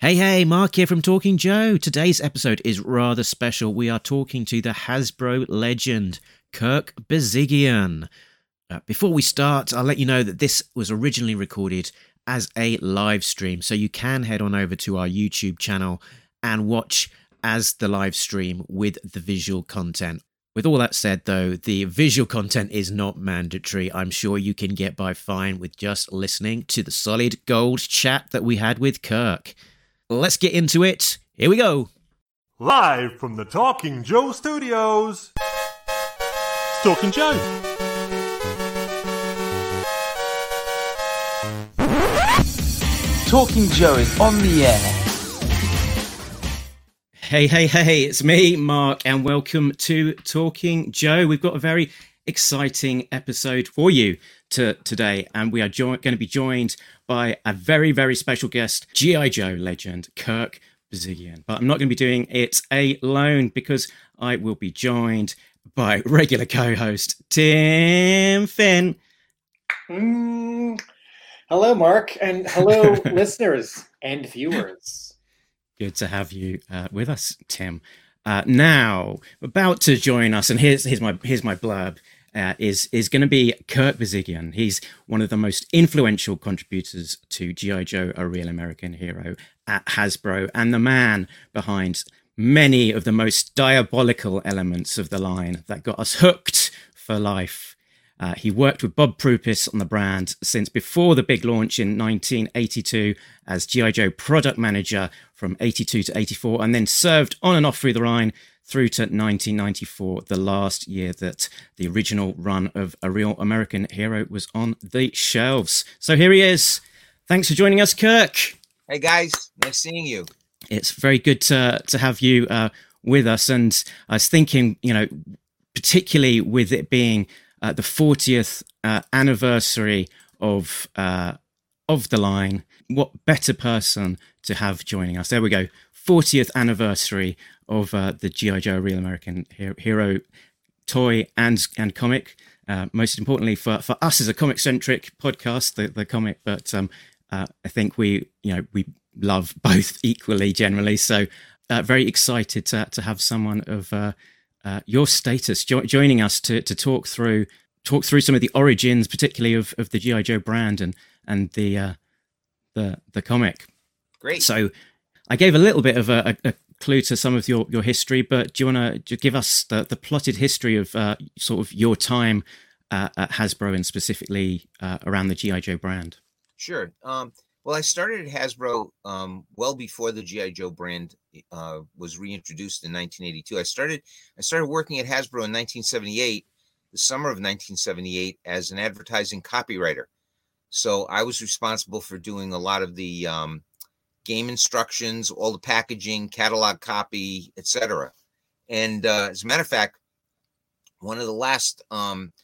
Hey, hey, Mark here from Talking Joe. Today's episode is rather special. We are talking to the Hasbro legend, Kirk Bozigian. Uh, before we start, I'll let you know that this was originally recorded as a live stream, so you can head on over to our YouTube channel and watch as the live stream with the visual content. With all that said, though, the visual content is not mandatory. I'm sure you can get by fine with just listening to the solid gold chat that we had with Kirk. Let's get into it. Here we go. Live from the Talking Joe studios. It's Talking Joe. Talking Joe is on the air. Hey, hey, hey, it's me, Mark, and welcome to Talking Joe. We've got a very exciting episode for you to, today, and we are jo- going to be joined by a very, very special guest, G.I. Joe legend, Kirk Bozigian. But I'm not going to be doing it alone because I will be joined by regular co host Tim Finn. Mm, hello, Mark, and hello, listeners and viewers. Good to have you uh, with us, Tim. Uh, now, about to join us, and here's here's my here's my blurb. Uh, is is going to be Kirk Bozigian. He's one of the most influential contributors to GI Joe: A Real American Hero at Hasbro, and the man behind many of the most diabolical elements of the line that got us hooked for life. Uh, he worked with Bob Prupis on the brand since before the big launch in 1982 as G.I. Joe product manager from 82 to 84, and then served on and off through the line through to 1994, the last year that the original run of A Real American Hero was on the shelves. So here he is. Thanks for joining us, Kirk. Hey guys, nice seeing you. It's very good to, to have you uh, with us. And I was thinking, you know, particularly with it being uh, the 40th uh, anniversary of uh, of the line. What better person to have joining us? There we go. 40th anniversary of uh, the GI Joe Real American Hero toy and and comic. Uh, most importantly for, for us as a comic centric podcast, the, the comic, but um, uh, I think we you know we love both equally generally. So very excited to to have someone of uh, your status jo- joining us to to talk through talk through some of the origins, particularly of, of the GI Joe brand and and the uh, the the comic. Great. So I gave a little bit of a, a clue to some of your, your history, but do you want to give us the, the plotted history of uh, sort of your time uh, at Hasbro and specifically uh, around the GI Joe brand? Sure. Um, well, I started at Hasbro um, well before the GI Joe brand uh, was reintroduced in 1982. I started I started working at Hasbro in 1978, the summer of 1978, as an advertising copywriter. So I was responsible for doing a lot of the um, game instructions, all the packaging, catalog copy, etc. And uh, as a matter of fact, one of the last um,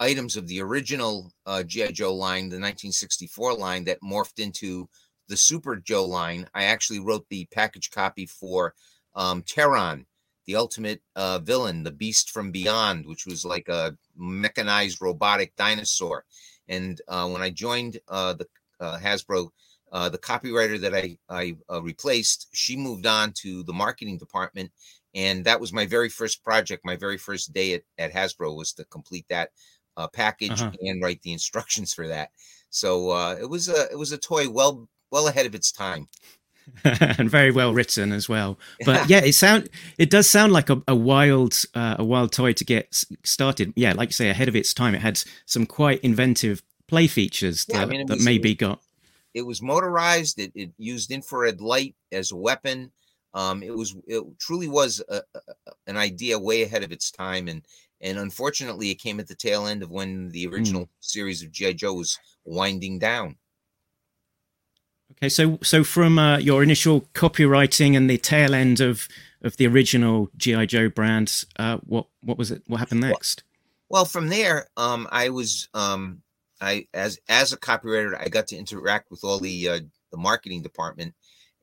items of the original uh, GI Joe line, the 1964 line that morphed into the Super Joe line. I actually wrote the package copy for um, Terron, the ultimate uh, villain, the Beast from Beyond, which was like a mechanized robotic dinosaur. And uh, when I joined uh, the uh, Hasbro, uh, the copywriter that I, I uh, replaced, she moved on to the marketing department. And that was my very first project. My very first day at, at Hasbro was to complete that uh, package uh-huh. and write the instructions for that. So uh, it was a it was a toy well well ahead of its time. and very well written as well. But yeah, it sound it does sound like a, a wild uh, a wild toy to get started. Yeah, like you say, ahead of its time. It had some quite inventive play features yeah, that, I mean, that was, maybe got. It was motorized. It, it used infrared light as a weapon. Um, it was it truly was a, a, an idea way ahead of its time, and and unfortunately, it came at the tail end of when the original mm. series of GI Joe was winding down. Okay, so so from uh, your initial copywriting and the tail end of of the original GI Joe brand, uh, what what was it? What happened next? Well, well from there, um, I was um, I as as a copywriter, I got to interact with all the uh, the marketing department,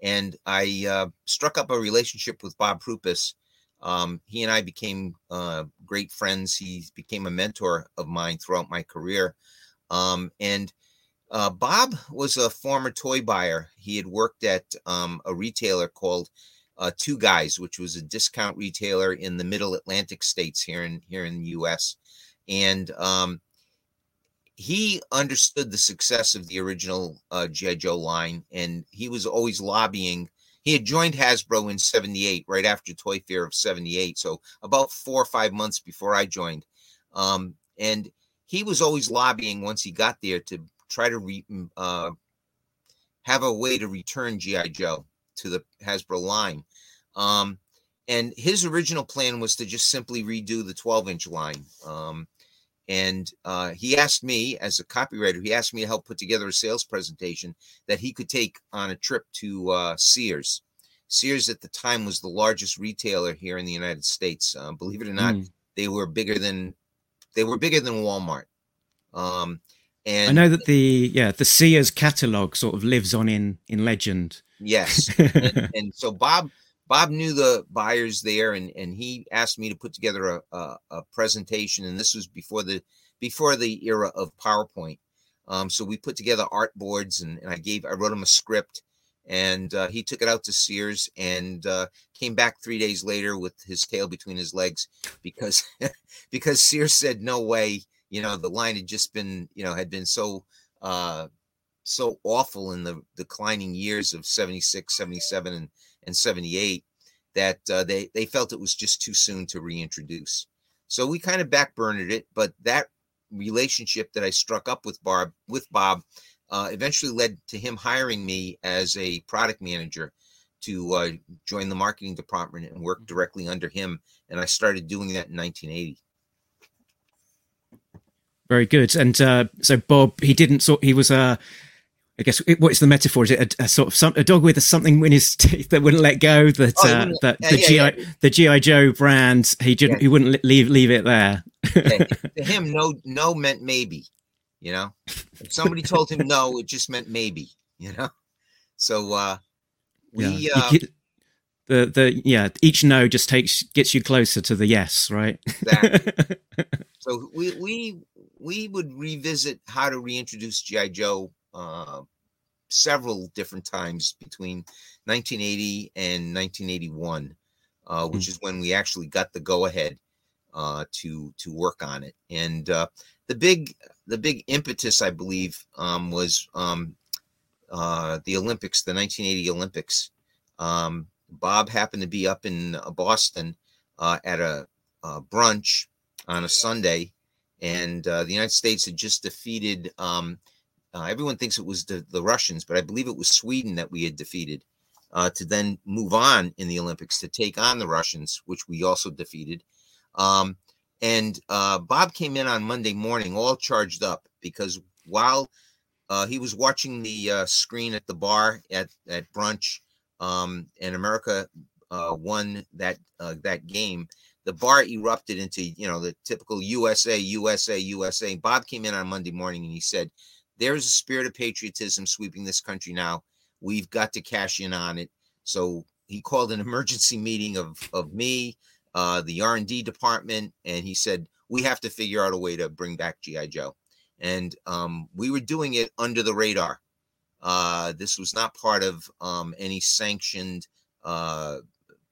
and I uh, struck up a relationship with Bob Prupis, um, he and I became uh, great friends. He became a mentor of mine throughout my career. Um, and Uh, Bob was a former toy buyer. He had worked at um, a retailer called uh, Two Guys, which was a discount retailer in the Middle Atlantic states here in here in the U.S. And um, he understood the success of the original uh, GI Joe line, and he was always lobbying. He had joined Hasbro in '78, right after Toy Fair of '78, so about four or five months before I joined. Um, and he was always lobbying once he got there to try to re, uh, have a way to return GI Joe to the Hasbro line. Um, and his original plan was to just simply redo the 12 inch line. Um, and uh, he asked me, as a copywriter, he asked me to help put together a sales presentation that he could take on a trip to uh, Sears. Sears at the time was the largest retailer here in the United States. Uh, believe it or not, mm. they were bigger than they were bigger than Walmart. Um, and I know that the yeah the Sears catalog sort of lives on in in legend. Yes, and, and, so Bob Bob knew the buyers there, and and he asked me to put together a, a, a presentation, and this was before the before the era of PowerPoint. Um, so we put together art boards, and, and I gave I wrote him a script, and uh, he took it out to Sears and uh, came back three days later with his tail between his legs because because Sears said no way you know the line had just been you know had been so uh so awful in the declining years of 76 77 and, and 78 that uh, they they felt it was just too soon to reintroduce so we kind of backburnered it but that relationship that i struck up with Barb with bob uh, eventually led to him hiring me as a product manager to uh, join the marketing department and work directly under him and i started doing that in 1980 very good. And uh, so Bob, he didn't sort. He was a. Uh, I guess what's the metaphor? Is it a, a, sort of some, a dog with a, something in his teeth that wouldn't let go? That oh, uh, that the yeah, GI yeah. the GI Joe brand he didn't yeah. he wouldn't leave leave it there. to him, no no meant maybe. You know, if somebody told him no, it just meant maybe. You know, so uh, we uh, get, the the yeah each no just takes gets you closer to the yes, right? Exactly. so we we we would revisit how to reintroduce GI Joe uh, several different times between 1980 and 1981, uh, which mm. is when we actually got the go ahead uh, to to work on it. And uh, the big the big impetus, I believe, um, was um, uh, the Olympics, the 1980 Olympics. Um, Bob happened to be up in uh, Boston at a, a brunch on a Sunday and uh, the United States had just defeated. Uh, everyone thinks it was the, the, Russians, but I believe it was Sweden that we had defeated uh, to then move on in the Olympics to take on the Russians, which we also defeated. Um, and uh, Bob came in on Monday morning all charged up because while uh, he was watching the uh, screen at the bar at at brunch, um, and America won that that game the bar erupted into you know the typical USA, USA, USA. Bob came in on Monday morning and he said, "There's a spirit of patriotism sweeping this country now. We've got to cash in on it." So he called an emergency meeting of of me, uh, the R and D department, and he said we have to figure out a way to bring back GI Joe. And um, we were doing it under the radar. Uh, this was not part of um, any sanctioned uh,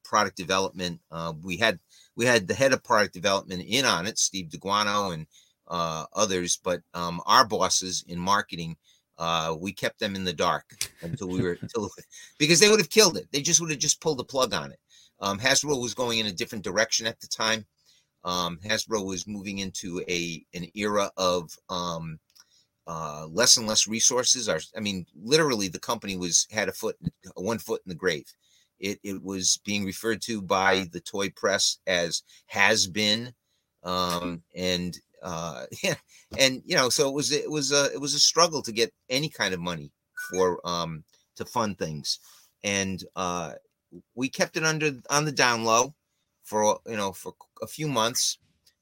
product development. Uh, we had we had the head of product development in on it, Steve D'Aguanno and uh, others, but um, our bosses in marketing, uh, we kept them in the dark until we were until because they would have killed it. They just would have just pulled the plug on it. Um, Hasbro was going in a different direction at the time. Um, Hasbro was moving into a an era of um, uh, less and less resources. Our, I mean, literally, the company was had a foot, one foot in the grave. It, it was being referred to by the toy press as has been, um, and uh, yeah, and you know, so it was it was a it was a struggle to get any kind of money for um, to fund things, and uh, we kept it under on the down low for you know for a few months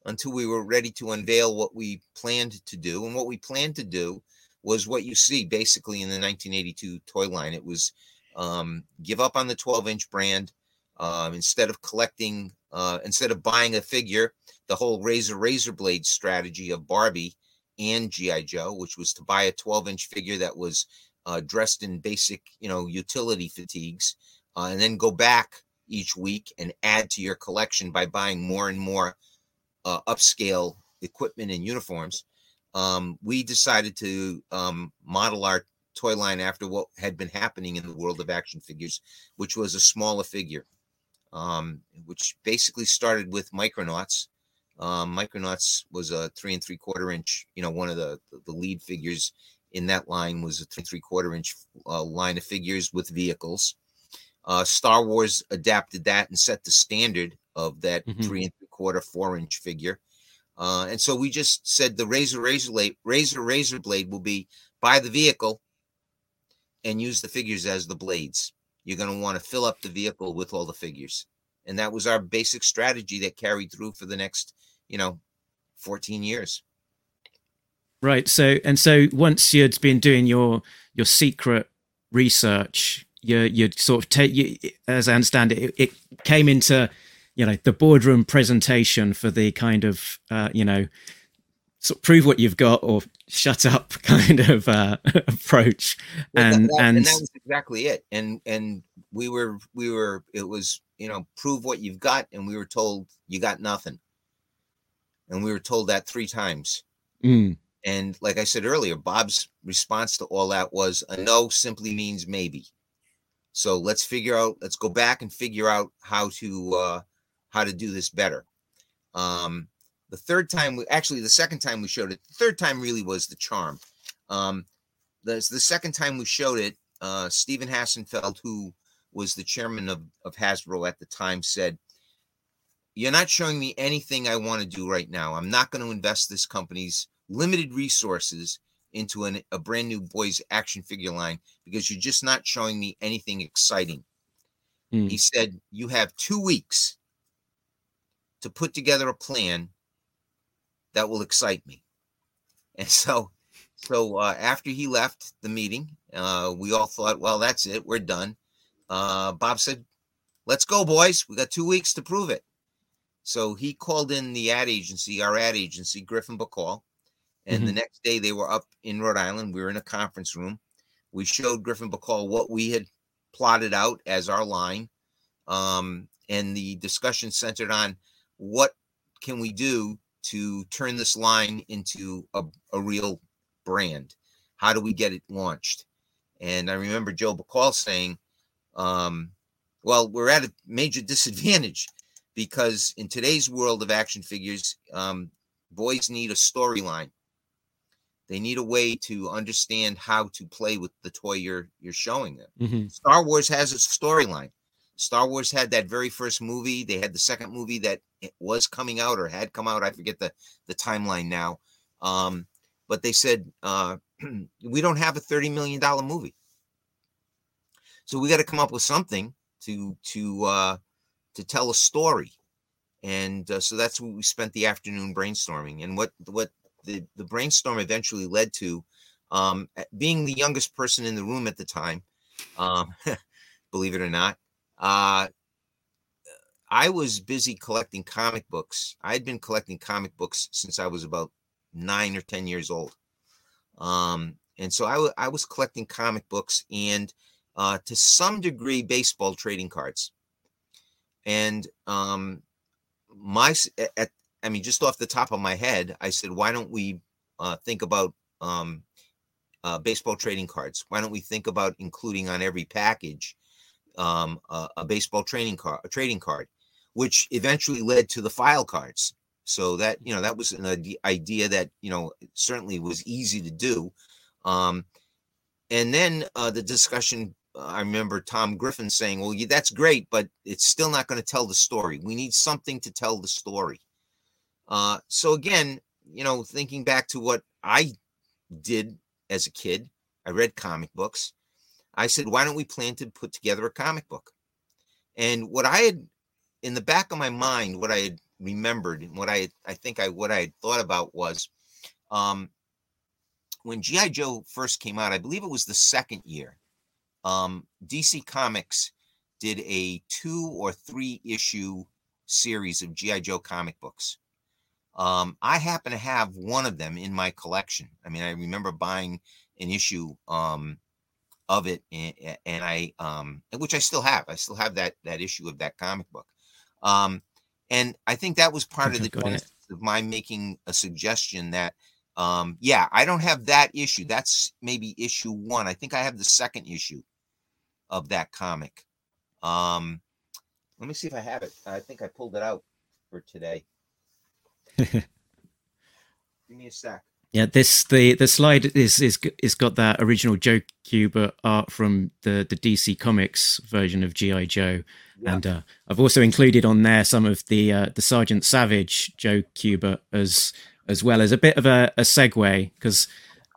until we were ready to unveil what we planned to do, and what we planned to do was what you see basically in the 1982 toy line. It was um, give up on the 12 inch brand. Um, instead of collecting, uh, instead of buying a figure, the whole razor razor blade strategy of Barbie and GI Joe, which was to buy a 12 inch figure that was uh, dressed in basic, you know, utility fatigues, uh, and then go back each week and add to your collection by buying more and more uh, upscale equipment and uniforms. Um, we decided to um, model our toy line after what had been happening in the world of action figures, which was a smaller figure, um, which basically started with Micronauts. Um, Micronauts was a three and three quarter inch, you know, one of the the lead figures in that line was a three three quarter inch uh, line of figures with vehicles. Uh, Star Wars adapted that and set the standard of that mm-hmm. three and three quarter, four inch figure. Uh, and so we just said the razor razor blade, razor razor blade will be buy the vehicle and use the figures as the blades. You're going to want to fill up the vehicle with all the figures. And that was our basic strategy that carried through for the next, you know, 14 years. Right. So and so once you'd been doing your your secret research you you'd sort of take you, as I understand it, it, it came into you know the boardroom presentation for the kind of uh, you know sort of prove what you've got or shut up kind of uh, approach well, and that, that, and, and that was exactly it and and we were we were it was you know prove what you've got and we were told you got nothing and we were told that three times mm. and like i said earlier bob's response to all that was a no simply means maybe so let's figure out, let's go back and figure out how to uh, how to do this better. Um, the third time, we actually the second time we showed it, the third time really was the charm. Um, the the second time we showed it, uh, Stephen Hassenfeld, who was the chairman of, of Hasbro at the time, said, You're not showing me anything I want to do right now. I'm not going to invest this company's limited resources into an, a brand new boys action figure line because you're just not showing me anything exciting. Mm. He said, You have two weeks to put together a plan that will excite me. And so, so uh, after he left the meeting, uh, we all thought, well, that's it, we're done. Uh, Bob said, let's go, boys. We got two weeks to prove it. So he called in the ad agency, our ad agency, Griffin Bacal, and mm-hmm. the next day they were up in Rhode Island. We were in a conference room. We showed Griffin Bacal what we had plotted out as our line. Um, and the discussion centered on what can we do to turn this line into a, a real brand? How do we get it launched? And I remember Joe Bacal saying, um, well, we're at a major disadvantage because in today's world of action figures, um, boys need a storyline. They need a way to understand how to play with the toy you're you're showing them. Mm-hmm. Star Wars has its storyline. Star Wars had that very first movie. They had the second movie that was coming out or had come out. I forget the the timeline now. Um, but they said uh, we don't have a thirty million dollar movie, so we got to come up with something to to uh, to tell a story. And uh, so that's what we spent the afternoon brainstorming. And what what the, the brainstorm eventually led to um, being the youngest person in the room at the time, um, believe it or not. Uh, I was busy collecting comic books. I had been collecting comic books since I was about nine or 10 years old. Um, and so I, w- I was collecting comic books and uh, to some degree baseball trading cards. And um, my at I mean, just off the top of my head, I said, why don't we uh, think about um, uh, baseball trading cards? Why don't we think about including on every package um, a, a baseball training card, a trading card, which eventually led to the file cards. So that you know that was an idea that you know certainly was easy to do. Um, and then uh, the discussion I remember Tom Griffin saying, "Well, that's great, but it's still not going to tell the story. We need something to tell the story." Uh, so again, you know, thinking back to what I did as a kid, I read comic books. I said, why don't we plan to put together a comic book? And what I had in the back of my mind, what I had remembered and what I I think I what I had thought about was um when G.I. Joe first came out, I believe it was the second year. Um, DC Comics did a two or three issue series of G.I. Joe comic books. Um, I happen to have one of them in my collection. I mean, I remember buying an issue um, of it, and, and I, um, which I still have. I still have that that issue of that comic book. Um, and I think that was part of the of my making a suggestion that, um, yeah, I don't have that issue. That's maybe issue one. I think I have the second issue of that comic. Um, let me see if I have it. I think I pulled it out for today. Give me a sec. Yeah, this the the slide is is is got that original Joe Kubert art from the the DC Comics version of GI Joe, Yeah. and uh, I've also included on there some of the uh, the Sergeant Savage Joe Kubert as as well as a bit of a, a segue because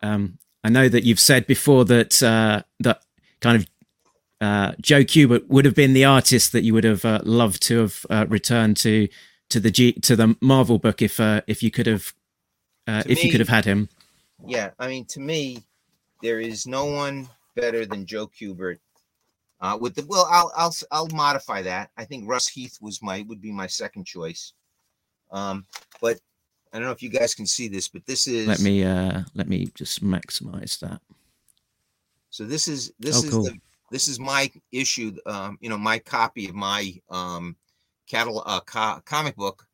um, I know that you've said before that uh, that kind of uh, Joe Kubert would have been the artist that you would have uh, loved to have uh, returned to to the G to the Marvel book if uh, if you could have uh, if you could have had him. Yeah, I mean, to me, there is no one better than Joe Kubert. Uh, with the well, I'll I'll I'll modify that. I think Russ Heath was my would be my second choice. Um, but I don't know if you guys can see this, but this is Let me uh let me just maximize that. So this is this Oh, is cool. the, this is my issue. Um, you know, my copy of my um catalog uh, co- comic book,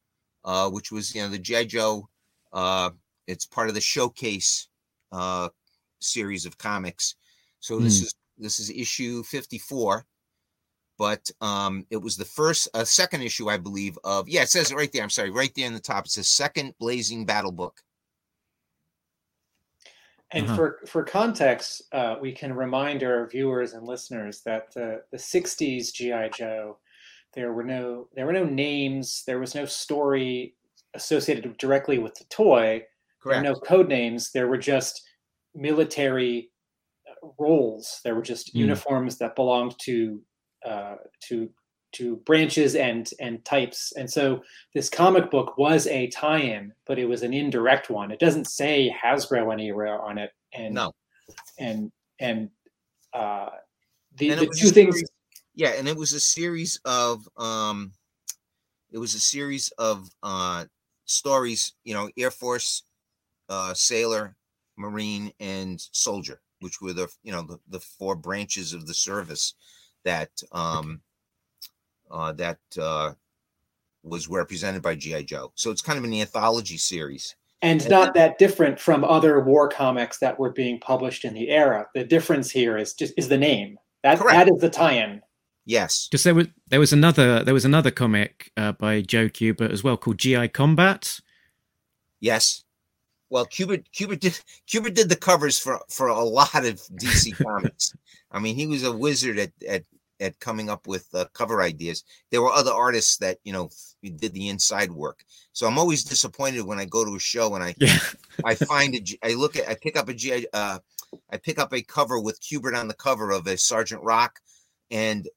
uh, which was you know the Joe. Uh, it's part of the showcase uh series of comics. So this Hmm. is this is issue fifty four. But um, it was the first, uh, second issue, I believe, of yeah. It says it right there. I'm sorry, right there in the top. It says second Blazing Battle book. And Uh-huh. for for context, uh, we can remind our viewers and listeners that the the '60s GI Joe, there were no there were no names, there was no story associated directly with the toy. There were no code names. There were just military uh, roles. There were just Mm. uniforms that belonged to uh, to to branches and and types. And so this comic book was a tie-in, but it was an indirect one. It doesn't say Hasbro anywhere on it. And No. and and uh, the, And the two things. series- yeah and it was a series of um it was a series of uh stories you know air force uh sailor marine and soldier which were the you know the, the four branches of the service that um uh that uh was represented by gi joe so it's kind of an anthology series and And not that different from other war comics that were being published in the era. The difference here is just is the name. That Correct. that is the tie-in. yes Because there was there was another there was another comic uh, by Joe Kubert as well called GI Combat. Yes. Well, Kubert Kubert did Kubert did the covers for for a lot of DC comics. I mean, he was a wizard at at at coming up with uh, cover ideas. There were other artists that you know did the inside work. So I'm always disappointed when I go to a show and I Yeah. I find a I look at I pick up a G uh I pick up a cover with Kubert on the cover of a Sergeant Rock, and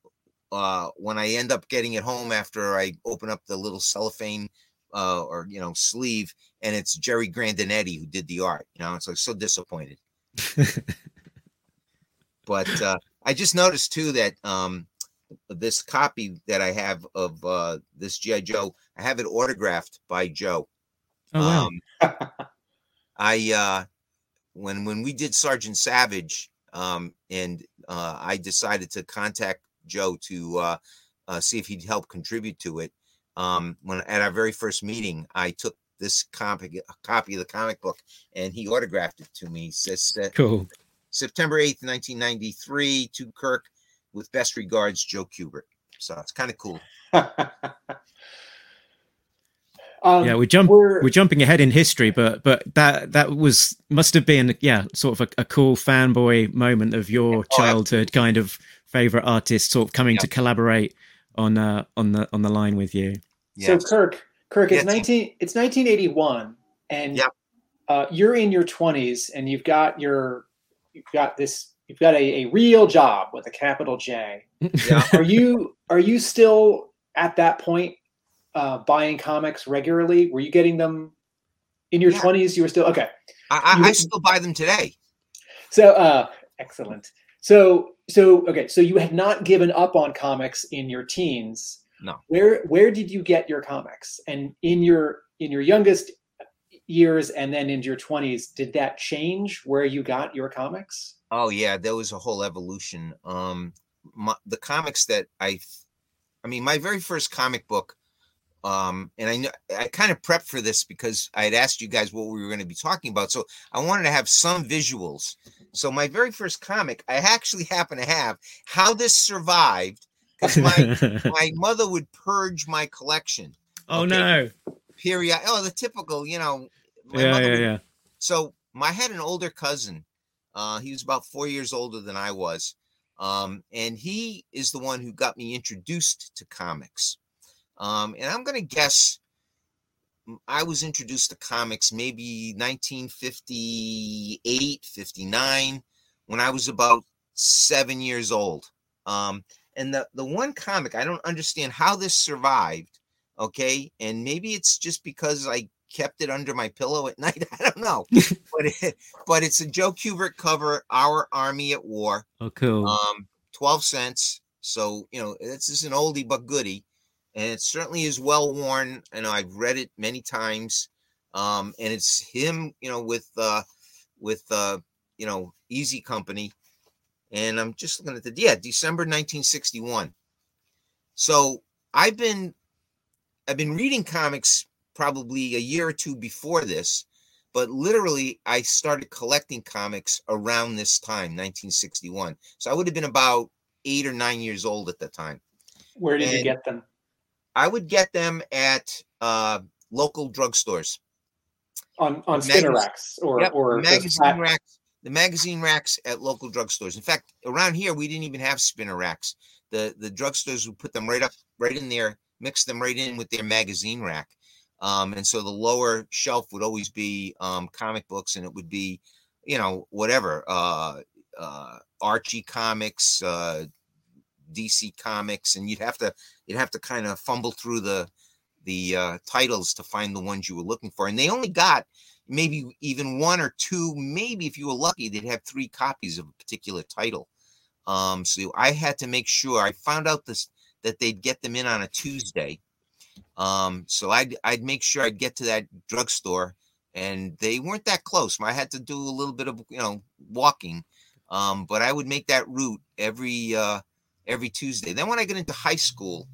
uh when I end up getting it home after I open up the little cellophane uh or you know sleeve and it's Jerry Grandinetti who did the art. You know, it's like so disappointed. but uh I just noticed too that um this copy that I have of uh this G.I. Joe, I have it autographed by Joe. Oh wow. Um, I uh when when we did Sergeant Savage, um, and uh, I decided to contact Joe to uh, uh, see if he'd help contribute to it. Um, when at our very first meeting, I took this comic, copy of the comic book, and he autographed it to me. He Says cool. September eighth, nineteen ninety three, to Kirk, with best regards, Joe Kubert. So it's kind of cool. um, yeah, we jump we're- we're jumping ahead in history, but but that that was must have been yeah sort of a, a cool fanboy moment of your Oh, childhood kind of favorite artist sort of coming Yeah. to collaborate on uh on the on the line with you. So Kirk, Kirk, it's Yes. nineteen. It's nineteen eighty one, and Yep. uh, you're in your twenties, and you've got your, you've got this, you've got a, a real job with a capital J. Yeah. Are you are you still at that point uh, buying comics regularly? Were you getting them in your Yeah. twenties? You were still okay. I, You- I, I still buy them today. So uh, excellent. So so okay. So you had not given up on comics in your teens. No. Where where did you get your comics? And in your in your youngest years and then into your 20s, did that change where you got your comics? Oh yeah, there was a whole evolution. Um, my, the comics that I, I mean, my very first comic book, um, and I know I kind of prepped for this because I had asked you guys what we were going to be talking about, so I wanted to have some visuals. So my very first comic, I actually happen to have how this survived because my my mother would purge my collection. oh Okay. no! Period. Oh, the typical, you know. My Yeah, mother yeah, yeah. so my, I had an older cousin. Uh, he was about four years older than I was. Um, and he is the one who got me introduced to comics. Um, and I'm going to guess I was introduced to comics maybe 1958, 59, when I was about seven years old. Um, and the, the one comic, I don't understand how this survived. Okay. And maybe it's just because I kept it under my pillow at night. I don't know. but, it, but it's a Joe Kubert cover, Our Army at War Oh, cool. um 12 cents so you know this is an oldie but goodie and it certainly is well worn and i've read it many times um and it's him you know with uh with uh you know easy company and i'm just looking at the yeah december 1961 so i've been i've been reading comics probably a year or two before this but literally I started collecting comics around this time, 1961. So I would have been about eight or nine years old at the time. Where did you get them? I would get them at uh, local drugstores. On on spinner racks or Yep, or magazine racks. The magazine racks at local drugstores. In fact, around here we didn't even have spinner racks. The the drugstores would put them right up, right in there, mix them right in with their magazine rack. Um, and so the lower shelf would always be um, comic books, and it would be, you know, whatever, uh, uh, Archie comics, uh, DC comics, and you'd have to you'd have to kind of fumble through the the uh, titles to find the ones you were looking for, and they only got maybe even one or two, maybe if you were lucky, they'd have three copies of a particular title. Um, so I had to make sure I found out this that they'd get them in on a Tuesday. Um, so I'd I'd make sure I'd get to that drugstore, and they weren't that close. I had to do a little bit of you know walking, um, but I would make that route every uh, every Tuesday. Then when I got into high school,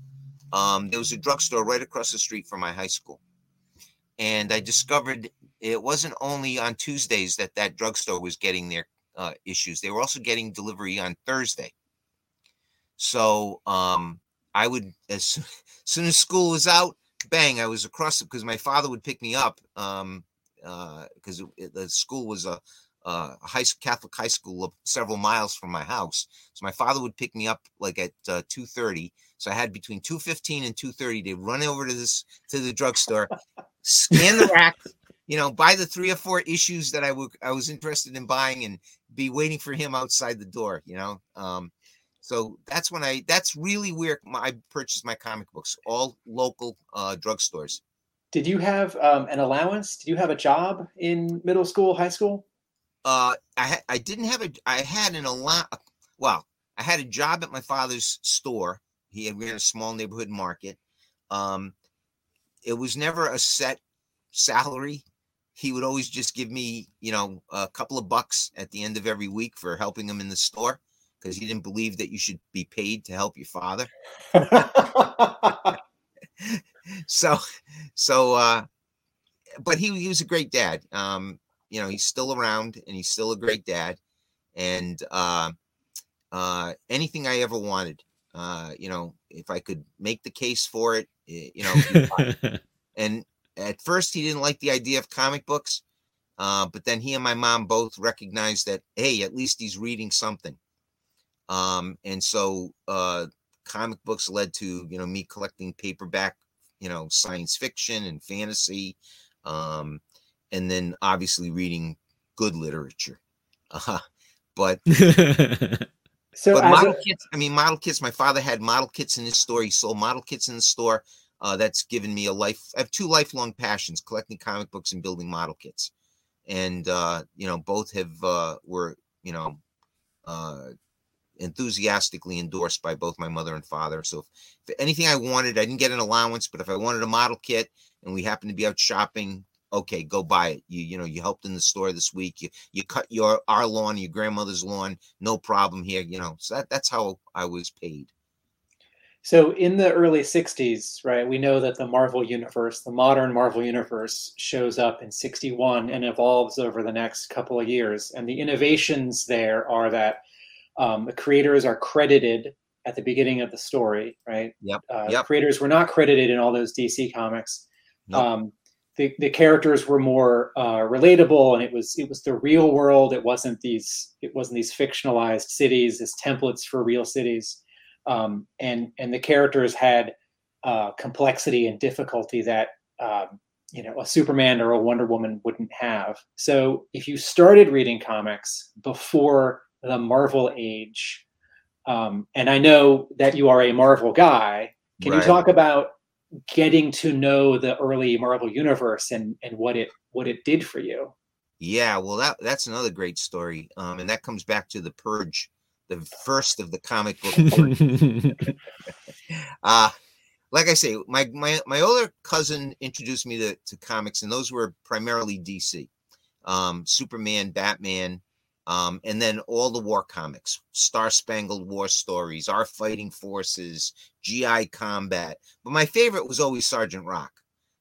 um, there was a drugstore right across the street from my high school, and I discovered it wasn't only on Tuesdays that that drugstore was getting their uh, issues; they were also getting delivery on Thursday. So um, I would, as soo- soon as school was out, bang, I was across it because my father would pick me up um, because the school was a, a high Catholic high school of several miles from my house. So my father would pick me up like at uh, two thirty. So I had between two fifteen and two thirty to run over to this to the drugstore, scan the rack, you know, buy the three or four issues that I would I was interested in buying, and be waiting for him outside the door. You know, um, so that's when I that's really where my, I purchased my comic books, all local uh, drugstores. Did you have um, an allowance? Did you have a job in middle school, high school? Uh, I ha- I didn't have a I had an a lot. Well, I had a job at my father's store. He had ran a small neighborhood market. Um, it was never a set salary. He would always just give me, you know, a couple of bucks at the end of every week for helping him in the store because he didn't believe that you should be paid to help your father. so so uh but he he was a great dad um you know he's still around and he's still a great dad and uh uh anything i ever wanted uh you know if i could make the case for it you know he'd buy it. and at first he didn't like the idea of comic books uh but then he and my mom both recognized that hey at least he's reading something um and so uh comic books led to you know me collecting paperback you know science fiction and fantasy um and then obviously reading good literature. Uh, but so but model a, kits i mean model kits my father had model kits in his store. He sold model kits in the store uh, that's given me a life i have two lifelong passions collecting comic books and building model kits. And uh you know both have uh were you know uh enthusiastically endorsed by both my mother and father so if, if anything i wanted i didn't get an allowance but if i wanted a model kit and we happened to be out shopping okay, go buy it. You you know you helped in the store this week. You you cut your our lawn, your grandmother's lawn, no problem here. You know, so that, that's how I was paid. So in the early 60s, right, we know that the Marvel universe, the modern Marvel universe, shows up in 61 and evolves over the next couple of years. And the innovations there are that um, the creators are credited at the beginning of the story, right? Yep. Uh, yep. Creators were not credited in all those DC comics. Nope. Um, the, the characters were more uh, relatable, and it was it was the real world. It wasn't these it wasn't these fictionalized cities as templates for real cities um, and and the characters had uh, complexity and difficulty that um, you know a Superman or a Wonder Woman wouldn't have. So if you started reading comics before the Marvel age, um, and I know that you are a Marvel guy, can Right. you talk about getting to know the early Marvel universe and and what it what it did for you? Yeah, well, that that's another great story, um, and that comes back to the Purge, the first of the comic book. Uh like I say, my my my older cousin introduced me to, to comics, and those were primarily DC, um, Superman, Batman, um, and then all the war comics, Star Spangled War stories, Our Fighting Forces, GI Combat. But my favorite was always Sergeant Rock,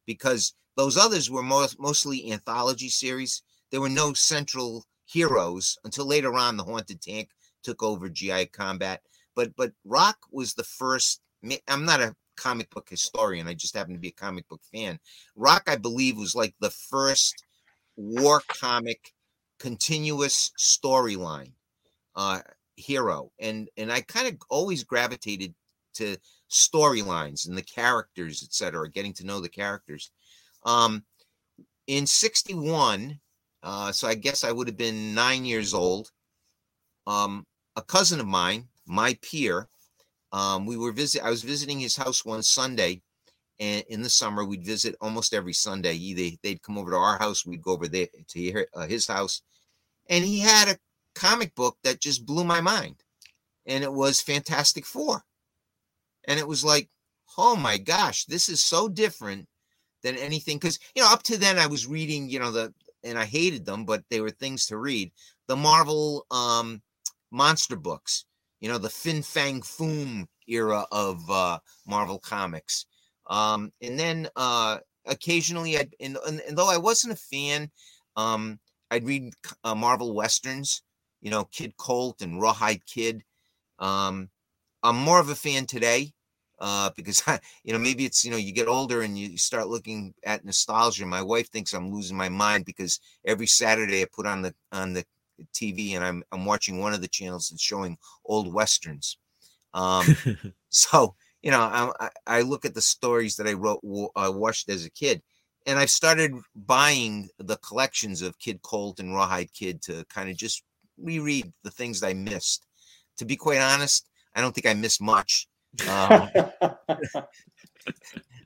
because those others were most, mostly anthology series. There were no central heroes until later on. The Haunted Tank took over GI Combat, but but Rock was the first. I'm not a comic book historian. I just happen to be a comic book fan. Rock, I believe, was like the first war comic continuous storyline uh hero. And and i kind of always gravitated to storylines and the characters etc getting to know the characters. Um in 61 uh so i guess i would have been nine years old um a cousin of mine my peer um we were visit i was visiting his house one sunday and in the summer we'd visit almost every sunday. Either they'd come over to our house we'd go over there to uh, his house and he had a comic book that just blew my mind. And it was fantastic four. And it was like oh my gosh this is so different than anything. Because you know up to then i was reading you know the and i hated them but they were things to read. The marvel um monster books you know the fin fang foom era of uh marvel comics. Um and then uh occasionally i and, and, and though i wasn't a fan um i'd read uh, marvel westerns you know kid colt and rawhide kid. Um i'm more of a fan today uh because I, you know maybe it's you know you get older and you start looking at nostalgia. My wife thinks i'm losing my mind because every saturday i put on the on the tv and i'm i'm watching one of the channels that's showing old westerns. Um so you know I, I I look at the stories that i wrote wa- uh, watched as a kid and i've started buying the collections of kid colt and rawhide kid to kind of just reread the things that i missed to be quite honest i don't think i missed much um,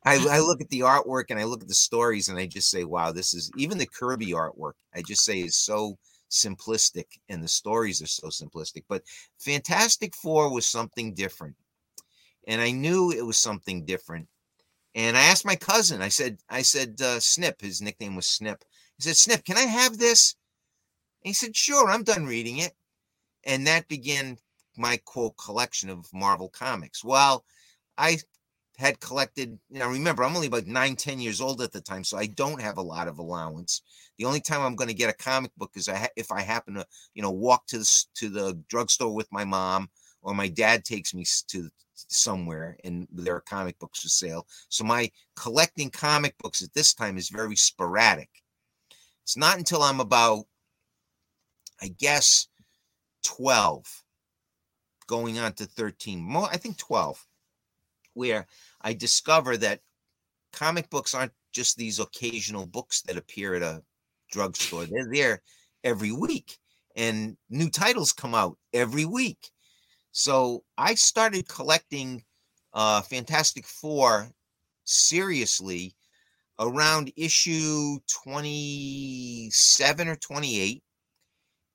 I, I look at the artwork and I look at the stories and I just say, wow, this is even the Kirby artwork. I just say is so simplistic and the stories are so simplistic. But Fantastic Four was something different. And I knew it was something different. And I asked my cousin, I said, I said, uh, Snip, his nickname was Snip. He said, Snip, can I have this? And he said, sure, I'm done reading it. And that began my quote collection of Marvel comics. Well, I had collected, you know, remember, I'm only about nine, 10 years old at the time, so I don't have a lot of allowance. The only time I'm going to get a comic book is I ha- if I happen to, you know, walk to the, to the drugstore with my mom or my dad takes me to somewhere and there are comic books for sale. So my collecting comic books at this time is very sporadic. It's not until I'm about, I guess, 12 going on to 13 more i think 12 where i discover that comic books aren't just these occasional books that appear at a drugstore they're there every week and new titles come out every week so i started collecting uh fantastic four seriously around issue 27 or 28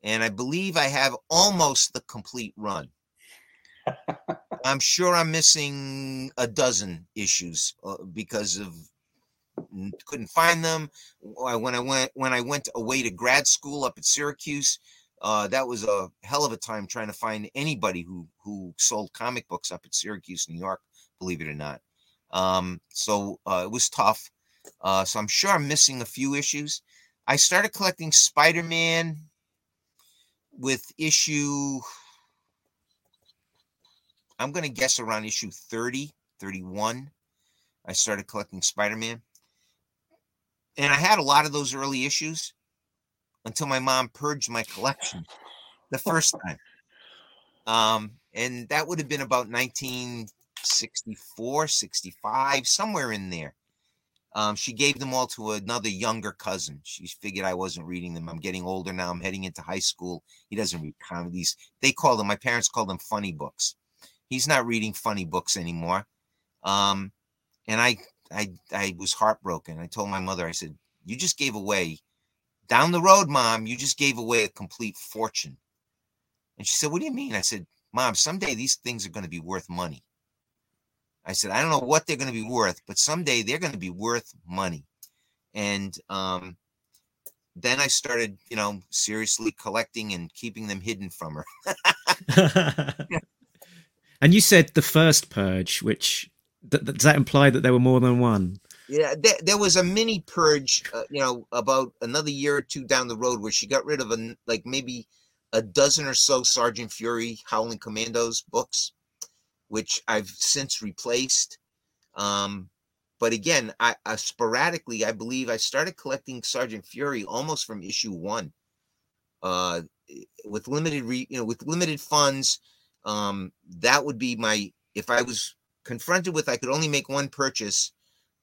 and i believe i have almost the complete run I'm sure I'm missing a dozen issues uh, because of couldn't find them. When I went when I went away to grad school up at Syracuse, uh, that was a hell of a time trying to find anybody who who sold comic books up at Syracuse, New York. Believe it or not. Um, so uh, it was tough. Uh, so I'm sure I'm missing a few issues. I started collecting Spider-Man with issue I'm going to guess around issue 30, 31. I started collecting Spider-Man. And I had a lot of those early issues until my mom purged my collection the first time. Um, and that would have been about 1964, 65, somewhere in there. Um, she gave them all to another younger cousin. She figured I wasn't reading them. I'm getting older now. I'm heading into high school. He doesn't read comedies. They call them, my parents call them funny books. He's not reading funny books anymore. Um, and I, I, I was heartbroken. I told my mother, I said, you just gave away down the road, mom, you just gave away a complete fortune. And she said, what do you mean? I said, mom, someday these things are going to be worth money. I said, I don't know what they're going to be worth, but someday they're going to be worth money. And um, then I started, you know, seriously collecting and keeping them hidden from her. and you said the first purge, which th- does that imply that there were more than one? Yeah, there, there was a mini purge, uh, you know, about another year or two down the road where she got rid of a, like maybe a dozen or so Sergeant Fury Howling Commandos books, which I've since replaced. Um, but again, I, I sporadically, I believe I started collecting Sergeant Fury almost from issue one. Uh, with limited, re, you know, with limited funds, um, that would be my. If I was confronted with, I could only make one purchase.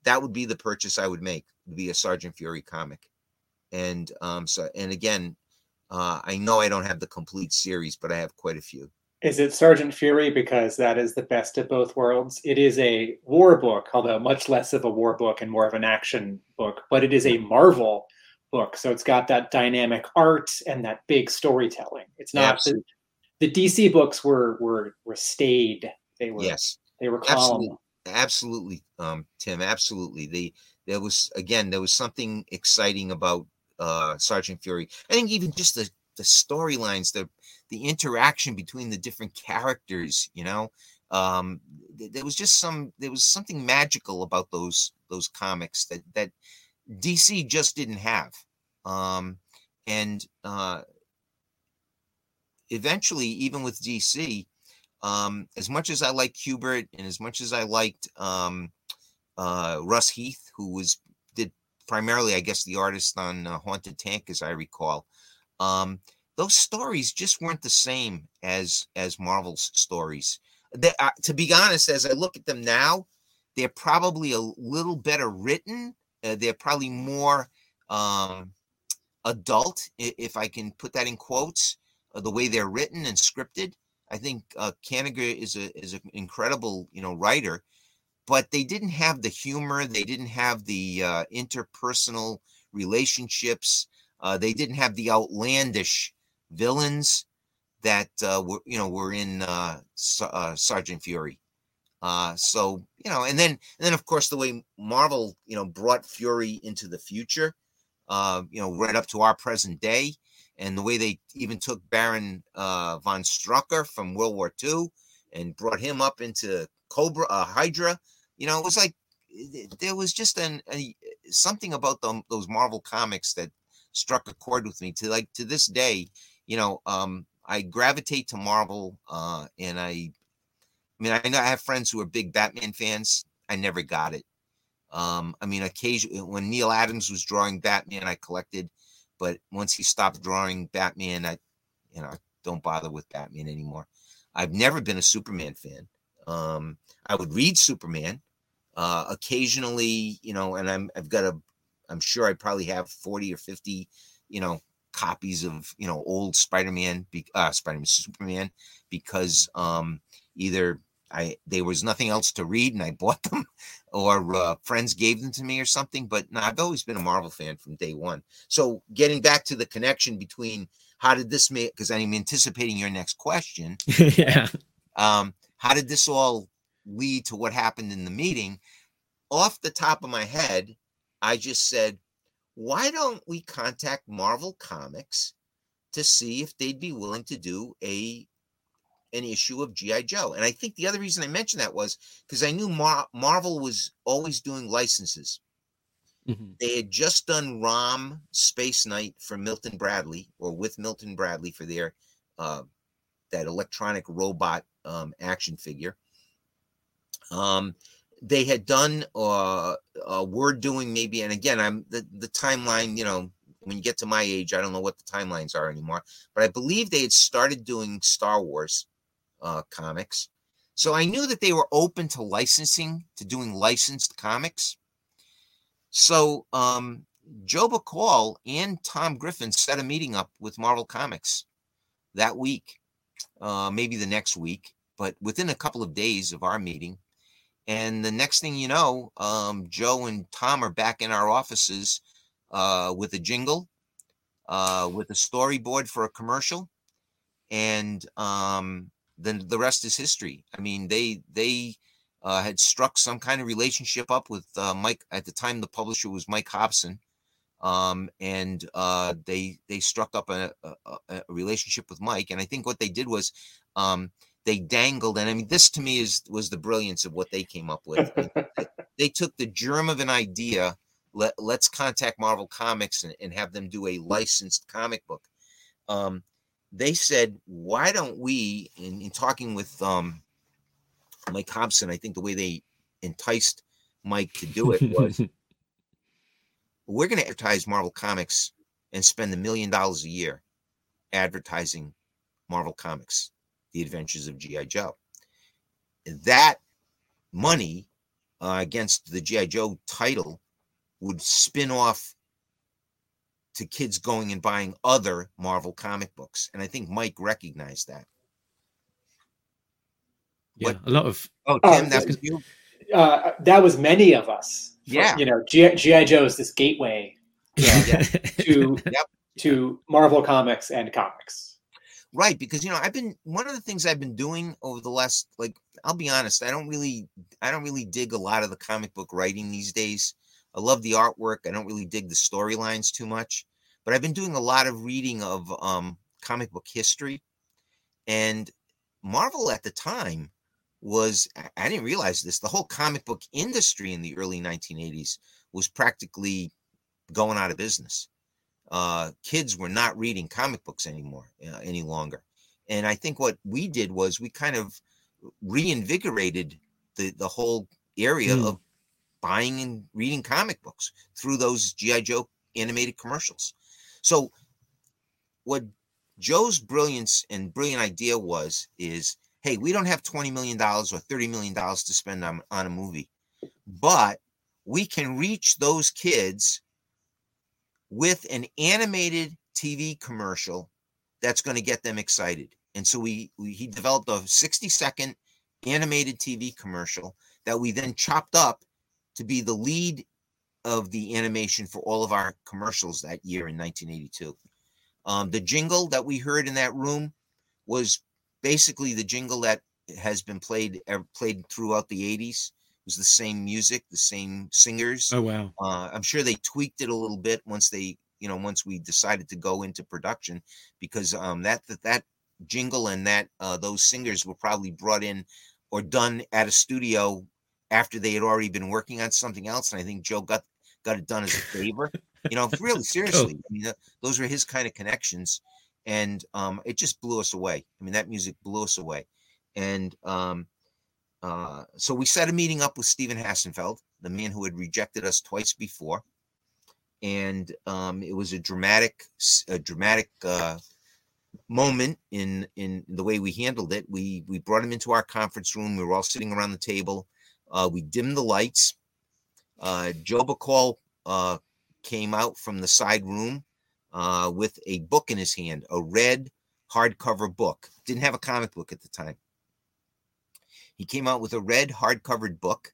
That would be the purchase I would make. Would be a Sergeant Fury comic, and um, so and again, uh, I know I don't have the complete series, but I have quite a few. Is it Sergeant Fury because that is the best of both worlds? It is a war book, although much less of a war book and more of an action book, but it is a Marvel book. So it's got that dynamic art and that big storytelling. It's not the, the DC books were were were stayed. They were Yes, they were calm. absolutely, absolutely, um, Tim, absolutely. They there was again there was something exciting about uh, Sergeant Fury. I think even just the the storylines, the the interaction between the different characters, you know, um, th- there was just some there was something magical about those those comics that that DC just didn't have. Um, and uh, eventually, even with DC, um, as much as I like Kubert and as much as I liked um, uh, Russ Heath, who was did primarily, I guess, the artist on uh, Haunted Tank, as I recall, um, those stories just weren't the same as as Marvel's stories. They, uh, to be honest, as I look at them now, they're probably a little better written. Uh, they're probably more um, adult, if I can put that in quotes, uh, the way they're written and scripted. I think uh, is a is an incredible you know writer, but they didn't have the humor. They didn't have the uh, interpersonal relationships. Uh, they didn't have the outlandish villains that uh, were you know were in uh, uh, Sergeant Fury. Uh, so you know, and then and then of course the way Marvel you know brought Fury into the future, uh, you know, right up to our present day, and the way they even took Baron uh, von Strucker from World War II and brought him up into Cobra uh, Hydra. You know, it was like there was just an a, something about those Marvel comics that struck a chord with me to like to this day. You know, um, I gravitate to Marvel, uh, and I, I mean, I know I have friends who are big Batman fans. I never got it. Um, I mean, occasionally when Neal Adams was drawing Batman, I collected, but once he stopped drawing Batman, I, you know, don't bother with Batman anymore. I've never been a Superman fan. Um, I would read Superman uh, occasionally, you know, and I'm I've got a, I'm sure I probably have forty or fifty, you know, copies of you know old Spider-Man, uh, Spider-Man, Superman, because um, either I there was nothing else to read and I bought them, or uh, friends gave them to me or something. But no, I've always been a Marvel fan from day one. So getting back to the connection between how did this make? Because I'm anticipating your next question. yeah. Um, how did this all lead to what happened in the meeting? Off the top of my head, I just said, why don't we contact Marvel Comics to see if they'd be willing to do a an issue of GI Joe? And I think the other reason I mentioned that was because I knew Mar- Marvel was always doing licenses. Mhm. They had just done ROM Space Knight for Milton Bradley, or with Milton Bradley for their uh, that electronic robot um, action figure. Um, they had done uh, uh, word doing maybe, and again, I'm the the timeline. You know, when you get to my age, I don't know what the timelines are anymore. But I believe they had started doing Star Wars uh, comics, so I knew that they were open to licensing, to doing licensed comics. So um, Joe Bacal and Tom Griffin set a meeting up with Marvel Comics that week, uh, maybe the next week, but within a couple of days of our meeting. And the next thing you know, um, Joe and Tom are back in our offices uh, with a jingle, uh, with a storyboard for a commercial, and um, then the rest is history. I mean, they they uh, had struck some kind of relationship up with uh, Mike at the time. The publisher was Mike Hobson, um, and uh, they they struck up a, a, a relationship with Mike. And I think what they did was um, they dangled. And I mean, this to me is was the brilliance of what they came up with. they took the germ of an idea. Let, let's contact Marvel Comics and, and have them do a licensed comic book. Um, they said, why don't we, in, in talking with um, Mike Hobson, I think the way they enticed Mike to do it was we're going to advertise Marvel Comics and spend a million dollars a year advertising Marvel Comics, The Adventures of G.I. Joe. That money uh, against the G.I. Joe title would spin off to kids going and buying other Marvel comic books. And I think Mike recognized that. yeah, What- a lot of Oh, Oh, Tim, that was you? Uh, that was many of us. Yeah. You know, GI Joe is this gateway Yeah. to Yep. to Marvel comics and comics. Right, because you know, I've been one of the things I've been doing over the last like I'll be honest, I don't really I don't really dig a lot of the comic book writing these days. I love the artwork. I don't really dig the storylines too much, but I've been doing a lot of reading of um comic book history and Marvel at the time was I- didn't realize this. The whole comic book industry in the early 1980s was practically going out of business uh, kids were not reading comic books anymore uh, any longer. And I think what we did was we kind of reinvigorated the the whole area Hmm. of buying and reading comic books through those GI Joe animated commercials. So what Joe's brilliance and brilliant idea was is hey, we don't have 20 million dollars or 30 million dollars to spend on, on a movie. But we can reach those kids with an animated TV commercial that's going to get them excited. And so we, we he developed a 60 second animated TV commercial that we then chopped up to be the lead of the animation for all of our commercials that year in 1982. Um, the jingle that we heard in that room was basically the jingle that has been played played throughout the 80s. It was the same music, the same singers. oh wow, Uh, I'm sure they tweaked it a little bit once they, you know, once we decided to go into production, because um, that that that jingle and that uh, those singers were probably brought in or done at a studio after they had already been working on something else, and I think Joe got got it done as a favor. you know, really seriously. I mean, those were his kind of connections, and um, it just blew us away. I mean, that music blew us away, and um, uh, so we set a meeting up with Stephen Hassenfeld, the man who had rejected us twice before, and um, it was a dramatic, a dramatic uh, moment in in the way we handled it. We we brought him into our conference room. We were all sitting around the table. Uh, we dimmed the lights. Uh, Joe Bacal uh, came out from the side room uh, with a book in his hand, a red hardcover book. Didn't have a comic book at the time. He came out with a red hardcovered book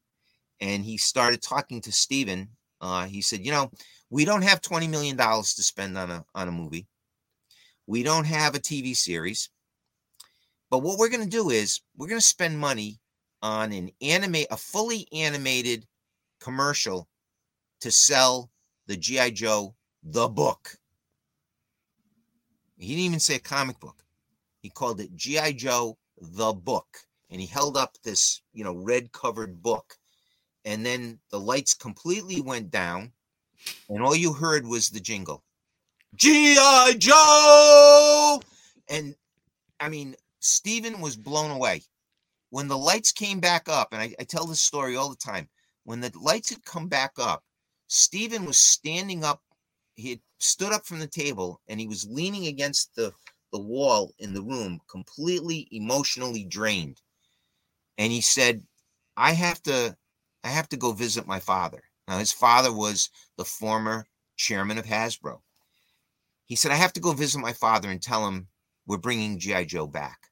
and he started talking to Steven. Uh, he said, You know, we don't have $20 million to spend on a, on a movie, we don't have a TV series. But what we're going to do is we're going to spend money on an anime, a fully animated commercial to sell the GI Joe the book. He didn't even say a comic book. He called it GI Joe the book, and he held up this you know red covered book, and then the lights completely went down, and all you heard was the jingle, GI Joe, and I mean Stephen was blown away when the lights came back up, and I, I tell this story all the time. When the lights had come back up, Stephen was standing up. He had stood up from the table and he was leaning against the, the wall in the room, completely emotionally drained. And he said, I have to I have to go visit my father. Now his father was the former chairman of Hasbro. He said, I have to go visit my father and tell him we're bringing G.I. Joe back.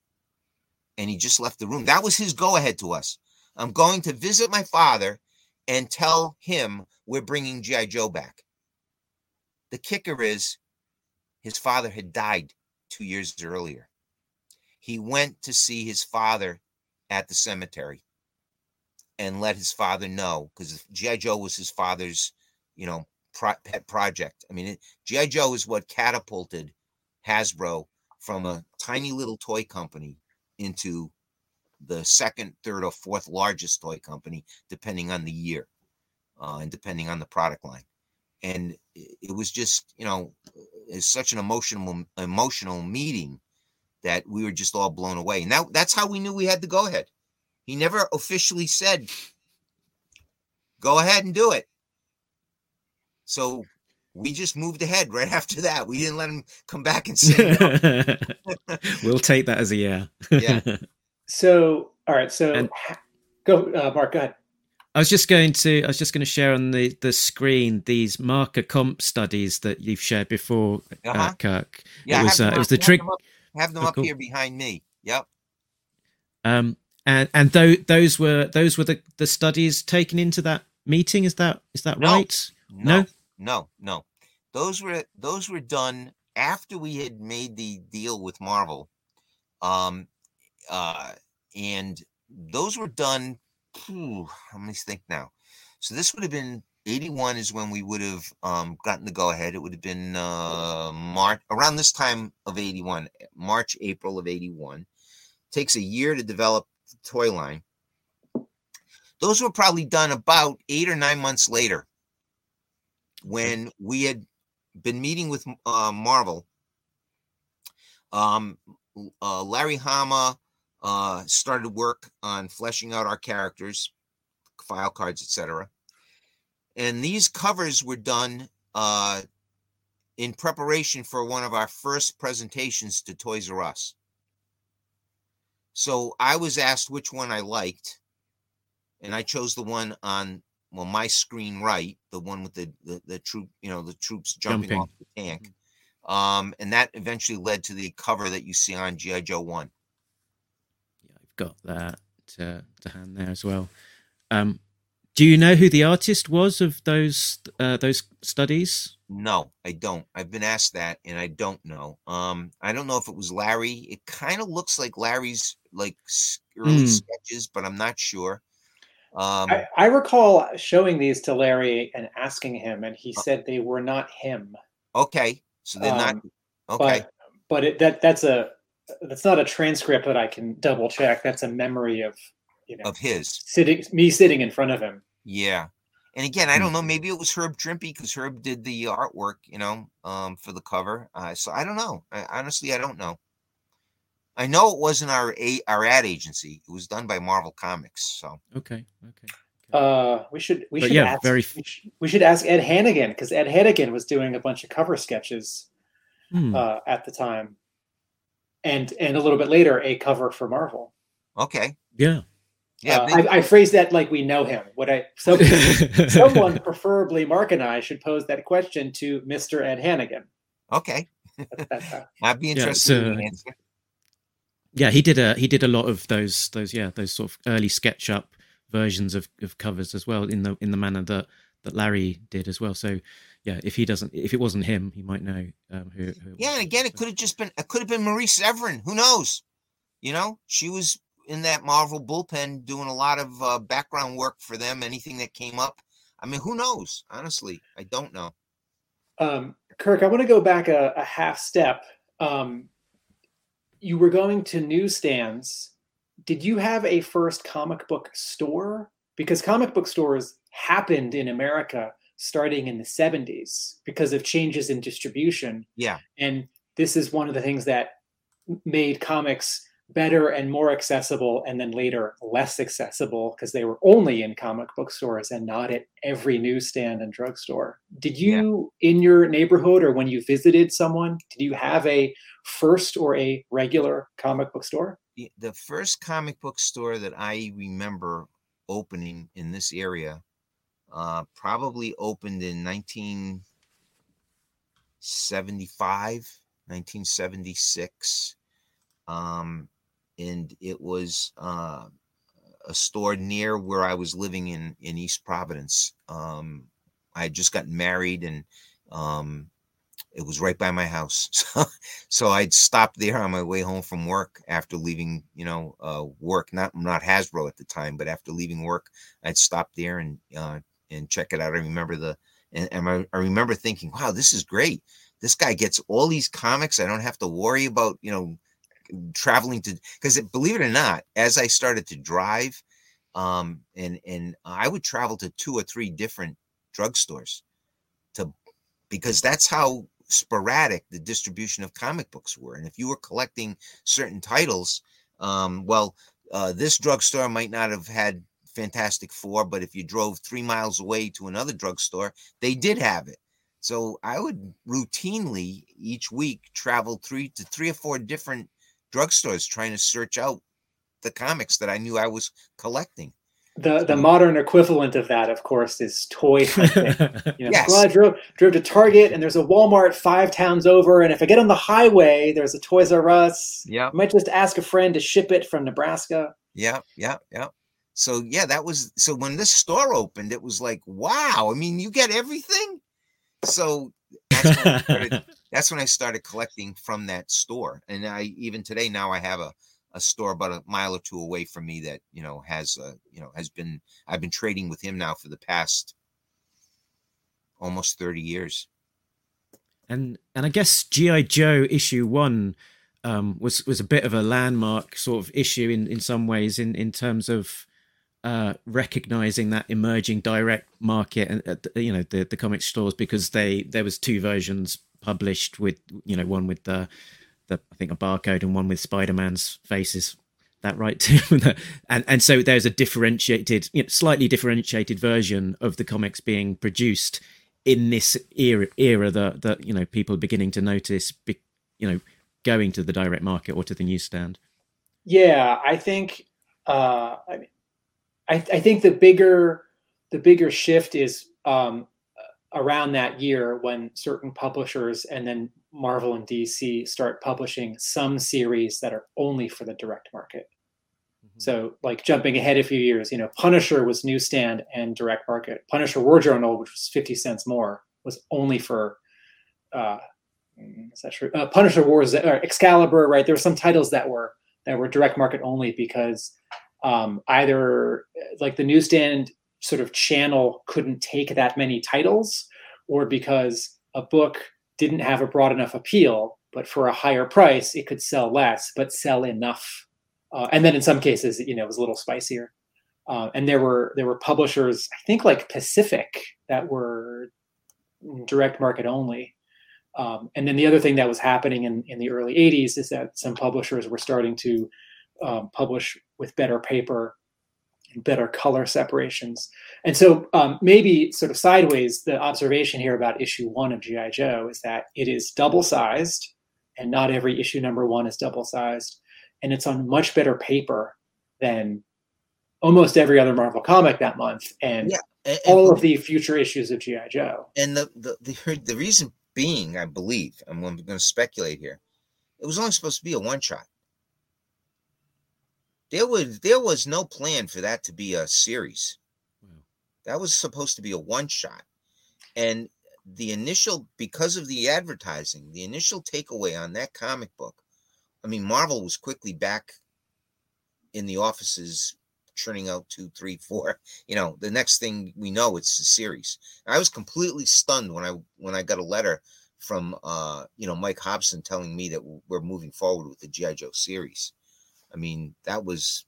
And he just left the room. That was his go ahead to us. I'm going to visit my father and tell him we're bringing G.I. Joe back. The kicker is his father had died two years earlier. He went to see his father at the cemetery and let his father know because G.I. Joe was his father's, you know, pro- pet project. I mean, G.I. Joe is what catapulted Hasbro from a tiny little toy company into the second, third, or fourth largest toy company, depending on the year uh, and depending on the product line. And it was just, you know, it's such an emotional, emotional meeting that we were just all blown away. And that, that's how we knew we had to go ahead. He never officially said, go ahead and do it. So we just moved ahead right after that. We didn't let him come back and say, no. we'll take that as a yeah. Yeah. So, all right. So, And- go, uh, Mark. Go ahead. I was just going to I was just going to share on the the screen these marker comp studies that you've shared before, uh Uh-huh. Kirk. Yeah, it was have uh, them it was up- the have trick. them up- Have them Oh, up cool. here behind me. Yep. Um, and and those those were those were the the studies taken into that meeting. Is that is that No. right? No, No? No, no. Those were those were done after we had made the deal with Marvel. Um uh and those were done let me think now. So this would have been 81 is when we would have um gotten the go ahead. It would have been uh March around this time of 81, March, April of 81. Takes a year to develop the toy line. Those were probably done about eight or nine months later when we had been meeting with uh, Marvel. Um, uh, Larry Hama uh, started work on fleshing out our characters, file cards, etc. And these covers were done uh, in preparation for one of our first presentations to Toys R Us. So I was asked which one I liked, and I chose the one on well my screen right, the one with the the, the troop, you know, the troops jumping, Jumping. off the tank. Um, and that eventually led to the cover that you see on GI Joe One. Yeah, I've got that to, to hand there as well. Um, do you know who the artist was of those uh, those studies? No, I don't. I've been asked that, and I don't know. Um, I don't know if it was Larry. It kind of looks like Larry's like early Hmm. sketches, but I'm not sure. Um, I, I recall showing these to Larry and asking him, and Uh he said they were not him. okay, so they're not Um, okay. But but it, that that's a that's not a transcript that I can double check. That's a memory of you know of his. sitting me sitting in front of him. Yeah. And again, I don't know. Maybe it was Herb Trimpe because Herb did the artwork, you know, um, for the cover. Uh, so I don't know. I, honestly, I don't know. I know it wasn't our a our ad agency. It was done by Marvel Comics. So Okay, okay. Uh, we should we But should yeah, ask, very we, should, we should ask Ed Hannigan because Ed Hannigan was doing a bunch of cover sketches Hmm. uh, at the time, and and a little bit later a cover for Marvel. okay, yeah. yeah, Uh, they- I, I phrased that like we know him. What I so someone, preferably Mark and I, should pose that question to Mister Ed Hannigan. okay. That's how- I'd be Yeah, interested in the answer. Yeah he did a he did a lot of those those yeah those sort of early SketchUp versions of, of covers as well in the in the manner that that Larry did as well. So yeah, if he doesn't if it wasn't him, he might know um, who, who Yeah, and again, it could have just been it could have been Marie Severin. Who knows? You know, she was in that Marvel bullpen doing a lot of uh, background work for them. Anything that came up, I mean, who knows? Honestly, I don't know. Um, Kirk, I want to go back a, a half step. Um, you were going to newsstands. Did you have a first comic book store? Because comic book stores happened in America starting in the 70s because of changes in distribution. Yeah. And this is one of the things that made comics better and more accessible and then later less accessible because they were only in comic book stores and not at every newsstand and drugstore. Did you yeah. in your neighborhood or when you visited someone, did you have a first or a regular comic book store? The first comic book store that I remember opening in this area uh, probably opened in 1975, 1976. Um, and it was uh, a store near where I was living in in East Providence. Um, I had just gotten married, and um, it was right by my house. So, so I'd stop there on my way home from work after leaving, you know, uh, work. Not not Hasbro at the time, but after leaving work, I'd stop there and uh, and check it out. I remember the and, and I, I remember thinking, wow, this is great. This guy gets all these comics. I don't have to worry about, you know, traveling to because believe it or not, as I started to drive, um, and and I would travel to two or three different drugstores to because that's how sporadic the distribution of comic books were. And if you were collecting certain titles, um, well, uh, this drugstore might not have had Fantastic Four, but if you drove three miles away to another drugstore, they did have it. So I would routinely each week travel three to three or four different drugstores trying to search out the comics that I knew I was collecting. The the modern equivalent of that, of course, is toy hunting. You know, yes. well, I drove drove to Target and there's a Walmart five towns over, and if I get on the highway, there's a Toys R Us. Yeah, I might just ask a friend to ship it from Nebraska. Yeah, yeah, yeah. So yeah, that was so when this store opened, it was like, wow. I mean, you get everything. So that's when, started, that's when I started collecting from that store. And I even today now I have a, a store about a mile or two away from me that, you know, has uh, you know, has been I've been trading with him now for the past almost 30 years. And and I guess GI Joe issue 1 um, was was a bit of a landmark sort of issue in in some ways in in terms of uh, recognizing that emerging direct market and uh, you know the the comic stores because they there was two versions published with you know one with the the I think a barcode and one with Spider-Man's faces that right too? And and so there's a differentiated you know, slightly differentiated version of the comics being produced in this era era that that you know people are beginning to notice you know going to the direct market or to the newsstand. Yeah i think uh I mean, I, I think the bigger the bigger shift is um, around that year when certain publishers and then Marvel and DC start publishing some series that are only for the direct market. Mm-hmm. So, like jumping ahead a few years, you know, Punisher was newsstand and direct market. Punisher War Journal, which was fifty cents more, was only for. Uh, is that true? Uh, Punisher Wars, or Excalibur, right? There were some titles that were that were direct market only because um, either like the newsstand sort of channel couldn't take that many titles or because a book didn't have a broad enough appeal but for a higher price it could sell less but sell enough. Uh, and then in some cases you know it was a little spicier. Uh, and there were there were publishers i think like pacific that were direct market only. Um, and then the other thing that was happening in, in the early 80s is that some publishers were starting to um, publish with better paper and better color separations. And so um, maybe sort of sideways, the observation here about issue one of G.I. Joe is that it is double sized and not every issue number one is double sized. And it's on much better paper than almost every other Marvel comic that month. And, yeah, and all of the future issues of G.I. Joe. And the, the, the, the reason being, I believe, I'm going to speculate here, it was only supposed to be a one shot there was there was no plan for that to be a series. That was supposed to be a one shot. And the initial because of the advertising, the initial takeaway on that comic book, I mean Marvel was quickly back in the offices churning out two, three, four. You know, the next thing we know, it's a series. I was completely stunned when I when I got a letter from uh, you know Mike Hobson telling me that we're moving forward with the GI Joe series. I mean, that was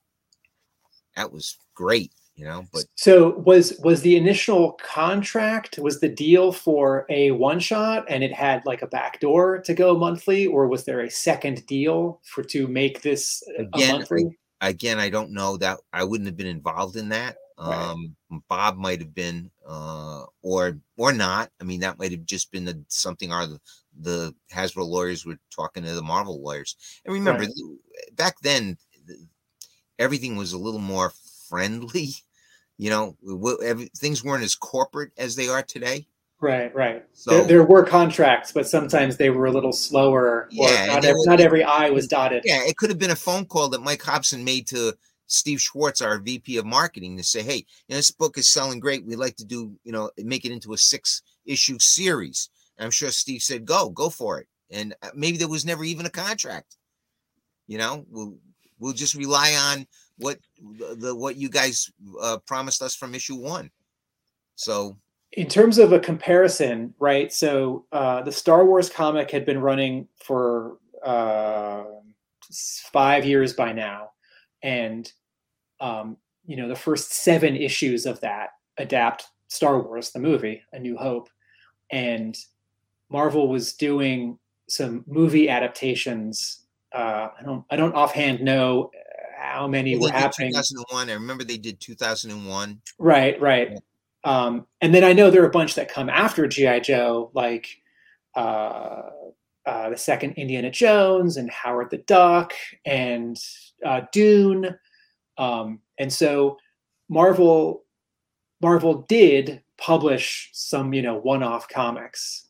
that was great, you know. But so was was the initial contract was the deal for a one shot and it had like a back door to go monthly, or was there a second deal for to make this again, a monthly? Again, I don't know that I wouldn't have been involved in that. Right. Um, Bob might have been, uh, or or not. I mean, that might have just been the, something our the Hasbro lawyers were talking to the Marvel lawyers. And remember, right. back then, everything was a little more friendly. You know, every, things weren't as corporate as they are today. Right, right. So, there, there, were contracts, but sometimes they were a little slower. Yeah, not, every, not every I was dotted. Yeah, it could have been a phone call that Mike Hobson made to Steve Schwartz, our VP of marketing, to say, "Hey, you know, this book is selling great. We'd like to do, you know, make it into a six issue series." I'm sure Steve said, "Go, go for it." And uh, maybe there was never even a contract. You know, we'll we'll just rely on what the what you guys uh, promised us from issue one. So, in terms of a comparison, right? So uh, the Star Wars comic had been running for uh, five years by now, and um, you know the first seven issues of that adapt Star Wars, the movie, A New Hope, and Marvel was doing some movie adaptations. Uh, I don't I don't offhand know how many were happening. 2001. I remember they did 2001. Right, right. Yeah. Um, and then I know there are a bunch that come after GI Joe, like uh, uh, the second Indiana Jones and Howard the Duck and uh, Dune. Um, and so Marvel Marvel did publish some, you know, one-off comics.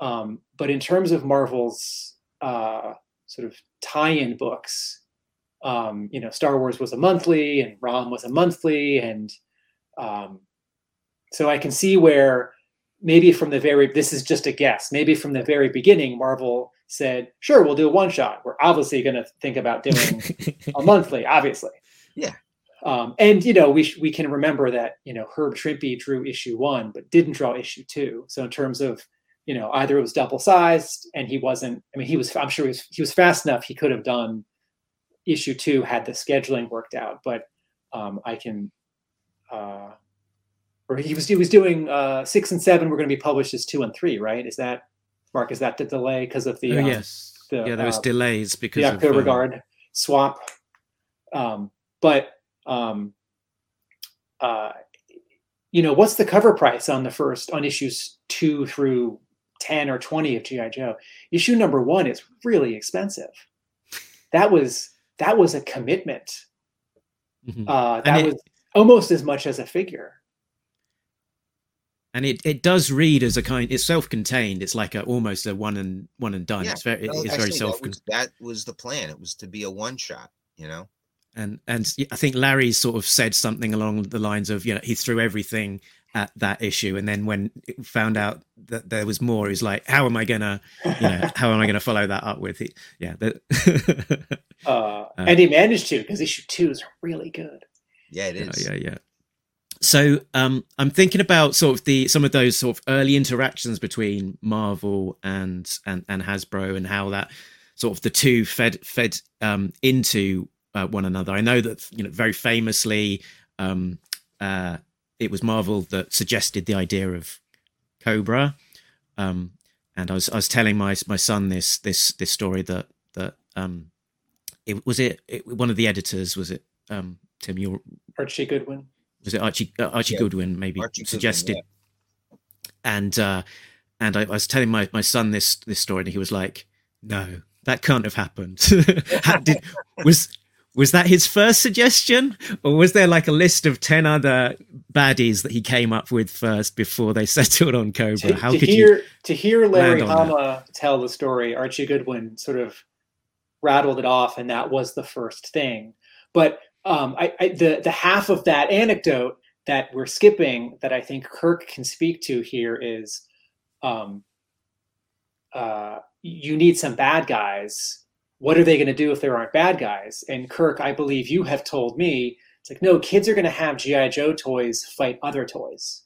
Um, but in terms of Marvel's uh, sort of tie-in books, um, you know, Star Wars was a monthly and ROM was a monthly, and um, so I can see where maybe from the very this is just a guess. Maybe from the very beginning, Marvel said, "Sure, we'll do a one shot. We're obviously going to think about doing a monthly, obviously." Yeah. Um, and you know, we sh- we can remember that you know Herb Trimpe drew issue one, but didn't draw issue two. So in terms of you know, either it was double sized and he wasn't. I mean, he was. I'm sure he was. He was fast enough. He could have done issue two had the scheduling worked out, but um, I can. Uh, or he was he was doing uh, six and seven were going to be published as two and three, right? Is that Mark? Is that the delay because of the? Oh, um, yes. The, yeah, there was uh, delays because the Oktober of, um, Guard swap. Um, but um, uh, you know, what's the cover price on the first on issues two through ten or twenty of GI Joe? Issue number one is really expensive. That was that was a commitment. Mm-hmm. Uh, that it, was almost as much as a figure. And it, it does read as a kind. It's self-contained. It's like a almost a one and one and done. Yeah, it's very it's very self. That was, that was the plan. It was to be a one shot. You know. And and I think Larry sort of said something along the lines of you know he threw everything at that issue. And then when found out that there was more he's like how am i gonna you know how am i gonna follow that up with? It yeah uh, uh, and he managed to because issue two is really good. Yeah it is. yeah yeah, yeah. so um, i'm thinking about sort of the some of those sort of early interactions between marvel and and, and hasbro and how that sort of the two fed fed um, into uh, one another. I know that you know very famously um, uh, it was Marvel that suggested the idea of Cobra. Um, and I was I was telling my my son this this this story that that um, it was it, it one of the editors was it um, Tim your Archie Goodwin was it Archie uh, Archie yeah. Goodwin maybe Archie suggested Goodwin, yeah. and uh, and I, I, was telling my my son this this story and he was like no that can't have happened did, was was that his first suggestion? Or was there like a list of 10 other baddies that he came up with first before they settled on cobra? To, how to could hear, you to hear larry hama tell the story archie goodwin sort of rattled it off and that was the first thing. But um, I, I, the, the half of that anecdote that we're skipping that i think kirk can speak to here is um, uh, you need some bad guys what are they going to do if there aren't bad guys? And Kirk, I believe you have told me It's like no, kids are going to have GI Joe toys fight other toys.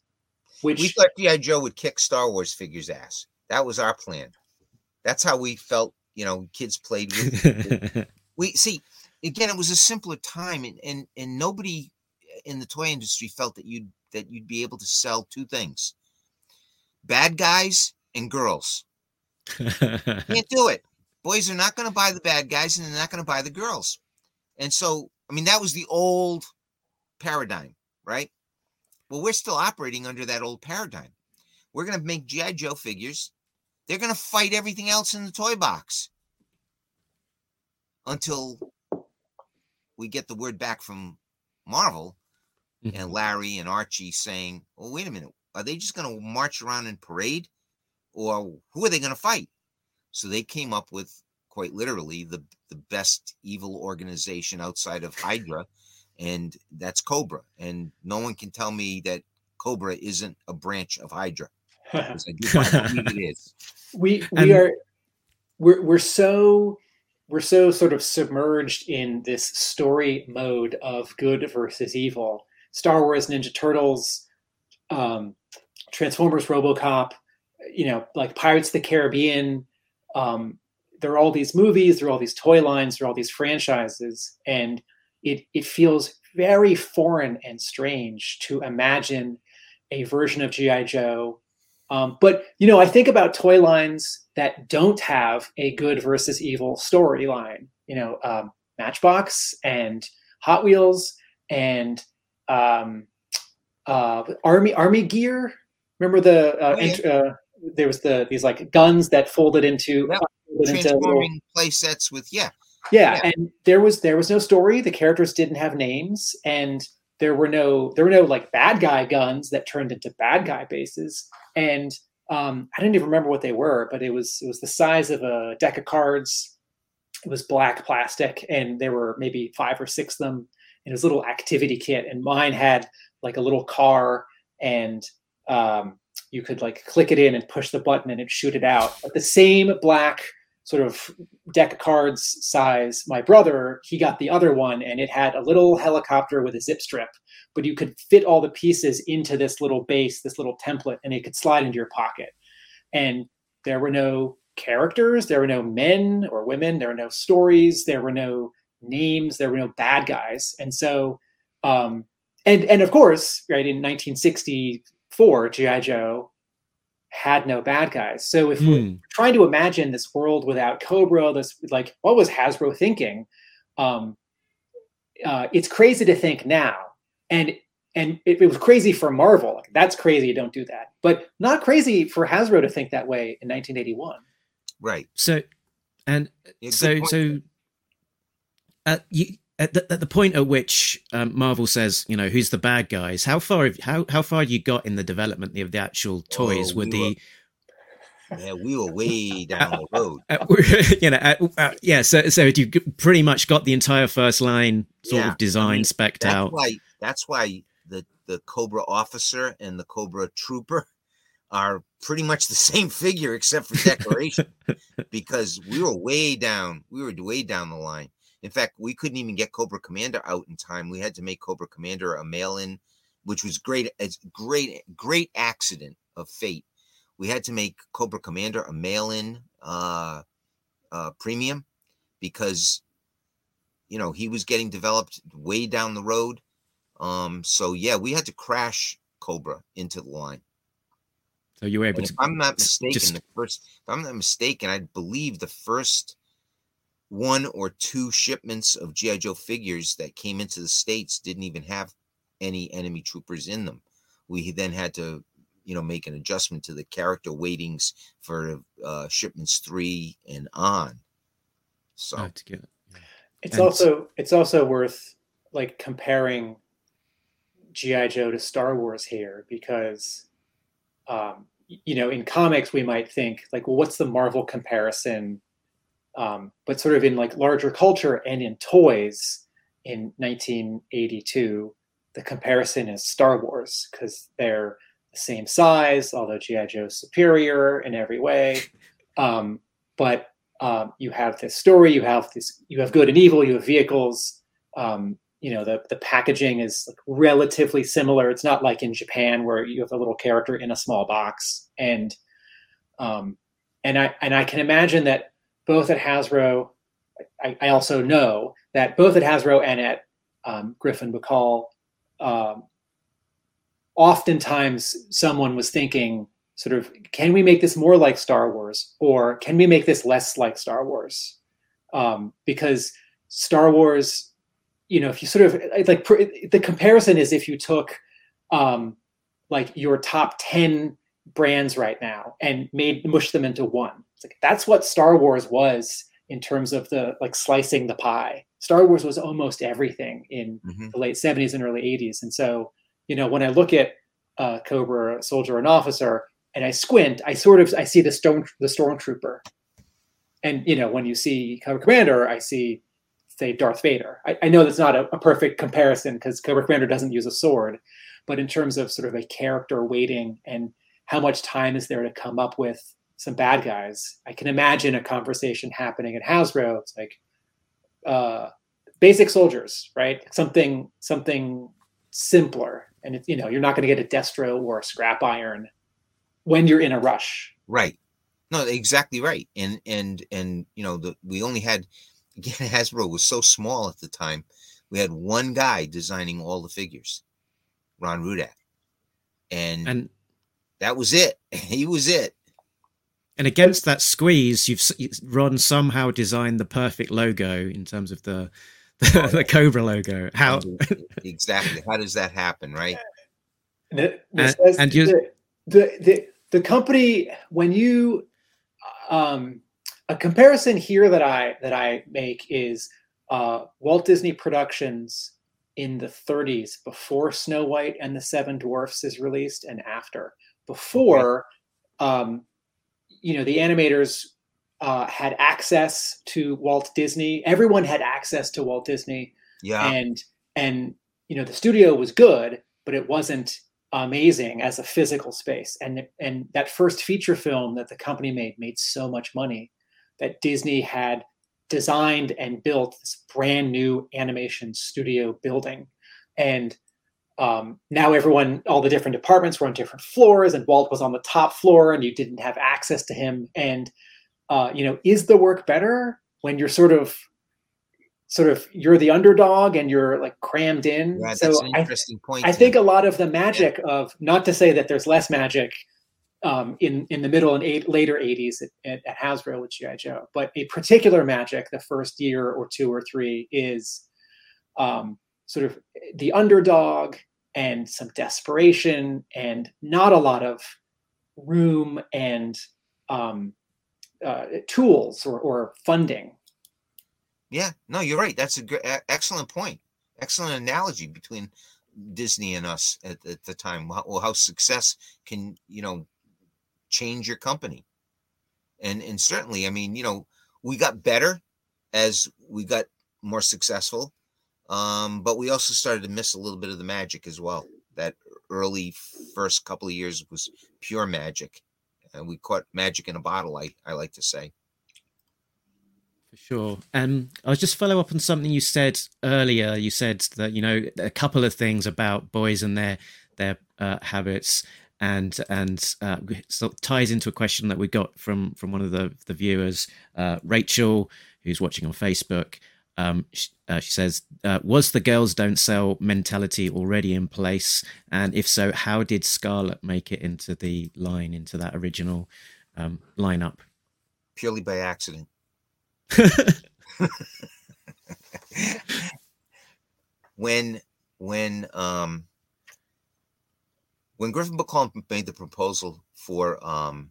Which we thought GI Joe would kick Star Wars figures ass. That was our plan. That's how we felt. You know, kids played with. we see again. It was a simpler time, and and and nobody in the toy industry felt that you'd that you'd be able to sell two things: bad guys and girls. you Can't do it. Boys are not going to buy the bad guys, and they're not going to buy the girls. And so, I mean, that was the old paradigm, right? Well, we're still operating under that old paradigm. We're going to make GI Joe figures. They're going to fight everything else in the toy box until we get the word back from Marvel Mhm. and Larry and Archie saying, "Well, wait a minute. Are they just going to march around and parade, or who are they going to fight?" So they came up with quite literally the the best evil organization outside of Hydra, and that's Cobra. And no one can tell me that Cobra isn't a branch of Hydra. I do I it is. we And- we are we're we're so we're so sort of submerged in this story mode of good versus evil. Star Wars, Ninja Turtles, um, Transformers, RoboCop, you know, like Pirates of the Caribbean. Um, there are all these movies, there are all these toy lines, there are all these franchises, and it it feels very foreign and strange to imagine a version of GI Joe um, but you know, I think about toy lines that don't have a good versus evil storyline. You know, um, Matchbox and Hot Wheels and um, uh, Army Army Gear. Remember the uh, Oh, yeah. uh, there was the these like guns that folded into, folded into Transforming play sets with yeah, yeah, Yeah. and there was there was no story. The characters didn't have names, and there were no there were no like bad guy guns that turned into bad guy bases. And um, I didn't even remember what they were, but it was it was the size of a deck of cards. It was black plastic, and there were maybe five or six of them. And it was a little activity kit, and mine had like a little car, and um, you could like click it in and push the button, and it shoot it out. But the same black sort of deck of cards size. My brother, he got the other one, and it had a little helicopter with a zip strip, but you could fit all the pieces into this little base, this little template, and it could slide into your pocket. And there were no characters, there were no men or women, there were no stories, there were no names, there were no bad guys, and so, um, and and of course, right in 1964, GI Joe had no bad guys. So if we're Hmm. trying to imagine this world without Cobra, this like what was Hasbro thinking? Um, uh, it's crazy to think now, and and it, it was crazy for Marvel. Like, that's crazy. Don't do that. But not crazy for Hasbro to think that way in 1981. right. So, and Yeah, so so at you at the, at the point at which um, Marvel says, you know, who's the bad guys? How far have, how how far you got in the development of the actual toys? Oh, with we the yeah, we were way down the road. uh, you know, uh, yeah. So so you pretty much got the entire first line sort Yeah, of design mean, specced That's out. why that's why the the Cobra officer and the Cobra trooper are pretty much the same figure except for decoration because we were way down. We were way down the line. In fact, we couldn't even get Cobra Commander out in time. We had to make Cobra Commander a mail-in, which was great. It's great, great accident of fate. We had to make Cobra Commander a mail-in uh, uh, premium because you know he was getting developed way down the road. Um, so yeah, we had to crash Cobra into the line. So you were able And to. if I'm not mistaken, just- the first, if I'm not mistaken, I believe the first one or two shipments of GI Joe figures that came into the states didn't even have any enemy troopers in them. We then had to, you know, make an adjustment to the character weightings for uh, shipments three and on. So Oh, to It's And- also it's also worth like comparing GI Joe to Star Wars here because um, you know in comics we might think like well what's the Marvel comparison um, but sort of in like larger culture and in toys in 1982 the comparison is Star Wars because they're the same size although GI Joe's superior in every way. Um, but um, you have this story you have this you have good and evil you have vehicles. Um, you know the the packaging is like relatively similar. It's not like in Japan where you have a little character in a small box, and um, and I and I can imagine that both at Hasbro, I, I also know that both at Hasbro and at um, Griffin Bacal, um, oftentimes someone was thinking sort of can we make this more like Star Wars or can we make this less like Star Wars? Um, because Star Wars, you know, if you sort of like the comparison is if you took um, like your top 10 brands right now and made mush them into one. Like that's what Star Wars was in terms of the like slicing the pie. Star Wars was almost everything in mm-hmm. the late 70s and early 80s. And so, you know, when I look at uh, Cobra, a soldier, and officer, and I squint, I sort of I see the stone the stormtrooper, and you know when you see Cobra Commander, I see say Darth Vader. I, I know that's not a, a perfect comparison because Cobra Commander doesn't use a sword, but in terms of sort of a character waiting and how much time is there to come up with some bad guys, I can imagine a conversation happening at Hasbro. It's like uh, basic soldiers, right? Something something simpler, and it, you know you're not going to get a Destro or a Scrap Iron when you're in a rush. Right. No, exactly right. And and and you know, the we only had again Hasbro was so small at the time. We had one guy designing all the figures, Ron Rudat, And and that was it. He was it. And against that squeeze, you've Ron somehow designed the perfect logo in terms of the the, the Cobra logo. How exactly? How does that happen, right? The, and, and you, the, the the company when you um, a comparison here that I that I make is uh, Walt Disney Productions in the 30s before Snow White and the Seven Dwarfs is released and after. Before, um, you know, the animators uh, had access to Walt Disney. Everyone had access to Walt Disney. Yeah. And and you know the studio was good, but it wasn't amazing as a physical space. And and that first feature film that the company made made so much money that Disney had designed and built this brand new animation studio building. And um, now everyone, all the different departments were on different floors, and Walt was on the top floor, and you didn't have access to him. And uh, you know, is the work better when you're sort of sort of you're the underdog and you're like crammed in. Yeah, so an interesting I, point. I think a lot of the magic yeah. of not to say that there's less magic um, in in the middle and eight, later 80s at, at, Hasbro with GI Joe, but a particular magic the first year or two or three is um, sort of the underdog and some desperation and not a lot of room and um, uh, tools or, or funding yeah, no, you're right. That's a good, excellent point. Excellent analogy between Disney and us at, at the time. Well, how success can you know change your company, and and certainly, I mean, you know, we got better as we got more successful, um, but we also started to miss a little bit of the magic as well. That early first couple of years was pure magic, and we caught magic in a bottle. I I like to say. For sure. Um, I'll just follow up on something you said earlier. You said that you know a couple of things about boys and their their uh, habits, and and uh, so ties into a question that we got from from one of the the viewers, uh, Rachel, who's watching on Facebook. Um, she, uh, she says, uh, "Was the girls don't sell mentality already in place? And if so, how did Scarlett make it into the line into that original um, lineup?" Purely by accident. when when um when Griffin Bacal made the proposal for um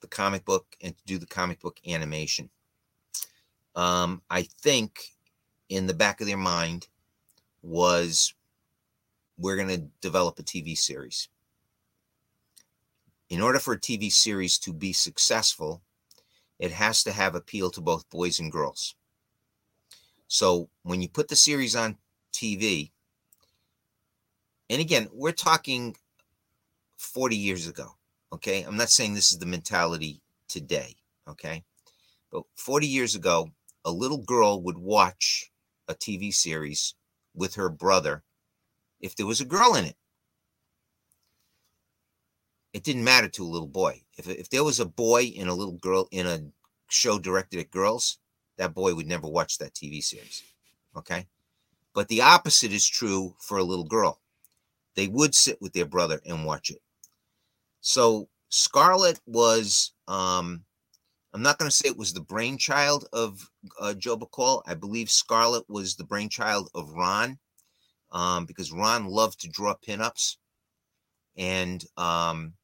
the comic book and to do the comic book animation, um, I think in the back of their mind was we're going to develop a TV series. In order for a TV series to be successful, it has to have appeal to both boys and girls. So when you put the series on TV, and again, we're talking 40 years ago, okay? I'm not saying this is the mentality today, okay? But 40 years ago, a little girl would watch a TV series with her brother if there was a girl in it. It didn't matter to a little boy. If, if there was a boy and a little girl in a show directed at girls, that boy would never watch that TV series. Okay. But the opposite is true for a little girl. They would sit with their brother and watch it. So Scarlett was, um, I'm not going to say it was the brainchild of uh, Joe Bacal. I believe Scarlett was the brainchild of Ron um, because Ron loved to draw pinups. And um,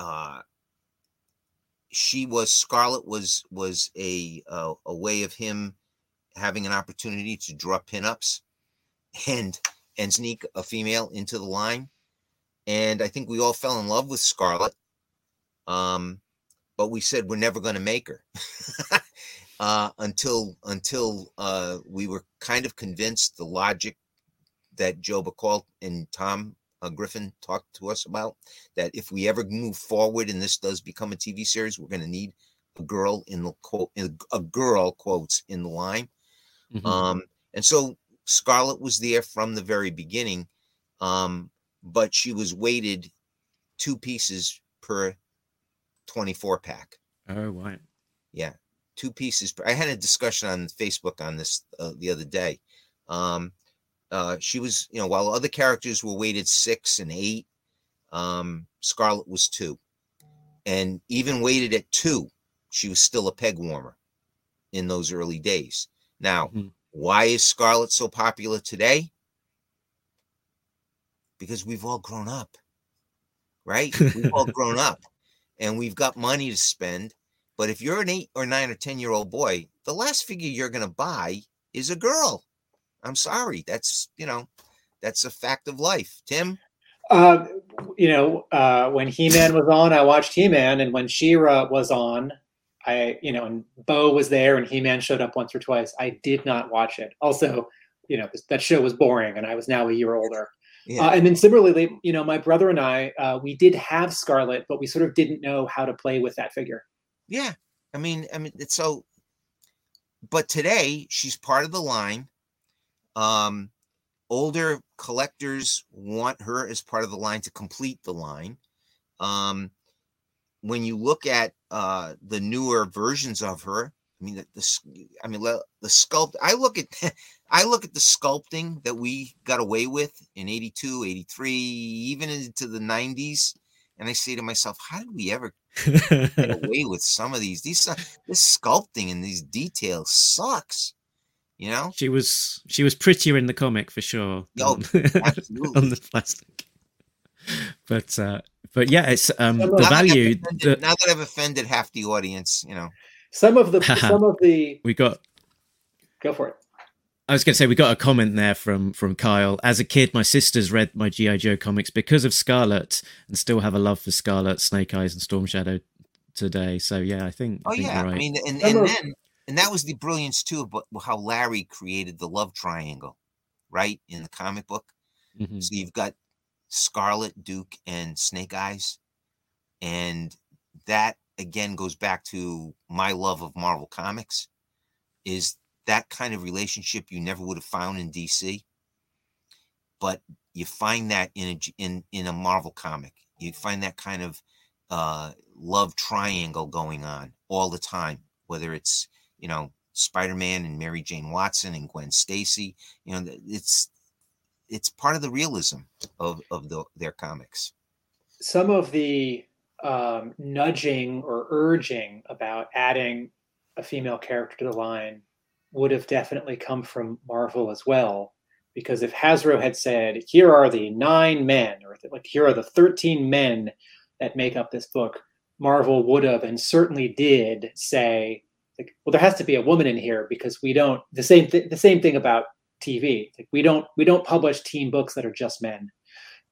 uh, she was Scarlett was was a uh, a way of him having an opportunity to draw pinups and and sneak a female into the line. And I think we all fell in love with Scarlett. Um, but we said we're never going to make her uh, until until uh, we were kind of convinced the logic that Joe Bacal and Tom uh, Griffin talked to us about that if we ever move forward and this does become a TV series, we're going to need a girl in the quote, a girl quotes in the line. Mm-hmm. Um, and so Scarlett was there from the very beginning, um, but she was weighted two pieces per 24 pack. Oh, right. Yeah, two pieces. I had a discussion on Facebook on this uh, the other day. Um, uh, she was, you know, while other characters were weighted six and eight, um, Scarlett was two. And even weighted at two, she was still a peg warmer in those early days. Now, mm-hmm. why is Scarlett so popular today? Because we've all grown up, right? We've all grown up and we've got money to spend. But if you're an eight or nine or 10 year old boy, the last figure you're going to buy is a girl. I'm sorry. That's, you know, that's a fact of life. Tim? Uh, you know, uh, when He Man was on, I watched He Man. And when She Ra was on, I, you know, and Bow was there and He Man showed up once or twice. I did not watch it. Also, you know, that show was boring and I was now a year older. Yeah. Uh, and then similarly, you know, my brother and I, uh, we did have Scarlett, but we sort of didn't know how to play with that figure. Yeah, I mean, I mean, it's so. But today, she's part of the line. Um, older collectors want her as part of the line to complete the line. Um, when you look at uh, the newer versions of her, I mean, the, the I mean, the sculpt. I look at, I look at the sculpting that we got away with in 82, 83, even into the 90s, and I say to myself, how did we ever get away with some of these? These uh, this sculpting and these details sucks. You know, she was she was prettier in the comic for sure. Oh, absolutely. on the plastic. But uh, but yeah, it's um the value. That now that I've offended half the audience, you know. Some of the some of the we got go for it. I was going to say we got a comment there from from Kyle. As a kid, my sisters read my GI Joe comics because of Scarlett, and still have a love for Scarlett, Snake Eyes, and Storm Shadow today. So yeah, I think. Oh I think yeah, right. I mean, and, and then and that was the brilliance too about how Larry created the love triangle, right in the comic book. Mm-hmm. So you've got Scarlett, Duke, and Snake Eyes, and that again goes back to my love of Marvel Comics is that kind of relationship you never would have found in DC. But you find that in a, in in a Marvel comic. You find that kind of uh, love triangle going on all the time, whether it's you know Spider-Man and Mary Jane Watson and Gwen Stacy. You know, it's it's part of the realism of of the, their comics. Some of the um, nudging or urging about adding a female character to the line would have definitely come from Marvel as well. Because if Hasbro had said, here are the nine men, or like here are the 13 men that make up this book, Marvel would have and certainly did say, like, well, there has to be a woman in here because we don't the same th- the same thing about TV. Like we don't we don't publish teen books that are just men.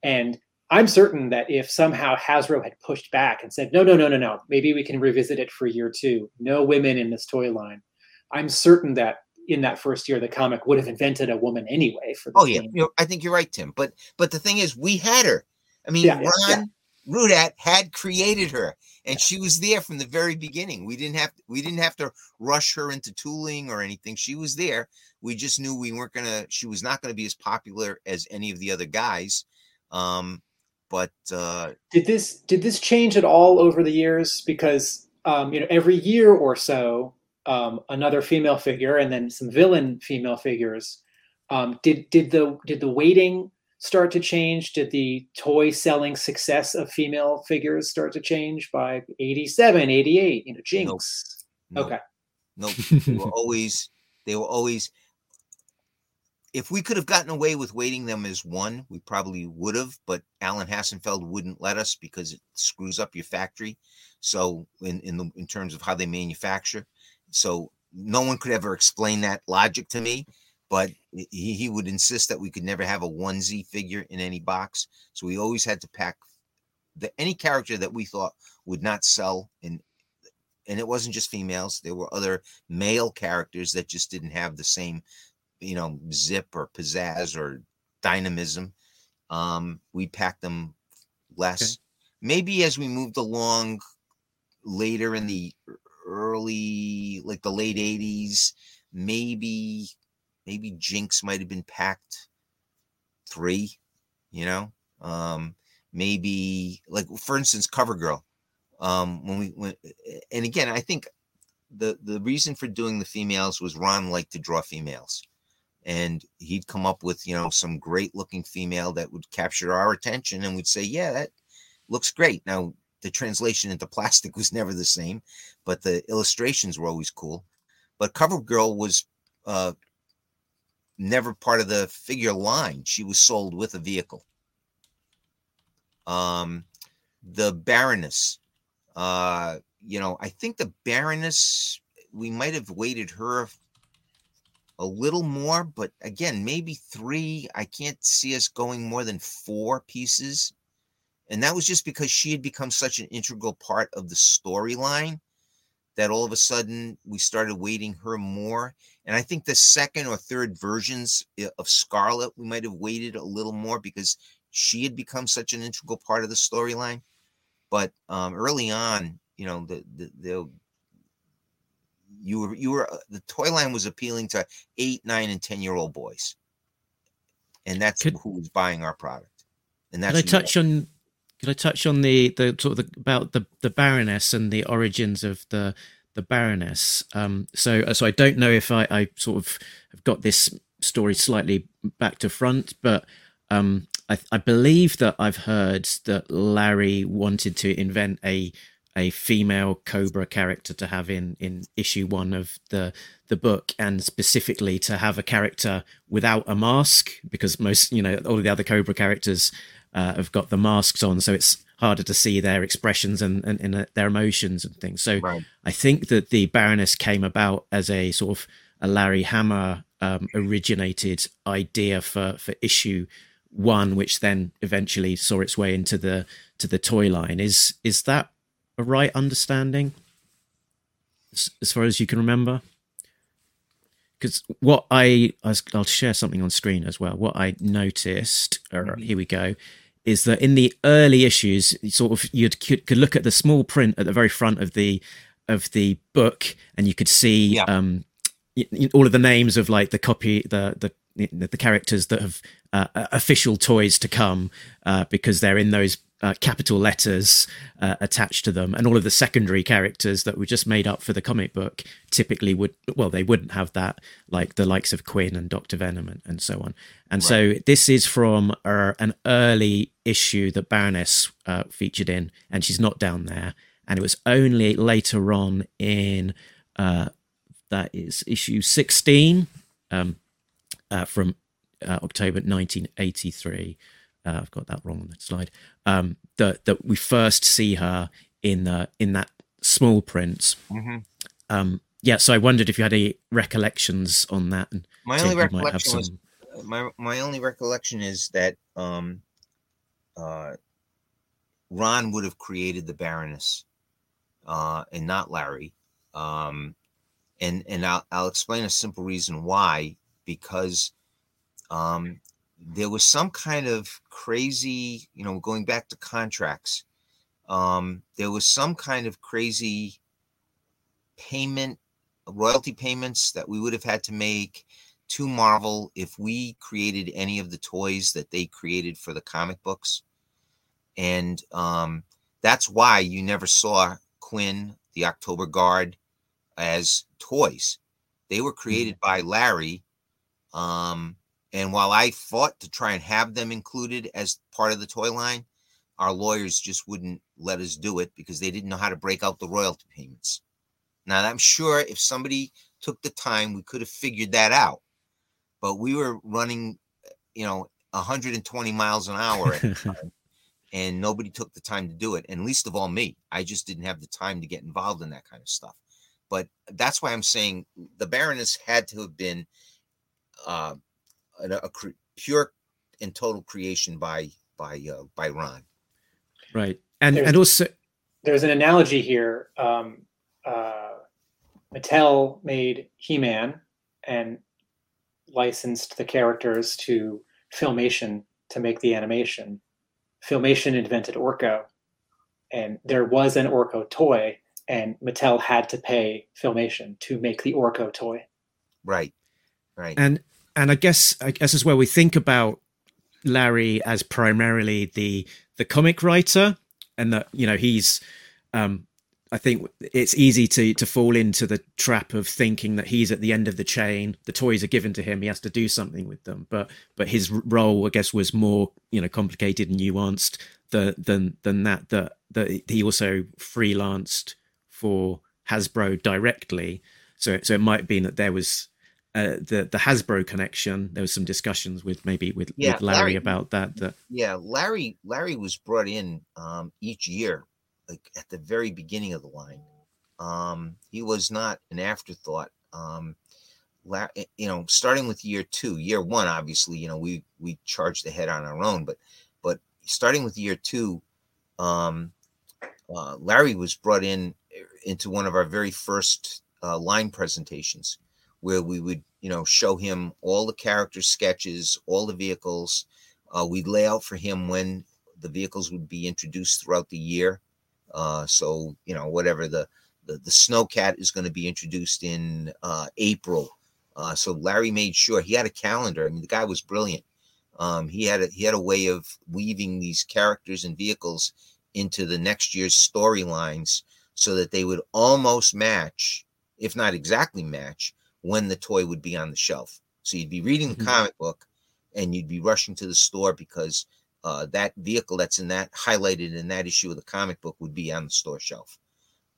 And I'm certain that if somehow Hasbro had pushed back and said, no, no, no, no, no, maybe we can revisit it for year two, no women in this toy line, I'm certain that in that first year, the comic would have invented a woman anyway. For oh yeah, you know, I think you're right, Tim. But but the thing is, we had her. I mean, yeah, Ron, yeah, Rudat had created her, and she was there from the very beginning. We didn't have we didn't have to rush her into tooling or anything. She was there. We just knew we weren't gonna. She was not gonna be as popular as any of the other guys. Um, but uh, did this did this change at all over the years? Because um, you know, every year or so, um, another female figure, and then some villain female figures. Um, did did the did the weighting start to change? Did the toy selling success of female figures start to change by 87, 88? You know, Jinx. Nope. Okay. Nope. they were always they were always if we could have gotten away with weighting them as one, we probably would have, but Alan Hassenfeld wouldn't let us because it screws up your factory. So in in the in terms of how they manufacture. So no one could ever explain that logic to me but he, he would insist that we could never have a onesie figure in any box. So we always had to pack the any character that we thought would not sell in and it wasn't just females there were other male characters that just didn't have the same you know zip or pizzazz or dynamism um we packed them less okay. maybe as we moved along later in the early like the late 80s maybe maybe Jinx might have been packed three, you know, um, maybe like for instance, CoverGirl. Um, when we went, and again, I think the the reason for doing the females was Ron liked to draw females, and he'd come up with you know some great looking female that would capture our attention, and we'd say, yeah, that looks great. Now the translation into plastic was never the same, but the illustrations were always cool. But cover girl was uh, never part of the figure line. She was sold with a vehicle. Um, the Baroness, uh, you know, I think the Baroness, we might have weighted her a little more, but again, maybe three. I can't see us going more than four pieces. And that was just because she had become such an integral part of the storyline that all of a sudden we started weighting her more. And I think the second or third versions eh, of Scarlett, we might have weighted a little more because she had become such an integral part of the storyline. But um, early on, you know, the, the, the you were you were uh, the toy line was appealing to eight, nine, and ten year old boys, and that's could, who was buying our product. And that's could I touch on could I touch on the the sort of the, about the the Baroness and the origins of the the Baroness? Um, so uh, so I don't know if I, I sort of have got this story slightly back to front, but um, I, I believe that I've heard that Larry wanted to invent a a female Cobra character to have in in issue one of the the book, and specifically to have a character without a mask, because most you know all of the other Cobra characters uh, have got the masks on, so it's harder to see their expressions and, and, and uh, their emotions and things. So right. I think that the Baroness came about as a sort of a Larry Hama um, originated idea for for issue one, which then eventually saw its way into the to the toy line. Is is that a right understanding? As, far as you can remember, because what I I'll share something on screen as well. What I noticed, or mm-hmm. here we go, is that in the early issues, sort of you could look at the small print at the very front of the of the book, and you could see yeah. um, all of the names of like the copy, the the the characters that have uh, official toys to come uh, because they're in those uh, capital letters uh, attached to them, and all of the secondary characters that were just made up for the comic book typically would well they wouldn't have that like the likes of Kwinn and Doctor Venom and, and so on. And right. so this is from uh, an early issue that Baroness uh, featured in, and she's not down there. And it was only later on in uh, that is issue sixteen um, uh, from October 1983 uh, I've got that wrong on the slide. Um, that that we first see her in the in that small print. Mm-hmm. Um, yeah, so I wondered if you had any recollections on that. And my only recollection was my my only recollection is that um, uh, Ron would have created the Baroness, uh, and not Larry. Um, and and I'll I'll explain a simple reason why because um, there was some kind of crazy, you know, going back to contracts. um, there was some kind of crazy payment, royalty payments that we would have had to make to Marvel if we created any of the toys that they created for the comic books. And um, that's why you never saw Kwinn, the Oktober Guard, as toys. They were created by Larry. Um, and while I fought to try and have them included as part of the toy line, our lawyers just wouldn't let us do it because they didn't know how to break out the royalty payments. Now, I'm sure if somebody took the time, we could have figured that out. But we were running, you know, 120 miles an hour time, and nobody took the time to do it. And least of all me, I just didn't have the time to get involved in that kind of stuff. But that's why I'm saying the Baroness had to have been uh, a, a cre- pure and total creation by by uh, by Ron. Right, and There's- and also There's an analogy here. Um, uh, Mattel made He-Man and licensed the characters to Filmation to make the animation. Filmation invented Orko, and there was an Orko toy, and Mattel had to pay Filmation to make the Orko toy. Right, right. and and I guess I guess as we think about Larry as primarily the the comic writer, and that you know he's. Um, I think it's easy to to fall into the trap of thinking that he's at the end of the chain. The toys are given to him; he has to do something with them. But but his role, I guess, was more you know complicated and nuanced the, than than that. That that he also freelanced for Hasbro directly. So so it might been that there was uh, the the Hasbro connection. There was some discussions with maybe with, Yeah, with Larry, Larry- about that. That Yeah, Larry Larry was brought in um, each year, like at the very beginning of the line. Um, he was not an afterthought. Um, La- eh, you know, starting with year two, year one, obviously, you know, we we charged ahead on our own, but but starting with year two, um, uh, Larry was brought in eh, into one of our very first uh, line presentations, where we would you know show him all the character sketches, all the vehicles. Uh, we'd lay out for him when the vehicles would be introduced throughout the year. Uh, so you know whatever the the, the snowcat is going to be introduced in uh, April. Uh, so Larry made sure he had a calendar. I mean, the guy was brilliant. Um, he had a, he had a way of weaving these characters and vehicles into the next year's storylines so that they would almost match, if not exactly match, when the toy would be on the shelf. So you'd be reading the Mhm. comic book and you'd be rushing to the store because uh, that vehicle that's in that highlighted in that issue of the comic book would be on the store shelf.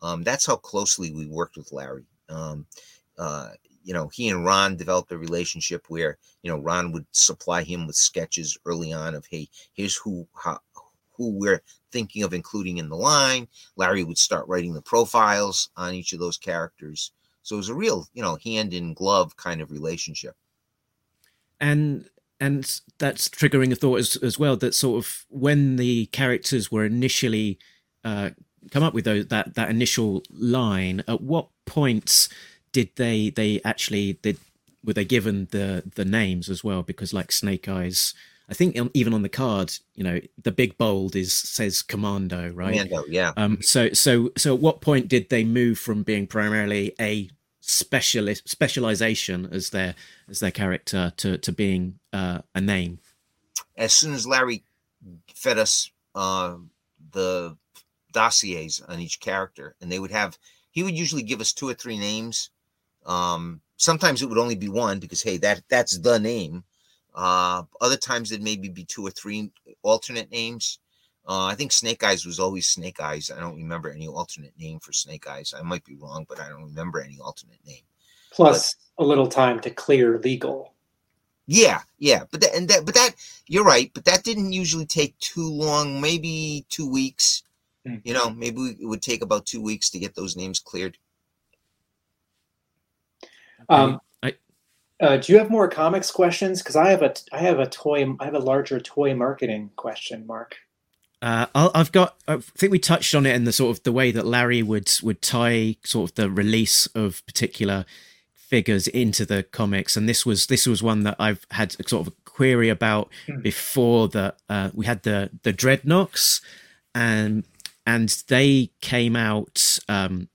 Um, that's how closely we worked with Larry. Um, uh, you know, he and Ron developed a relationship where you know Ron would supply him with sketches early on of hey, here's who how, who we're thinking of including in the line. Larry would start writing the profiles on each of those characters. So it was a real, you know, hand in glove kind of relationship. and and that's triggering a thought as as well that sort of when the characters were initially uh, come up with those, that that initial line, at what points did they they actually did were they given the the names as well? Because like Snake Eyes. I think even on the card, you know, the big bold is says Commando, right? Mando, yeah. Um, so, so, so, at what point did they move from being primarily a specialist specialization as their as their character to to being uh, a name? as soon as Larry fed us uh, the dossiers on each character, and they would have, he would usually give us two or three names. Um, sometimes it would only be one because hey, that that's the name. Uh, other times it maybe be two or three alternate names. Uh, I think Snake Eyes was always Snake Eyes. I don't remember any alternate name for Snake Eyes. I might be wrong, but I don't remember any alternate name. Plus a little time to clear legal. Yeah, yeah, but that and that, but that you're right, but that didn't usually take too long. Maybe two weeks. Hmm. You know, maybe it would take about two weeks to get those names cleared. Um, I- uh, do you have more comics questions? Because I have a I have a toy I have a larger toy marketing question, Mark. Uh, I'll- I've got. I think we touched on it in the sort of the way that Larry would would tie sort of the release of particular figures into the comics, and this was this was one that I've had sort of a query about Hmm. before that uh, we had the the dreadnoks, and and they came out. Um,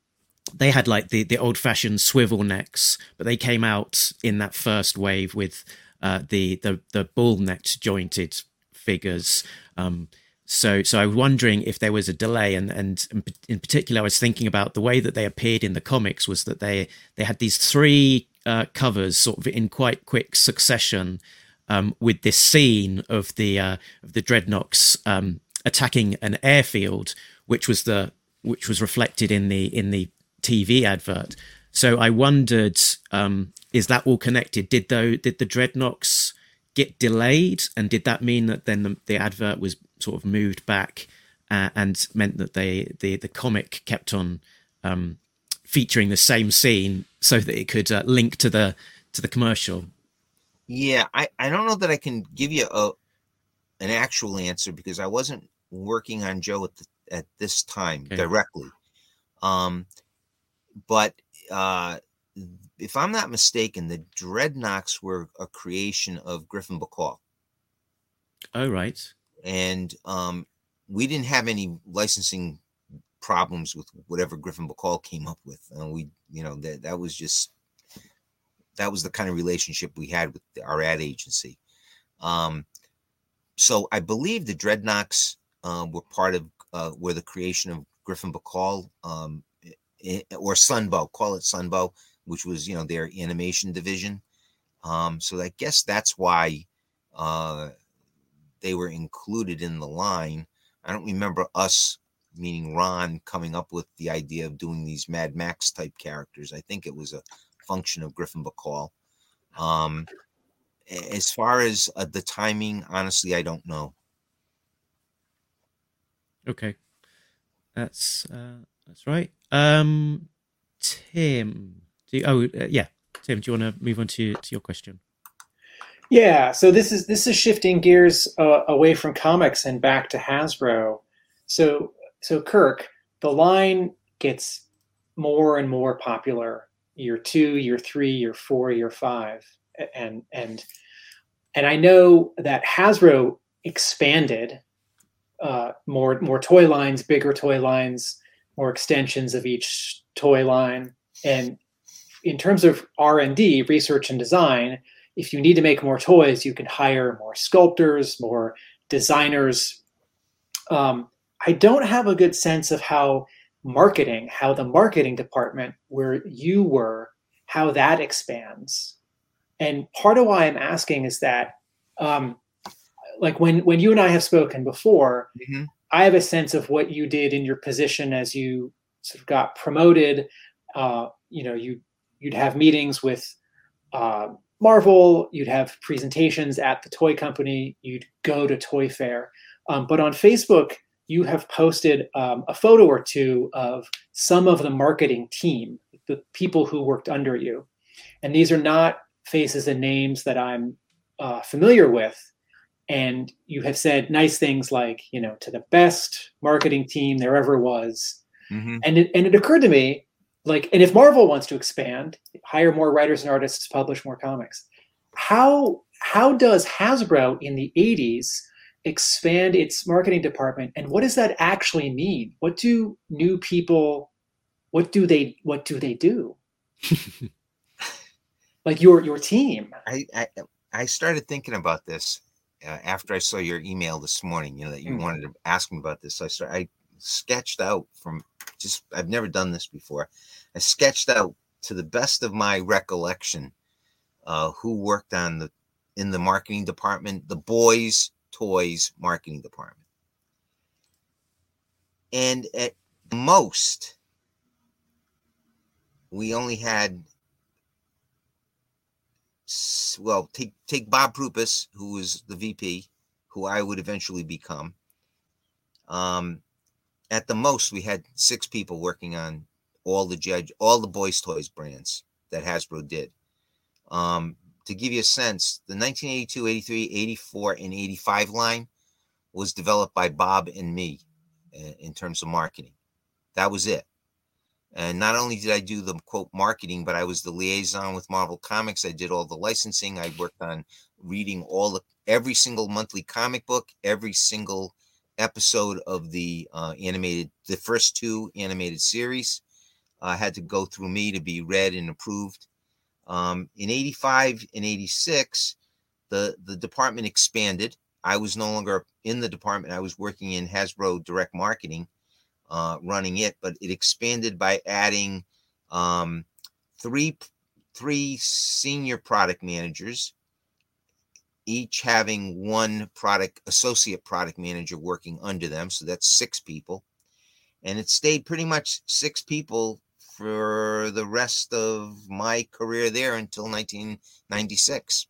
they had like the the old fashioned swivel necks, but they came out in that first wave with uh, the the the bull necked jointed figures. Um, so, so I was wondering if there was a delay, and and in particular, I was thinking about the way that they appeared in the comics was that they they had these three uh, covers sort of in quite quick succession, um, with this scene of the uh, of the dreadnoks um, attacking an airfield, which was the which was reflected in the in the TV advert. So I wondered, um, is that all connected? Did though did the dreadnoks get delayed, and did that mean that then the, the advert was sort of moved back uh, and meant that they the the comic kept on um, featuring the same scene so that it could uh, link to the to the commercial. Yeah, I I don't know that I can give you a an actual answer because I wasn't working on Joe at the, at this time okay. directly. Um, but uh, if I'm not mistaken, the Dreadnoks were a creation of Griffin Bacal. Oh, right and um, we didn't have any licensing problems with whatever Griffin Bacal came up with. And we, you know, that that was just that was the kind of relationship we had with our ad agency. Um, so I believe the Dreadnoks uh, were part of uh, were the creation of Griffin Bacal um, or Sunbow, call it Sunbow, which was you know their animation division. Um, so I guess that's why uh, they were included in the line. I don't remember us, meaning Ron, coming up with the idea of doing these Mad Max type characters. I think it was a function of Griffin Bacal. Um, as far as uh, the timing, honestly, I don't know. Okay, that's uh, that's right. Um, Tim, do you, oh uh, yeah, Tim, do you want to move on to to your question? Yeah, so this is this is shifting gears uh, away from comics and back to Hasbro. So so Kirk, the line gets more and more popular year two, year three, year four, year five, and and and I know that Hasbro expanded uh, more more toy lines, bigger toy lines, more extensions of each toy line, and in terms of R and D, research and design if you need to make more toys, you can hire more sculptors, more designers. Um, I don't have a good sense of how marketing, how the marketing department where you were, how that expands. And part of why I'm asking is that, um, like when when you and I have spoken before, mm-hmm. I have a sense of what you did in your position as you sort of got promoted. Uh, you know, you you'd have meetings with uh, Marvel, you'd have presentations at the toy company, you'd go to Toy Fair. Um, but on Facebook, you have posted um, a photo or two of some of the marketing team, the people who worked under you. And these are not faces and names that I'm uh, familiar with. And you have said nice things like, you know, to the best marketing team there ever was. Mm-hmm. And, it, and it occurred to me like and if marvel wants to expand hire more writers and artists publish more comics how how does hasbro in the 80s expand its marketing department? And what does that actually mean? What do new people what do they what do they do? Like your your team. I, I i started thinking about this uh, after i saw your email this morning you know that you mm-hmm. wanted to ask me about this. So i started i sketched out from just I've never done this before. I sketched out to the best of my recollection uh, who worked on the in the marketing department, the boys' toys marketing department. And at most, we only had well, take take Bob Prupis, who was the VP, who I would eventually become. Um, at the most we had six people working on all the judge all the boys toys brands that hasbro did. Um, to give you a sense the 1982 83 84 and 85 line was developed by bob and me uh, in terms of marketing. That was it. And not only did i do the quote marketing but i was the liaison with marvel comics. I did all the licensing. I worked on reading all the every single monthly comic book every single episode of the uh, animated, the first two animated series uh, had to go through me to be read and approved. Um, in 85 and 86, the, the department expanded. I was no longer in the department. I was working in Hasbro direct marketing, uh, running it, but it expanded by adding um, three three senior product managers, each having one product associate product manager working under them. So that's six people. And it stayed pretty much six people for the rest of my career there until 1996.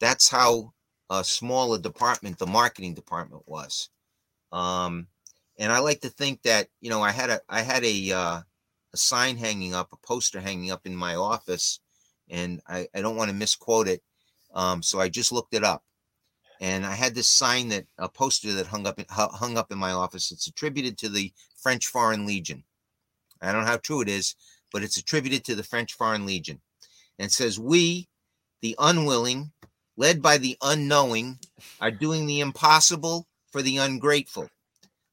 That's how uh, a department the marketing department was. Um, and I like to think that you know I had a I had a uh, a sign hanging up, a poster hanging up in my office, and I, I don't want to misquote it. Um, so I just looked it up, and I had this sign that a poster that hung up hung up in my office. It's attributed to the French Foreign Legion. I don't know how true it is, but it's attributed to the French Foreign Legion, and says, "We, the unwilling, led by the unknowing, are doing the impossible for the ungrateful.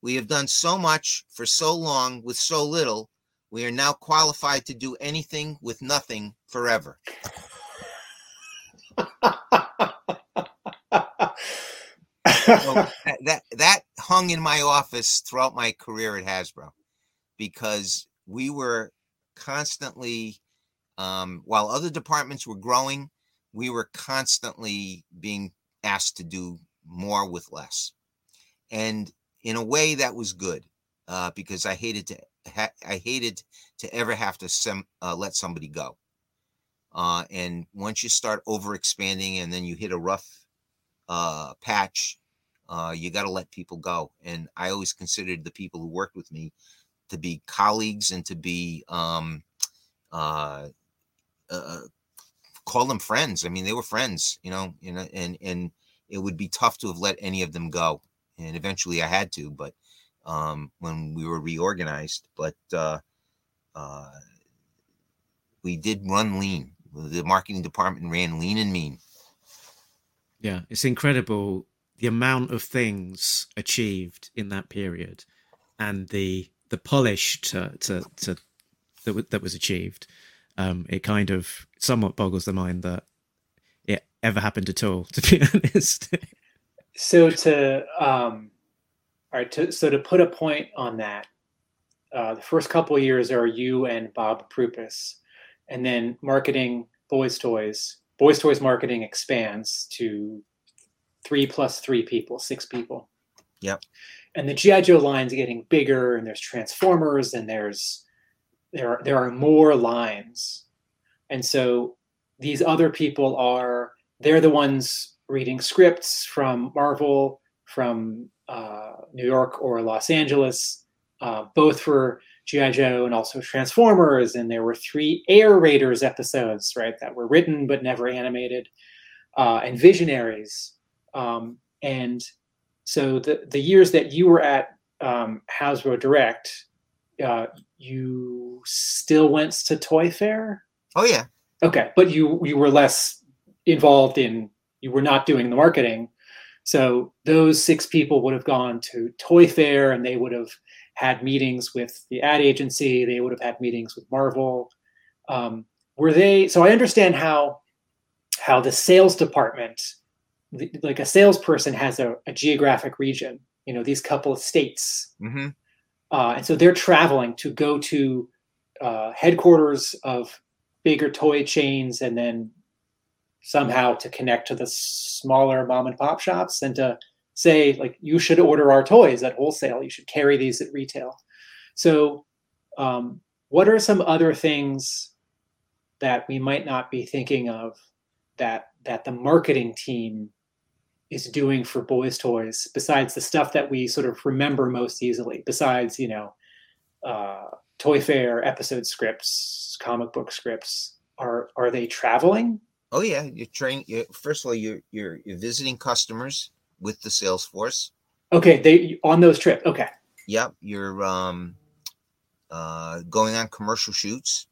We have done so much for so long with so little." We are now qualified to do anything with nothing forever. So that that hung in my office throughout my career at Hasbro because we were constantly um, while other departments were growing, we were constantly being asked to do more with less. And in a way that was good uh, because I hated to ha- I hated to ever have to sem- uh, let somebody go. Uh, and once you start over expanding and then you hit a rough uh, patch, uh, you got to let people go. And I always considered the people who worked with me to be colleagues and to be um, uh, uh, call them friends. I mean, they were friends, you know, you know, and and it would be tough to have let any of them go. And eventually, I had to, but um, when we were reorganized, but uh, uh, we did run lean. The marketing department ran lean and mean. Yeah, it's incredible the amount of things achieved in that period, and the the polish to to, to that that was achieved. Um, it kind of somewhat boggles the mind that it ever happened at all. To be honest. so to um, all right, to, so to put a point on that, uh, the first couple years are you and Bob Prupis, and then marketing Boys Toys. Boys Toys marketing expands to three plus three people, six people. Yep. And the GI Joe line's getting bigger, and there's Transformers, and there's there are, there are more lines, and so these other people are they're the ones reading scripts from Marvel, from uh, New York or Los Angeles, uh, both for GI Joe and also Transformers. And there were three Air Raiders episodes, right, that were written but never animated, uh, and Visionaries. Um, and so the the years that you were at um, Hasbro Direct, uh, you still went to Toy Fair. Oh yeah. Okay, but you you were less involved in. You were not doing the marketing so those six people would have gone to Toy Fair and they would have had meetings with the ad agency. They would have had meetings with Marvel. Um, were they? So I understand how how the sales department, like a salesperson, has a, a geographic region. You know, these couple of states, mm-hmm. uh, and so they're traveling to go to uh, headquarters of bigger toy chains and then somehow to connect to the smaller mom and pop shops and to say like you should order our toys at wholesale. You should carry these at retail. So um, what are some other things that we might not be thinking of that that the marketing team is doing for boys toys besides the stuff that we sort of remember most easily besides you know uh, toy fair episode scripts comic book scripts? Are are they traveling? Oh yeah, you're training. you first of all, you're you're you're visiting customers with the sales force. Okay, they on those trips. Okay. Yep, you're um, uh, going on commercial shoots,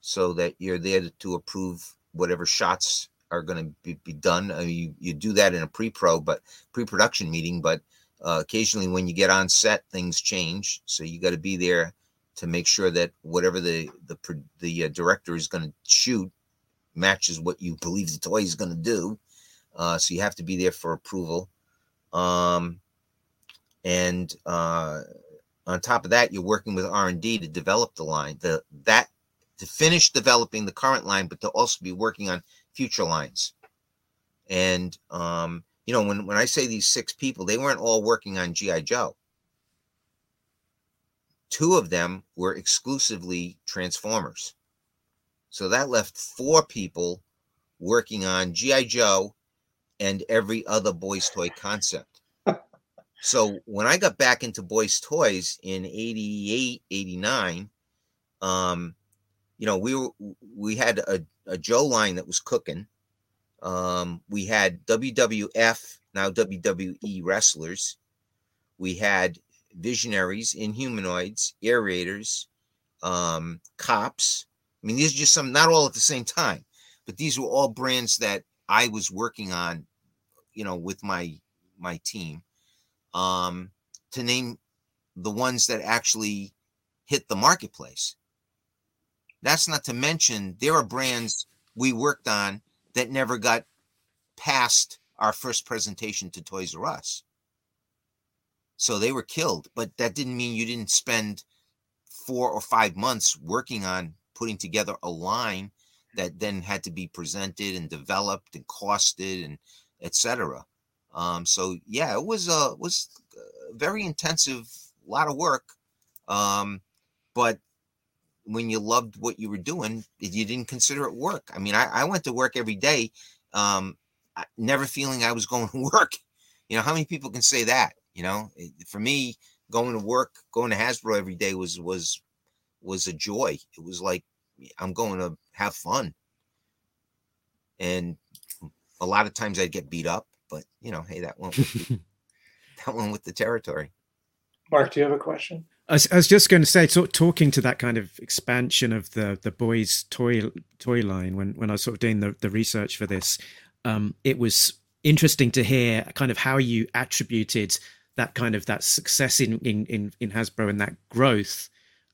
so that you're there to approve whatever shots are going to be, be done. I mean, you, you do that in a pre-pro, but pre-production meeting, but uh, occasionally when you get on set, things change. So you got to be there to make sure that whatever the the the uh, director is going to shoot matches what you believe the toy is going to do. Uh, so you have to be there for approval. Um, and uh, on top of that, you're working with R and D to develop the line. The that to finish developing the current line, but to also be working on future lines. And um, you know, when when I say these six people, they weren't all working on GI Joe. Two of them were exclusively Transformers. So that left four people working on GI Joe and every other boys toy concept. so when I got back into boys toys in 88, 89, um, you know, we were we had a, a Joe line that was cooking. Um, we had WWF, now WWE wrestlers. We had visionaries, inhumanoids, Air Raiders, um, cops. I mean, these are just some, not all at the same time, but these were all brands that I was working on, you know, with my my team. Um, to name the ones that actually hit the marketplace. That's not to mention there are brands we worked on that never got past our first presentation to Toys R Us. So they were killed, but that didn't mean you didn't spend four or five months working on putting together a line that then had to be presented and developed and costed and etc. Um, so yeah, it was a was very intensive, a lot of work. Um, but when you loved what you were doing, you didn't consider it work. I mean, I, I went to work every day, um, never feeling I was going to work. You know, how many people can say that? You know, for me, going to work, going to Hasbro every day was was was a joy. It was like I'm going to have fun. And a lot of times I'd get beat up, but you know, hey, that one that one with the territory. Mark, do you have a question? I was, I was just going to say, talk, talking to that kind of expansion of the the boys' toy toy line when when I was sort of doing the, the research for this, um, it was interesting to hear kind of how you attributed that kind of that success in in in, in Hasbro and that growth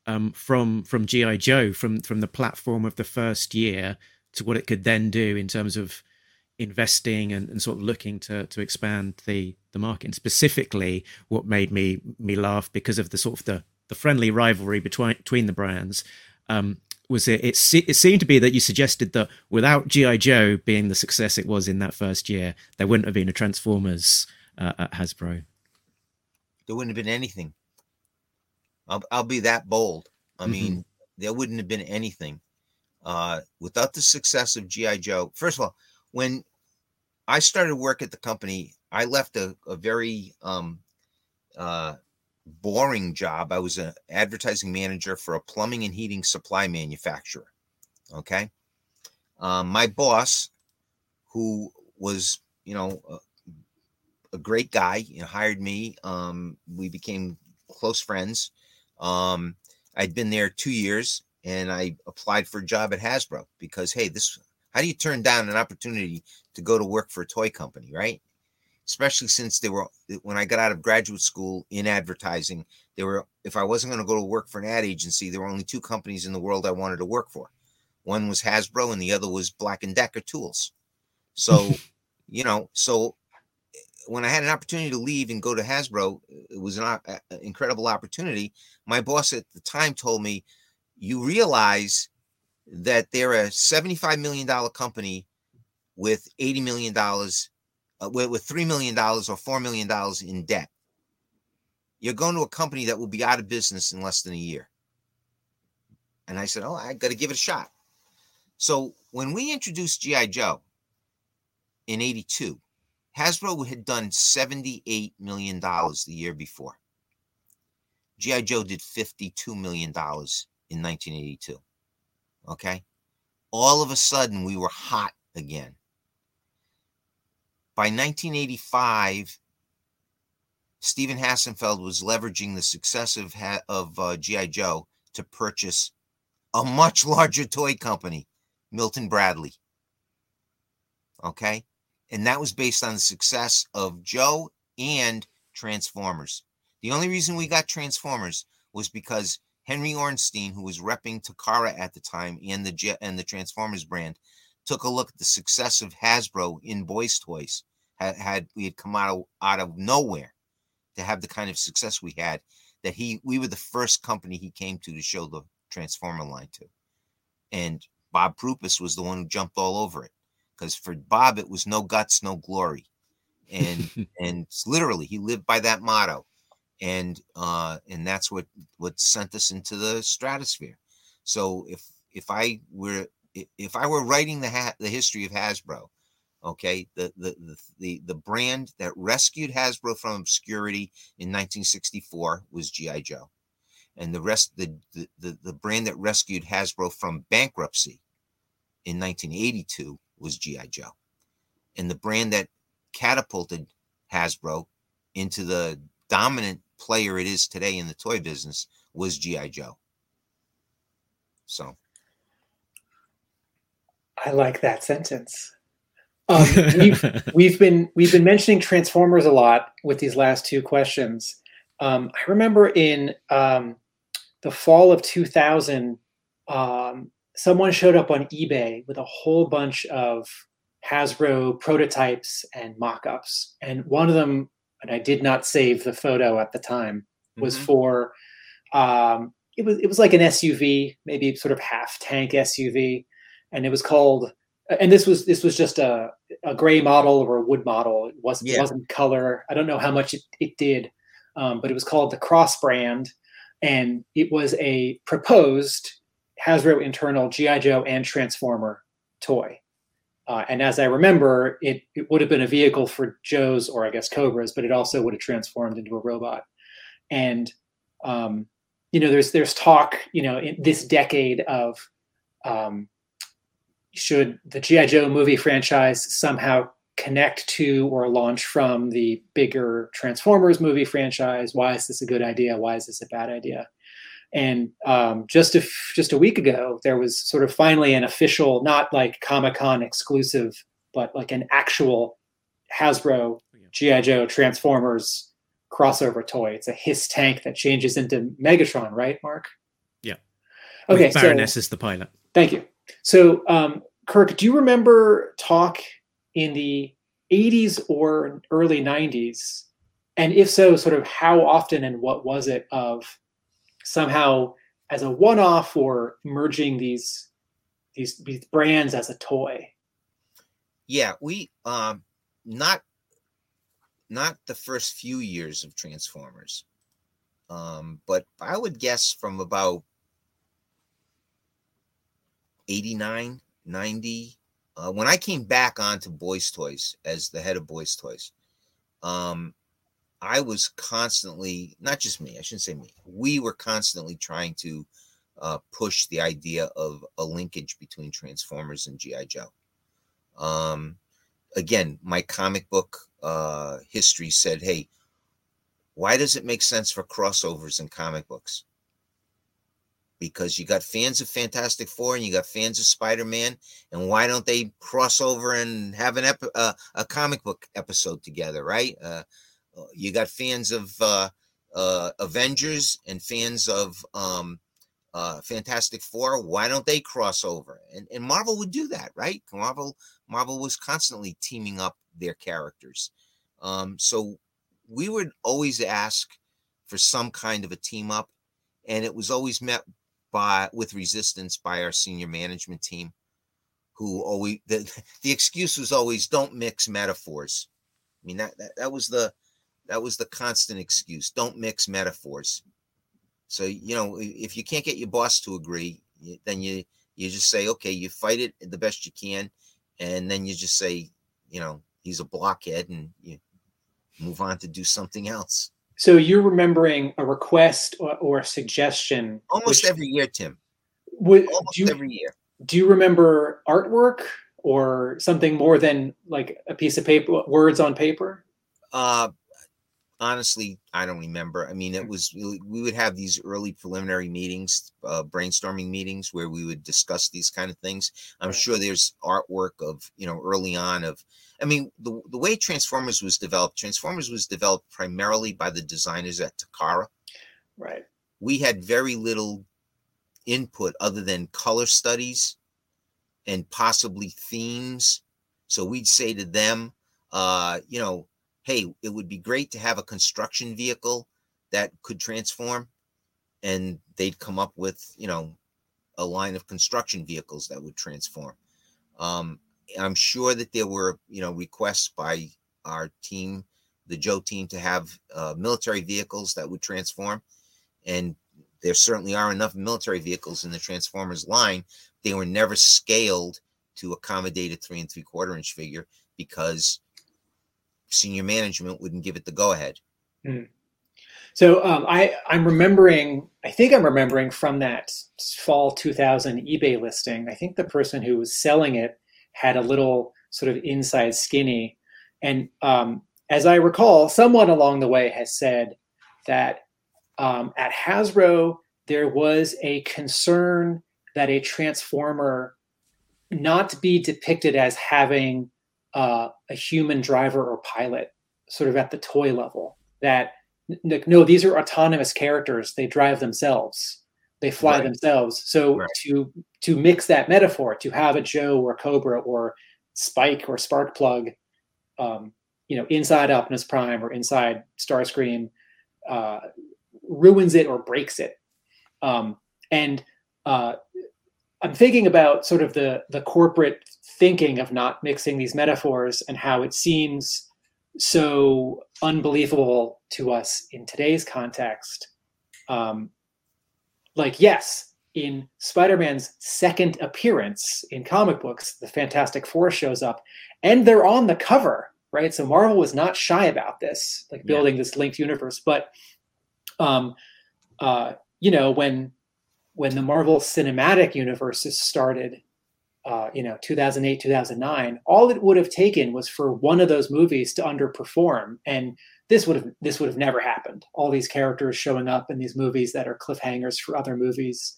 um, from from GI Joe from from the platform of the first year to what it could then do in terms of investing and, and sort of looking to to expand the the market. And specifically, what made me me laugh because of the sort of the the friendly rivalry between between the brands. Um, was it, it? It seemed to be that you suggested that without GI Joe being the success it was in that first year, there wouldn't have been a Transformers uh, at Hasbro. There wouldn't have been anything. I'll, I'll be that bold. I mm-hmm. mean, there wouldn't have been anything uh, without the success of GI Joe. First of all, when I started work at the company, I left a, a very um, uh, boring job. I was an advertising manager for a plumbing and heating supply manufacturer. Okay. Um, my boss, who was, you know, a, a great guy, you know, hired me. Um, we became close friends. Um, I'd been there two years and I applied for a job at Hasbro because, hey, this how do you turn down an opportunity to go to work for a toy company, right? Especially since they were when I got out of graduate school in advertising, there were if I wasn't going to go to work for an ad agency, there were only two companies in the world I wanted to work for. One was Hasbro and the other was Black and Decker Tools. So, you know, so when I had an opportunity to leave and go to Hasbro, it was an, uh, uh, incredible opportunity. My boss at the time told me, "You realize that they're a seventy-five million dollar company with eighty million dollars, uh, with, with three million dollars or four million dollars in debt. You're going to a company that will be out of business in less than a year." And I said, "Oh, I got to give it a shot." So when we introduced GI Joe in '82 Hasbro had done $78 million the year before. G.I. Joe did $52 million in 1982. Okay. All of a sudden, we were hot again. By 1985, Stephen Hassenfeld was leveraging the success of, of uh, G.I. Joe to purchase a much larger toy company, Milton Bradley. Okay and that was based on the success of Joe and Transformers. The only reason we got Transformers was because Henry Orenstein, who was repping Takara at the time and the and the Transformers brand, took a look at the success of Hasbro in boys' toys. Had, had we had come out of, out of nowhere to have the kind of success we had, that he we were the first company he came to to show the Transformer line to, and Bob Prupis was the one who jumped all over it because for Bob it was no guts, no glory, and and literally he lived by that motto, and uh, and that's what what sent us into the stratosphere. So if if I were if I were writing the ha- the history of Hasbro, okay, the, the the the brand that rescued Hasbro from obscurity in 1964 was GI Joe, and the rest the the, the brand that rescued Hasbro from bankruptcy in 1982 was GI Joe, and the brand that catapulted Hasbro into the dominant player it is today in the toy business was GI Joe. So I like that sentence. Um, we've, we've been we've been mentioning Transformers a lot with these last two questions. Um, I remember in um, the fall of 2000, um, someone showed up on eBay with a whole bunch of Hasbro prototypes and mock-ups, and one of them, and I did not save the photo at the time, was Mhm. for um, it was it was like an SUV, maybe sort of half tank SUV, and it was called. And this was this was just a, a gray model or a wood model. It wasn't Yeah. wasn't color. I don't know how much it, it did, um, but it was called the Cross brand, and it was a proposed Hasbro internal GI Joe and Transformer toy. Uh, and as I remember, it, it would have been a vehicle for Joe's or I guess Cobra's, but it also would have transformed into a robot. And um, you know, there's there's talk, you know, in this decade of um, should the GI Joe movie franchise somehow connect to or launch from the bigger Transformers movie franchise? Why is this a good idea? Why is this a bad idea? And um, just a f- just a week ago, there was sort of finally an official, not like Comic Con exclusive, but like an actual Hasbro GI Joe Transformers crossover toy. It's a Hiss tank that changes into Megatron, right, Mark? Yeah. Okay, With so Baroness is the pilot. Thank you. So, um, Kirk, do you remember talk in the 80s or early 90s? And if so, sort of how often and what was it of somehow as a one off or merging these, these, these brands as a toy? yeah, we um not not the first few years of Transformers. Um, but I would guess from about 89, 90, uh, when I came back onto Boys Toys as the head of Boys Toys, um, I was constantly, not just me, I shouldn't say me, we were constantly trying to uh, push the idea of a linkage between Transformers and G.I. Joe. Um, again, my comic book uh, history said, hey, why does it make sense for crossovers in comic books? Because you got fans of Fantastic Four and you got fans of Spider Man, and why don't they cross over and have an ep- uh, a comic book episode together, right? You got fans of uh, uh, Avengers and fans of um, uh, Fantastic Four. Why don't they cross over? And and Marvel would do that, right? Marvel Marvel was constantly teaming up their characters. Um, so we would always ask for some kind of a team up, and it was always met by with resistance by our senior management team, who always the, the excuse was always don't mix metaphors. I mean that, that that was the that was the constant excuse. Don't mix metaphors. So you know if you can't get your boss to agree, then you you just say okay, you fight it the best you can, and then you just say you know he's a blockhead and you move on to do something else. So you're remembering a request or, or a suggestion. Almost which every year, Tim. would, Almost do, you, every year. do you remember artwork or something more than like a piece of paper, words on paper? Uh, honestly, I don't remember. I mean, it was we would have these early preliminary meetings, uh, brainstorming meetings where we would discuss these kind of things. I'm sure there's artwork of you know early on of. I mean, the the way Transformers was developed, Transformers was developed primarily by the designers at Takara. Right. We had very little input other than color studies and possibly themes. So we'd say to them, uh, you know, hey, it would be great to have a construction vehicle that could transform. And they'd come up with, you know, a line of construction vehicles that would transform. Um, I'm sure that there were, you know, requests by our team, the Joe team, to have uh, military vehicles that would transform. And there certainly are enough military vehicles in the Transformers line. They were never scaled to accommodate a three and three quarter inch figure because senior management wouldn't give it the go ahead. So um, I I'm remembering. I think I'm remembering from that fall 2000 eBay listing. I think the person who was selling it had a little sort of inside skinny, and um, as I recall, someone along the way has said that um, at Hasbro there was a concern that a transformer not be depicted as having uh, a human driver or pilot, sort of at the toy level. That no, these are autonomous characters. They drive themselves. They fly Right. themselves. So Right. to to mix that metaphor, to have a Joe or Cobra or Spike or Sparkplug, um, you know, inside Optimus Prime or inside Starscream, uh, ruins it or breaks it. Um, and uh, I'm thinking about sort of the the corporate thinking of not mixing these metaphors and how it seems so unbelievable to us in today's context. Um, like, yes, in Spider-Man's second appearance in comic books, the Fantastic Four shows up, and they're on the cover, right? So Marvel was not shy about this, like Yeah. building this linked universe. But, um, uh, you know, when when the Marvel Cinematic Universes started, uh, you know, 2008, 2009, all it would have taken was for one of those movies to underperform, and this would have this would have never happened. All these characters showing up in these movies that are cliffhangers for other movies.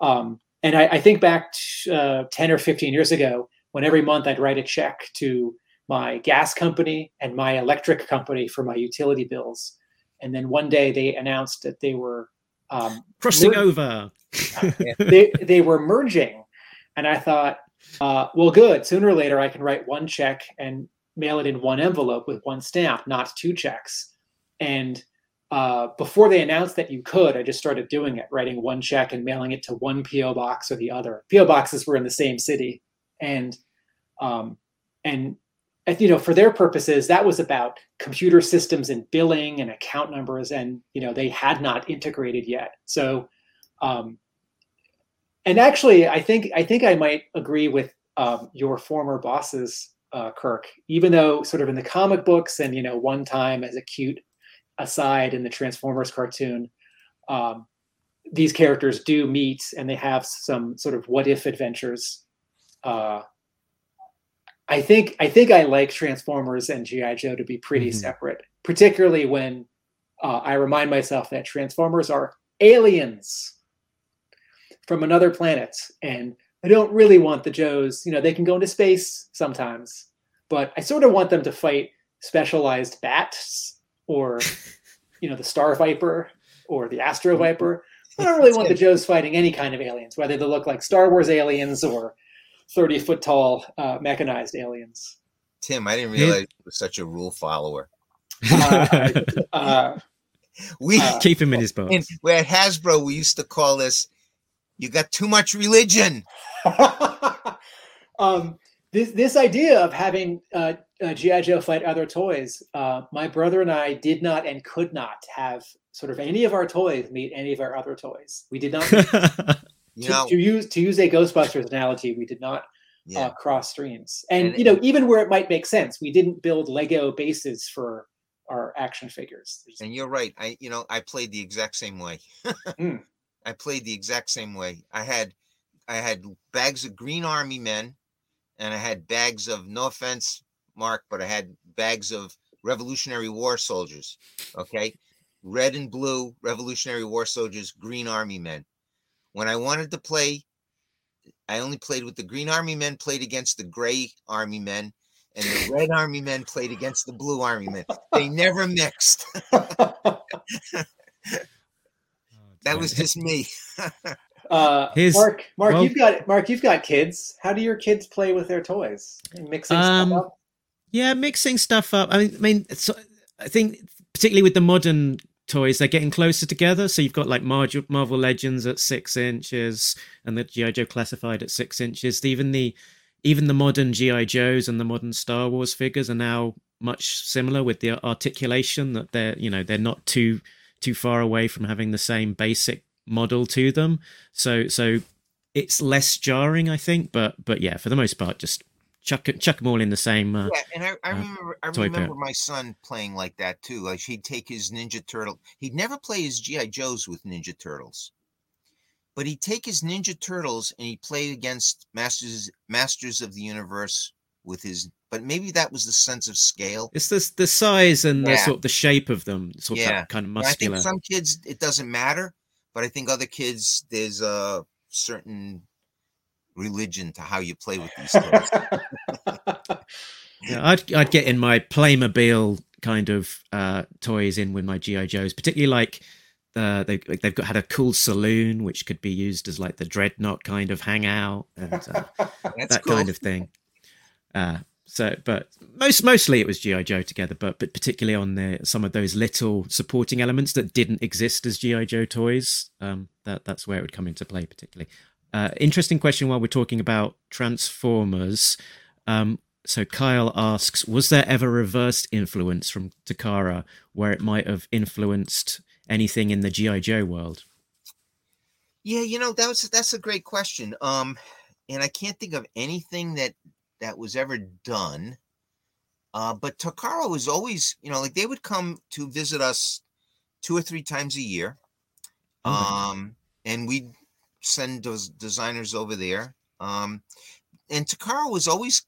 Um, and I, I think back to, uh, 10 or 15 years ago when every month I'd write a check to my gas company and my electric company for my utility bills. And then one day they announced that they were um, Crossing mer- over. they they were merging, and I thought, uh, well, good. Sooner or later, I can write one check and mail it in one envelope with one stamp, not two checks. And uh, before they announced that you could, I just started doing it, writing one check and mailing it to one PO box or the other. PO boxes were in the same city, and um, and you know for their purposes that was about computer systems and billing and account numbers and you know they had not integrated yet so um, and actually i think i think i might agree with um, your former bosses uh, kirk even though sort of in the comic books and you know one time as a cute aside in the transformers cartoon um, these characters do meet and they have some sort of what if adventures uh, I think I think I like Transformers and GI Joe to be pretty Mhm. separate, particularly when uh, I remind myself that Transformers are aliens from another planet, and I don't really want the Joes. You know, they can go into space sometimes, but I sort of want them to fight specialized bats or, you know, the Star Viper or the Astro Viper. I don't really want the Joes fighting any kind of aliens, whether they look like Star Wars aliens or 30 foot tall uh, mechanized aliens. Tim, I didn't realize you were such a rule follower. Uh, uh, We Uh, Keep him in his in, box. we're at Hasbro, we used to call this you got too much religion. um, this this idea of having uh, uh, GI Joe fight other toys, uh, my brother and I did not and could not have sort of any of our toys meet any of our other toys. We did not. To, know, to use to use a Ghostbusters analogy, we did not yeah. uh, cross streams. And, And- you know, even where it might make sense, we didn't build Lego bases for our action figures. There's- And you're right. I, you know, I played the exact same way. Mm. I played the exact same way. I had, I had bags of Green Army men, and I had bags of no offense, Mark, but I had bags of Revolutionary War soldiers. Okay, red and blue Revolutionary War soldiers, green army men. When I wanted to play, I only played with the green army men, played against the gray army men, and the red army men played against the blue army men. They never mixed. that was just me. Uh, His- Mark, Mark, well- you've got Mark, you've got kids. How do your kids play with their toys? Mixing Um, stuff up. Yeah, mixing stuff up. I mean, I mean, so, I think particularly with the modern toys, they're getting closer together. So you've got like Marvel, Marvel Legends at six inches, and the GI Joe Classified at six inches. Even the even the modern GI Joes and the modern Star Wars figures are now much similar with the articulation that they're you know they're not too too far away from having the same basic model to them. So so it's less jarring, I think. But but yeah, for the most part, just chuck chuck them all in the same. Uh, Yeah, and I, I uh, remember I remember my son playing like that too. Like he'd take his Ninja Turtle. He'd never play his GI Joes with Ninja Turtles, but he'd take his Ninja Turtles and he'd play against Masters Masters of the Universe with his. But maybe that was the sense of scale. It's the the size and the sort of the shape of them, sort of Yeah. that kind of And I think some kids it doesn't matter, but I think other kids there's a certain religion to how you play with these toys. Yeah, I'd I'd get in my Playmobil kind of uh, toys in with my GI Joes, particularly like uh, they they've got had a cool saloon which could be used as like the Dreadnok kind of hangout and uh, that cool. kind of thing. Uh, so, but most mostly it was GI Joe together, but but particularly on the some of those little supporting elements that didn't exist as GI Joe toys. Um, that that's where it would come into play, particularly. Uh, interesting question while we're talking about Transformers. Um, so Kyle asks, was there ever reversed influence from Takara where it might have influenced anything in the GI Joe world? Yeah, you know, that was that's a great question. Um, and I can't think of anything that that was ever done. Uh, but Takara was always, you know, like they would come to visit us two or three times a year. Oh, Um, and we'd send those designers over there. Um, and Takara was always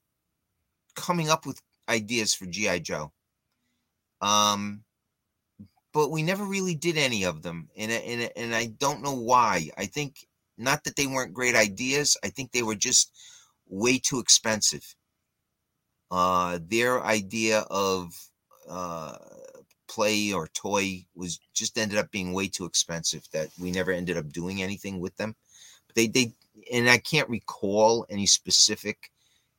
coming up with ideas for GI Joe. Um, but we never really did any of them, and and and I don't know why. I think not that they weren't great ideas. I think they were just way too expensive. Uh, their idea of uh, play or toy was just ended up being way too expensive that we never ended up doing anything with them. But they they and I can't recall any specific.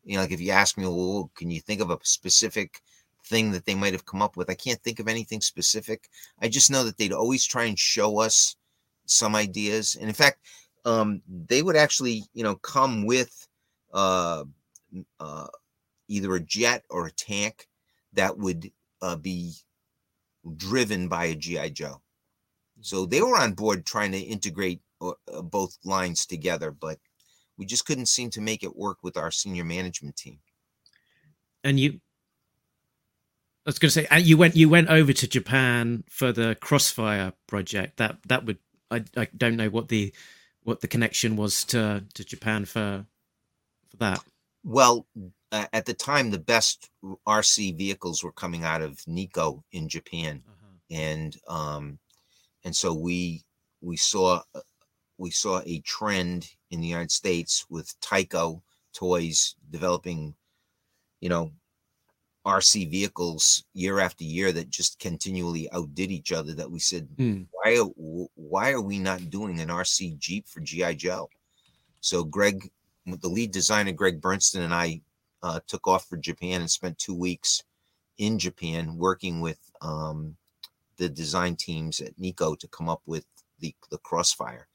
You know, like if you ask me, well, can you think of a specific thing that they might have come up with? I can't think of anything specific. I just know that they'd always try and show us some ideas, and in fact, um, they would actually, you know, come with uh, uh, either a jet or a tank that would uh, be driven by a GI Joe. So they were on board trying to integrate uh, uh, both lines together, but we just couldn't seem to make it work with our senior management team. and you I was going to say and you went you went over to Japan for the Crossfire project. That that would I I don't know what the what the connection was to to Japan for for that. Well, uh, at the time, the best RC vehicles were coming out of Nikko in Japan, and um, and so we we saw uh, we saw a trend in the United States with Tyco toys developing, you know, RC vehicles year after year that just continually outdid each other. That we said, Hmm. why are, why are we not doing an RC Jeep for GI Joe? So Greg, the lead designer Greg Berndtson and I uh, took off for Japan and spent two weeks in Japan working with um, the design teams at Nikko to come up with the the Crossfire.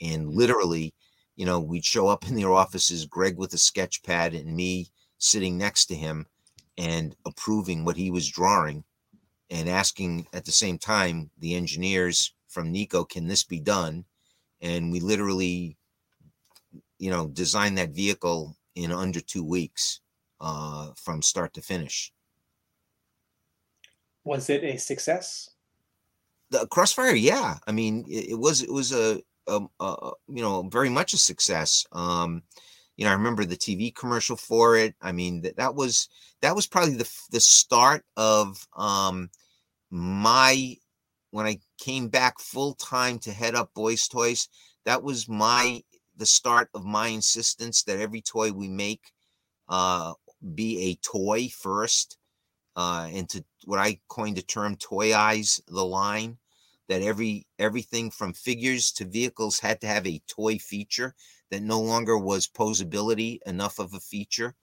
And literally, you know, we'd show up in their offices, Greg with a sketch pad and me sitting next to him and approving what he was drawing and asking at the same time the engineers from Nikko, can this be done? And we literally, you know, design that vehicle in under two weeks uh, from start to finish. Was it a success? the crossfire yeah i mean it, it was it was a, um, a, a you know very much a success um You know, I remember the TV commercial for it. I mean, that, that was that was probably the the start of um my when I came back full time to head up Boys Toys. That was my the start of my insistence that every toy we make uh, be a toy first, uh, and to what I coined the term "toyize" the line. That every everything from figures to vehicles had to have a toy feature that no longer was posability enough of a feature.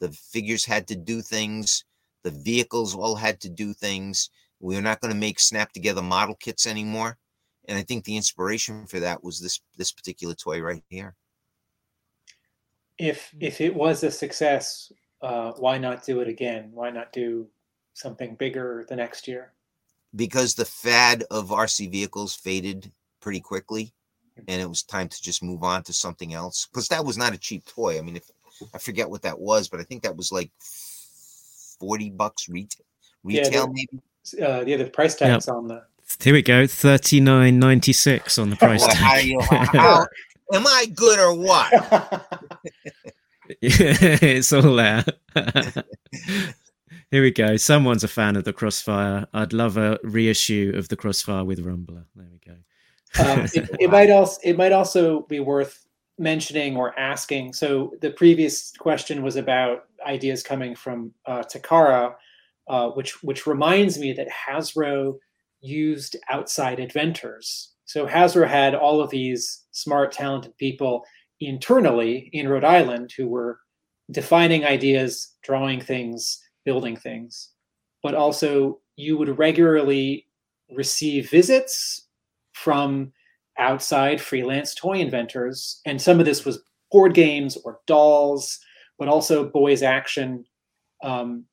The figures had to do things. The vehicles all had to do things. We are not going to make snap together model kits anymore. And I think the inspiration for that was this this particular toy right here. If if it was a success, uh, why not do it again? Why not do something bigger the next year? Because the fad of RC vehicles faded pretty quickly and it was time to just move on to something else because that was not a cheap toy. I mean, if I forget what that was, but I think that was like forty bucks retail, retail yeah, the, maybe. Uh, yeah, the price tags yep. on the. Here we go, thirty nine ninety six on the price well, tag. You, how, am I good or what? it's all there. Here we go. Someone's a fan of the Crossfire. I'd love a reissue of the Crossfire with Rumbler. There we go. Um, it, it, might also it might also be worth mentioning or asking. So the previous question was about ideas coming from uh, Takara, uh, which which reminds me that Hasbro used outside inventors. So Hasbro had all of these smart, talented people internally in Rhode Island who were defining ideas, drawing things, building things. But also, you would regularly receive visits from outside freelance toy inventors. And some of this was board games or dolls, but also boys action. Um,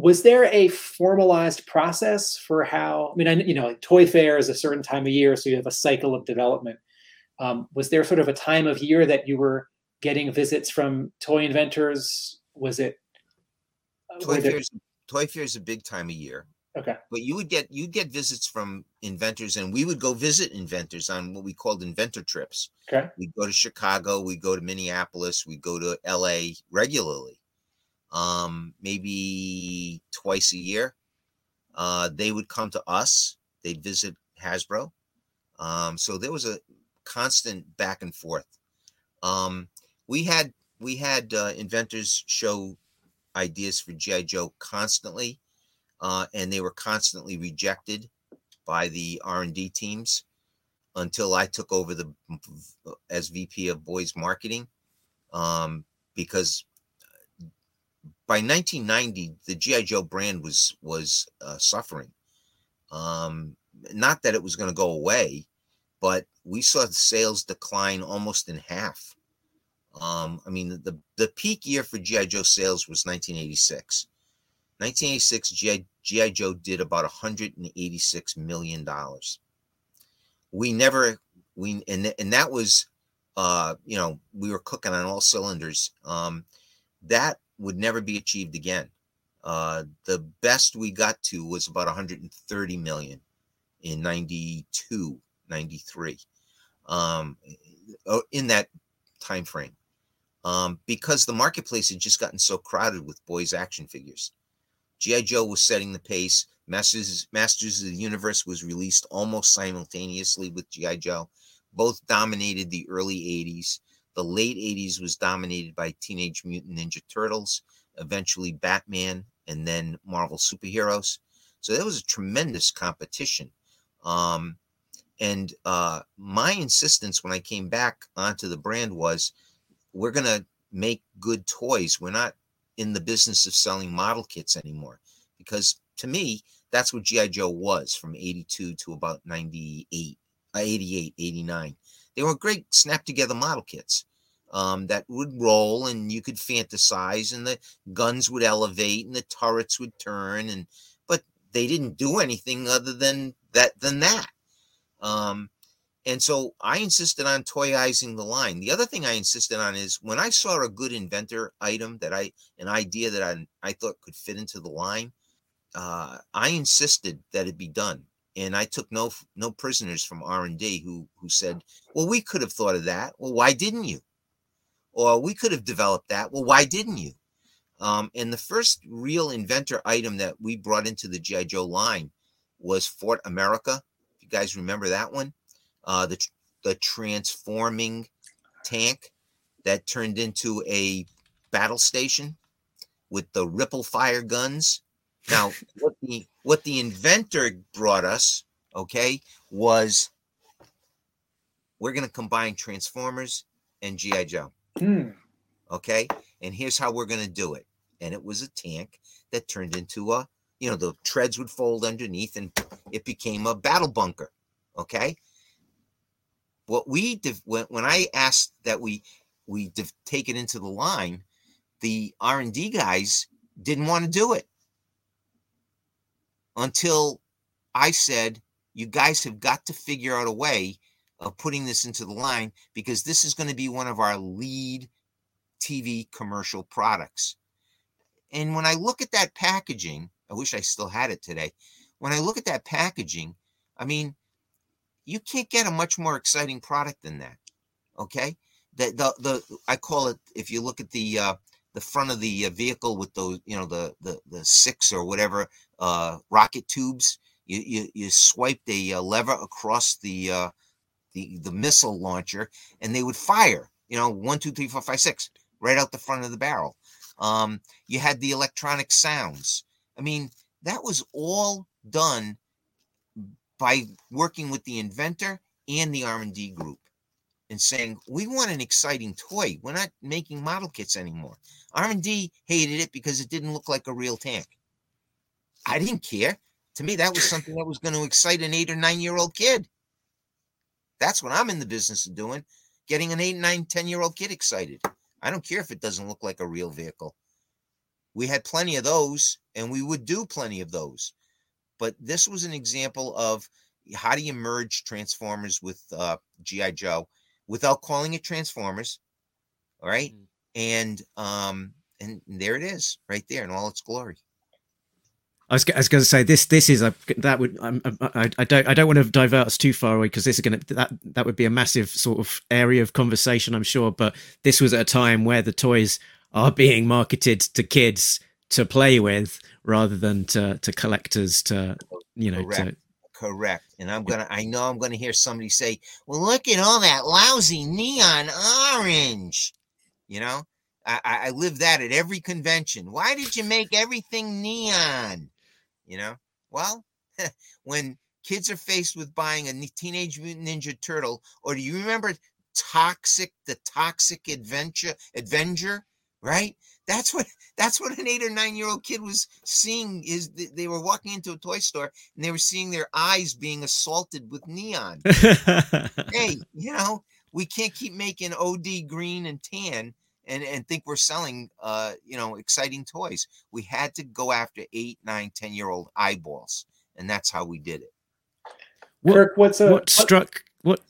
was there a formalized process for how? I mean, I, you know, like Toy Fair is a certain time of year, so you have a cycle of development. Um, was there sort of a time of year that you were getting visits from toy inventors? Was it? Uh, toy Fair, Toy Fair is a big time of year. Okay. But you would get you'd get visits from inventors, and we would go visit inventors on what we called inventor trips. Okay. We'd go to Chicago, we'd go to Minneapolis, we'd go to LA regularly. Um, maybe twice a year. Uh, they would come to us, they'd visit Hasbro. Um, so there was a constant back and forth. Um, we had we had uh, inventors show ideas for GI Joe constantly uh, and they were constantly rejected by the R&D teams until I took over the as VP of Boys Marketing um, because by 1990 the GI Joe brand was was uh, suffering. Um, not that it was going to go away, but we saw the sales decline almost in half. Um, I mean, the the peak year for GI Joe sales was 1986. 1986, G.I. Joe did about 186 million dollars. We never we and and that was uh you know we were cooking on all cylinders. Um, that would never be achieved again. Uh, the best we got to was about 130 million in 92, 93. Um, oh, in that time frame. Um, because the marketplace had just gotten so crowded with boys action figures. G.I. Joe was setting the pace. Masters, Masters of the Universe was released almost simultaneously with G.I. Joe. Both dominated the early 80s. The late 80s was dominated by Teenage Mutant Ninja Turtles, eventually Batman, and then Marvel superheroes. So there was a tremendous competition. Um, and uh, my insistence when I came back onto the brand was we're going to make good toys. We're not in the business of selling model kits anymore because to me that's what gi joe was from 82 to about 98 uh, 88 89 they were great snap together model kits um, that would roll and you could fantasize and the guns would elevate and the turrets would turn and but they didn't do anything other than that than that um, and so I insisted on toyizing the line. The other thing I insisted on is when I saw a good inventor item that I, an idea that I, I thought could fit into the line, uh, I insisted that it be done. And I took no no prisoners from R and D who who said, "Well, we could have thought of that. Well, why didn't you?" Or we could have developed that. Well, why didn't you? Um, and the first real inventor item that we brought into the GI Joe line was Fort America. If you guys remember that one, uh, the the transforming tank that turned into a battle station with the ripple fire guns. Now, what the what the inventor brought us, okay, was we're going to combine Transformers and GI Joe. Hmm. Okay, and here's how we're going to do it. And it was a tank that turned into a, you know, the treads would fold underneath, and it became a battle bunker. Okay. What we did when, when I asked that we we take it into the line, the R and D guys didn't want to do it until I said, "You guys have got to figure out a way of putting this into the line because this is going to be one of our lead TV commercial products." And when I look at that packaging, I wish I still had it today. When I look at that packaging, I mean, you can't get a much more exciting product than that. Okay, the the, the I call it if you look at the uh, the front of the uh, vehicle with those you know the the the six or whatever uh, rocket tubes, you you, you swiped a uh, lever across the uh, the the missile launcher and they would fire. You know, one, two, three, four, five, six, right out the front of the barrel. Um, you had the electronic sounds. I mean, that was all done by working with the inventor and the R&D group and saying, we want an exciting toy. We're not making model kits anymore. R&D hated it because it didn't look like a real tank. I didn't care. To me, that was something that was going to excite an eight or nine year old kid. That's what I'm in the business of doing, getting an eight, nine, 10 year old kid excited. I don't care if it doesn't look like a real vehicle. We had plenty of those, and we would do plenty of those. But this was an example of how do you merge Transformers with uh, GI Joe without calling it Transformers, all right? Mm. And um, and there it is, right there in all its glory. I was, I was going to say this. This is a that would I'm- I'm- I, I don't I don't want to divert us too far away because this is going to that that would be a massive sort of area of conversation I'm sure. But this was at a time where the toys are being marketed to kids to play with rather than to to collectors to you know to Correct. Correct. And I'm gonna I know I'm gonna hear somebody say, Well, look at all that lousy neon orange. You know, I, I I live that at every convention. Why did you make everything neon? You know, well, when kids are faced with buying a Teenage Mutant Ninja Turtle, or do you remember Toxic, the Toxic Adventure, Avenger, right? That's what that's what an eight or nine year old kid was seeing. Is th- they were walking into a toy store and they were seeing their eyes being assaulted with neon. hey, you know, we can't keep making OD green and tan and, and think we're selling uh, you know, exciting toys. We had to go after eight, nine, ten year old eyeballs. And that's how we did it. What- Kirk, what's a what what- struck what,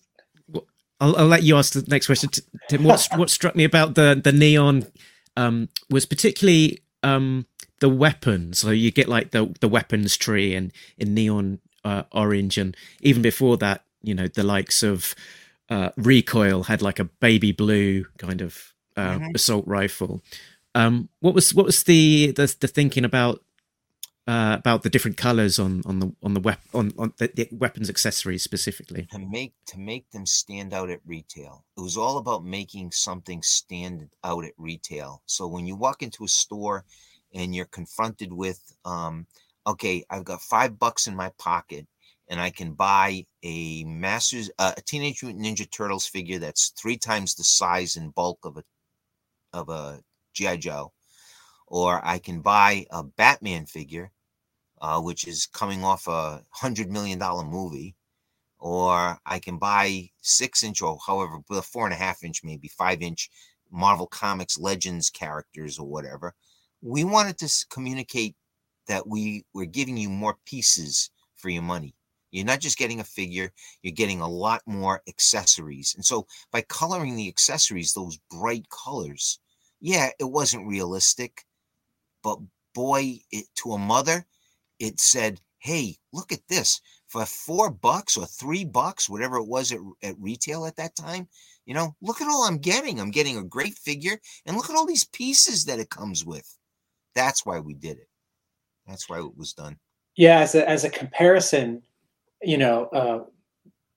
what I'll, I'll let you ask the next question tim what, what struck me about the the neon um was particularly um the weapons so you get like the the weapons tree and in neon uh, orange and even before that you know the likes of uh recoil had like a baby blue kind of uh, Mhm. assault rifle um what was what was the the, the thinking about uh, about the different colors on on the on the wep- on, on the, the weapons accessories specifically. to make to make them stand out at retail. It was all about making something stand out at retail. So when you walk into a store and you're confronted with, um, okay, I've got five bucks in my pocket and I can buy a Masters, uh, a Teenage Mutant Ninja Turtles figure that's three times the size and bulk of a of a GI Joe, or I can buy a Batman figure, uh, which is coming off a hundred million dollar movie or I can buy six inch or however, a four and a half inch, maybe five inch Marvel Comics Legends characters or whatever. We wanted to communicate that we were giving you more pieces for your money. You're not just getting a figure, you're getting a lot more accessories. And so by coloring the accessories, those bright colors, yeah, it wasn't realistic, but boy, it to a mother, it said, Hey, look at this for four bucks or three bucks, whatever it was at, at retail at that time. You know, look at all I'm getting. I'm getting a great figure, and look at all these pieces that it comes with. That's why we did it. That's why it was done. Yeah, as a, as a comparison, you know, uh,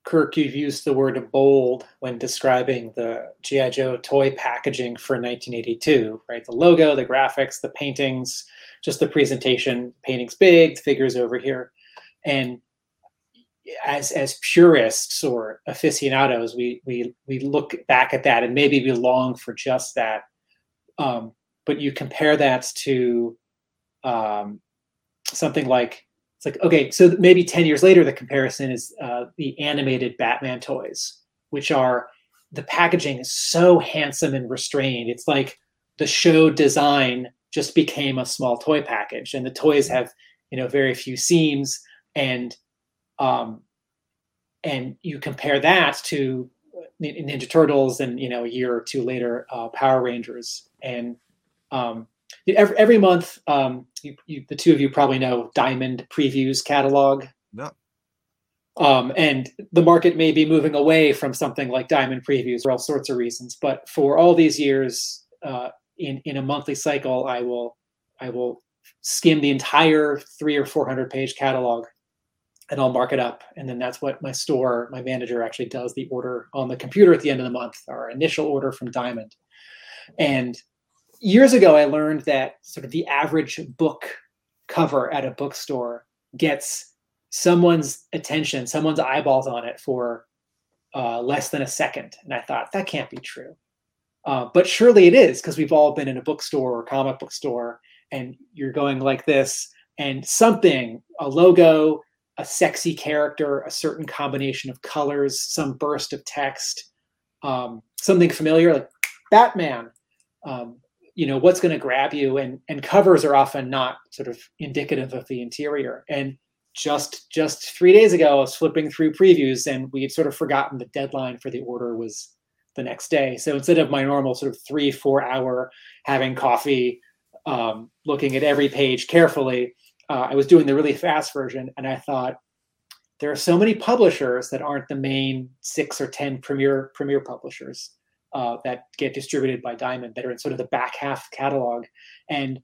Kirk, you've used the word bold when describing the G.I. Joe toy packaging for 1982, right? The logo, the graphics, the paintings, just the presentation. Painting's big, the figures over here. And as as purists or aficionados, we we we look back at that and maybe we long for just that. Um, but you compare that to um, something like it's like okay so maybe 10 years later the comparison is uh, the animated batman toys which are the packaging is so handsome and restrained. It's like the show design just became a small toy package and the toys have you know very few seams and um and you compare that to ninja turtles and you know a year or two later uh, power rangers and um every, every month, um, you, you, the two of you probably know Diamond Previews catalog. No. Um, and the market may be moving away from something like Diamond Previews for all sorts of reasons. But for all these years, uh, in in a monthly cycle, I will I will skim the entire three or four hundred page catalog, and I'll mark it up. And then that's what my store, my manager actually does the order on the computer at the end of the month, our initial order from Diamond. And years ago, I learned that sort of the average book cover at a bookstore gets someone's attention, someone's eyeballs on it for uh, less than a second. And I thought, that can't be true. Uh, but surely it is because we've all been in a bookstore or comic book store and you're going like this and something, a logo, a sexy character, a certain combination of colors, some burst of text, um, something familiar like Batman, um, you know what's going to grab you and and covers are often not sort of indicative of the interior. And just just three days ago i was flipping through previews and we had sort of forgotten the deadline for the order was the next day. So instead of my normal sort of three four hour having coffee um, looking at every page carefully uh, i was doing the really fast version and i thought there are so many publishers that aren't the main six or ten premier premier publishers uh, that get distributed by Diamond that are in sort of the back half catalog. And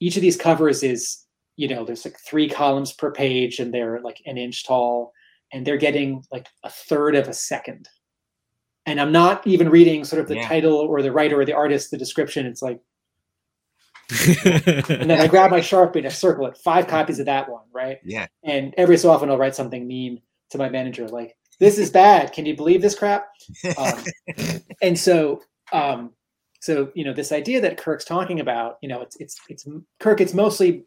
each of these covers is, you know, there's like three columns per page and they're like an inch tall and they're getting like a third of a second. And I'm not even reading sort of the yeah. title or the writer or the artist, the description. It's like, and then I grab my Sharpie and I circle it, five copies of that one, right? Yeah. And every so often I'll write something mean to my manager, like, this is bad. Can you believe this crap? Um, and so, um, so you know, this idea that Kirk's talking about, you know, it's it's it's Kirk. It's mostly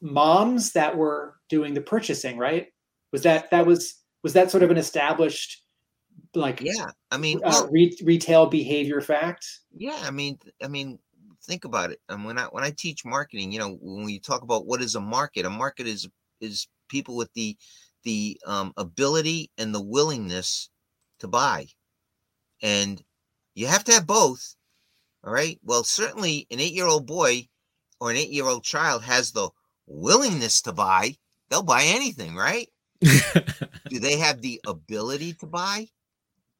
moms that were doing the purchasing, right? Was that that was was that sort of an established like yeah i mean uh, well, re- retail behavior fact yeah i mean i mean think about it and when i when i teach marketing you know when you talk about what is a market a market is is people with the the um, ability and the willingness to buy. And you have to have both. All right. Well, certainly an eight year old boy or an eight year old child has the willingness to buy. They'll buy anything, right? Do they have the ability to buy?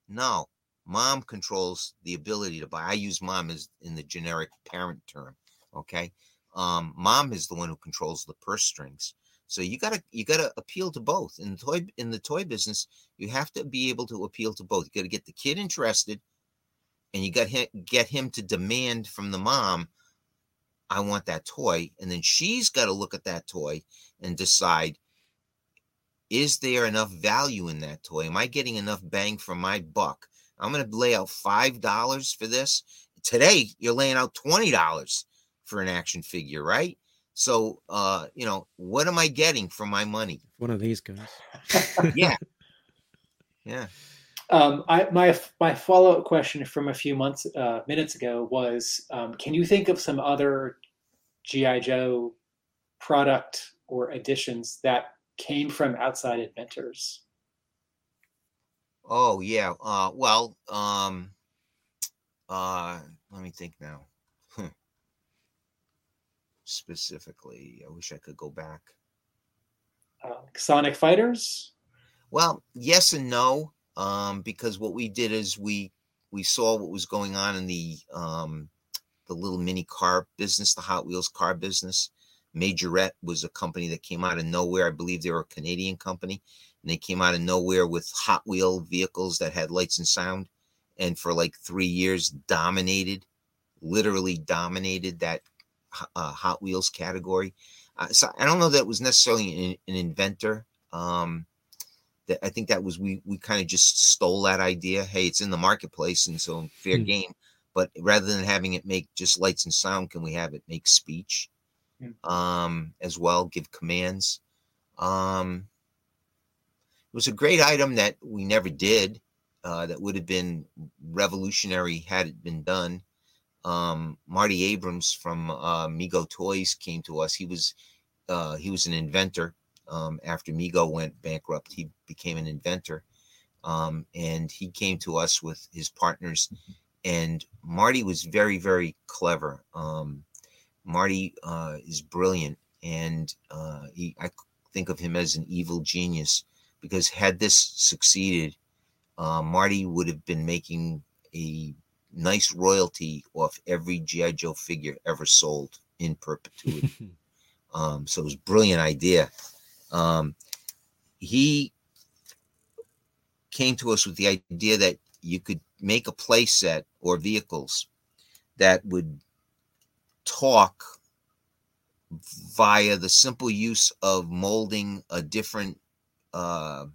No. Mom controls the ability to buy. I use mom as in the generic parent term. Okay. Um, mom is the one who controls the purse strings. So you gotta you gotta appeal to both. In the toy in the toy business, you have to be able to appeal to both. You gotta get the kid interested, and you got him get him to demand from the mom, I want that toy, and then she's got to look at that toy and decide, is there enough value in that toy? Am I getting enough bang for my buck? I'm gonna lay out five dollars for this. Today, you're laying out twenty dollars for an action figure, right? So, uh, you know, what am I getting for my money? One of these guys. yeah. Yeah. Um, I, my my follow up question from a few months uh, minutes ago was, um, can you think of some other GI Joe product or additions that came from outside inventors? Oh yeah. Uh, well, um, uh, let me think now specifically? I wish I could go back. Uh, Sonic Fighters. Well, yes and no, um, because what we did is we we saw what was going on in the um, the little mini car business, the Hot Wheels car business. Majorette was a company that came out of nowhere. I believe they were a Canadian company, and they came out of nowhere with Hot Wheel vehicles that had lights and sound, and for like three years dominated, literally dominated that uh, Hot Wheels category. Uh, so I don't know that was necessarily an, an inventor. Um, that I think that was we we kind of just stole that idea. Hey, it's in the marketplace, and so fair mm. game. But rather than having it make just lights and sound, can we have it make speech mm. um, as well? Give commands. Um, it was a great item that we never did. Uh, that would have been revolutionary had it been done. Um, Marty Abrams from uh, Mego Toys came to us. He was uh, he was an inventor um, after Mego went bankrupt, he became an inventor. Um, and he came to us with his partners. And Marty was very, very clever. Um, Marty uh, is brilliant. And uh, he, I think of him as an evil genius because had this succeeded, uh, Marty would have been making a nice royalty off every G.I. Joe figure ever sold in perpetuity. um, so it was a brilliant idea. Um, he came to us with the idea that you could make a play set or vehicles that would talk via the simple use of molding a different uh,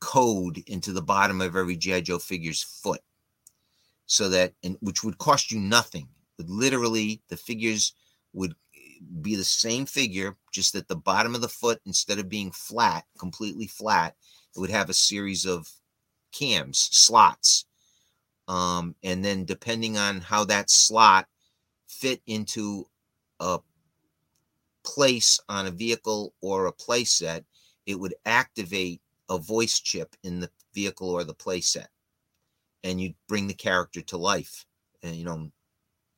code into the bottom of every GI Joe figure's foot, so that and which would cost you nothing. Literally, the figures would be the same figure, just at the bottom of the foot, instead of being flat, completely flat, it would have a series of cams, slots. Um, and then depending on how that slot fit into a place on a vehicle or a playset, it would activate a voice chip in the vehicle or the play set. And you bring the character to life. And, you know,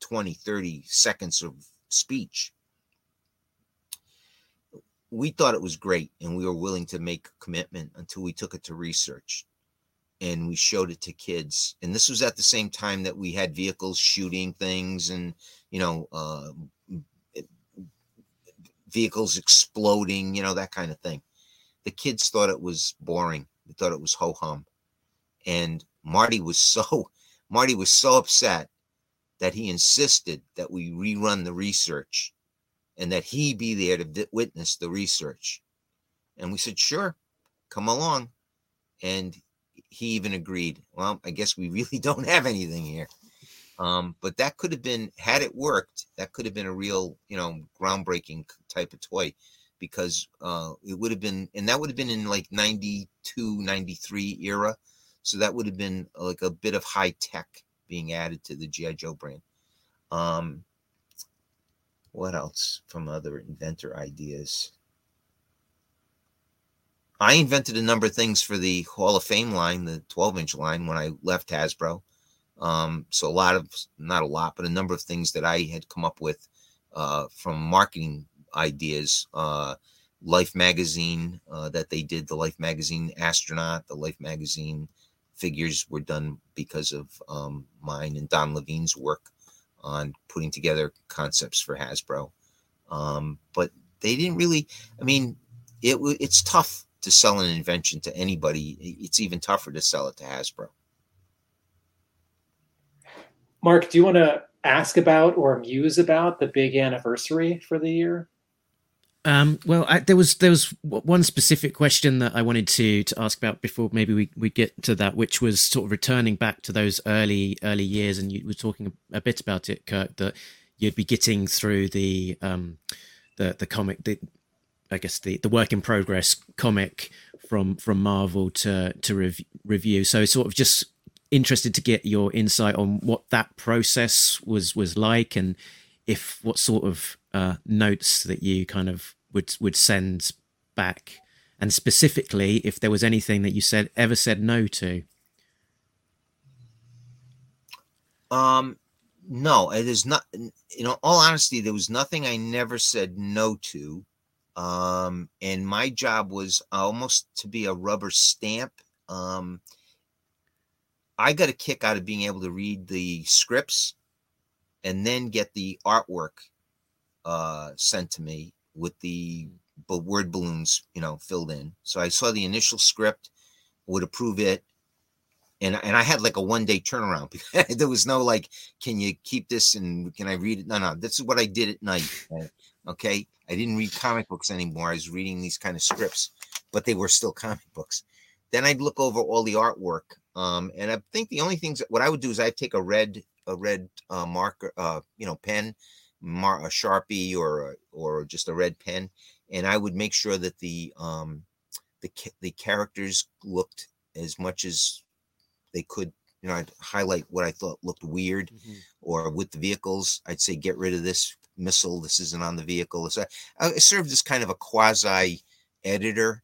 20, 30 seconds of speech. We thought it was great and we were willing to make a commitment until we took it to research and we showed it to kids. And this was at the same time that we had vehicles shooting things and you know uh, vehicles exploding you know that kind of thing. The kids thought it was boring. They thought it was ho-hum. And marty was so marty was so upset that he insisted that we rerun the research and that he be there to witness the research. And we said, sure, come along. And he even agreed. Well, I guess we really don't have anything here. Um, but that could have been, had it worked, that could have been a real, you know, groundbreaking type of toy because uh, it would have been, and that would have been in like 92, 93 era. So that would have been like a bit of high tech being added to the G.I. Joe brand. Um, what else from other inventor ideas? I invented a number of things for the Hall of Fame line, the 12 inch line, when I left Hasbro. Um, so a lot of, not a lot, but a number of things that I had come up with uh, from marketing ideas. Uh, Life magazine uh, that they did, the Life magazine astronaut, the Life magazine figures were done because of um, mine and Don Levine's work on putting together concepts for Hasbro. Um, but they didn't really. I mean, it it's tough to sell an invention to anybody. It's even tougher to sell it to Hasbro. Mark, do you want to ask about or muse about the big anniversary for the year? Um, well, I, there was there was one specific question that I wanted to to ask about before maybe we, we get to that, which was sort of returning back to those early early years, and you were talking a, bit about it, Kirk, that you'd be getting through the um, the the comic, the I guess the the work in progress comic from from Marvel to to rev- review. So sort of just interested to get your insight on what that process was was like, and if what sort of uh, notes that you kind of would would send back, and specifically if there was anything that you said ever said no to. Um, no, it is not. You know, all honesty, there was nothing I never said no to. Um, and my job was almost to be a rubber stamp. Um, I got a kick out of being able to read the scripts and then get the artwork uh, sent to me with the b- word balloons, you know, filled in. So I saw the initial script, would approve it, and and I had like a one day turnaround. there was no like, can you keep this and can I read it? No, no, this is what I did at night. Okay, I didn't read comic books anymore. I was reading these kind of scripts, but they were still comic books. Then I'd look over all the artwork, um, and I think the only things what I would do is I'd take a red a red uh, marker, uh, you know, pen, mar- a sharpie or a, or just a red pen, and I would make sure that the um, the the characters looked as much as they could. You know, I'd highlight what I thought looked weird, or with the vehicles, I'd say get rid of this missile. This isn't on the vehicle. So I, I served as kind of a quasi editor.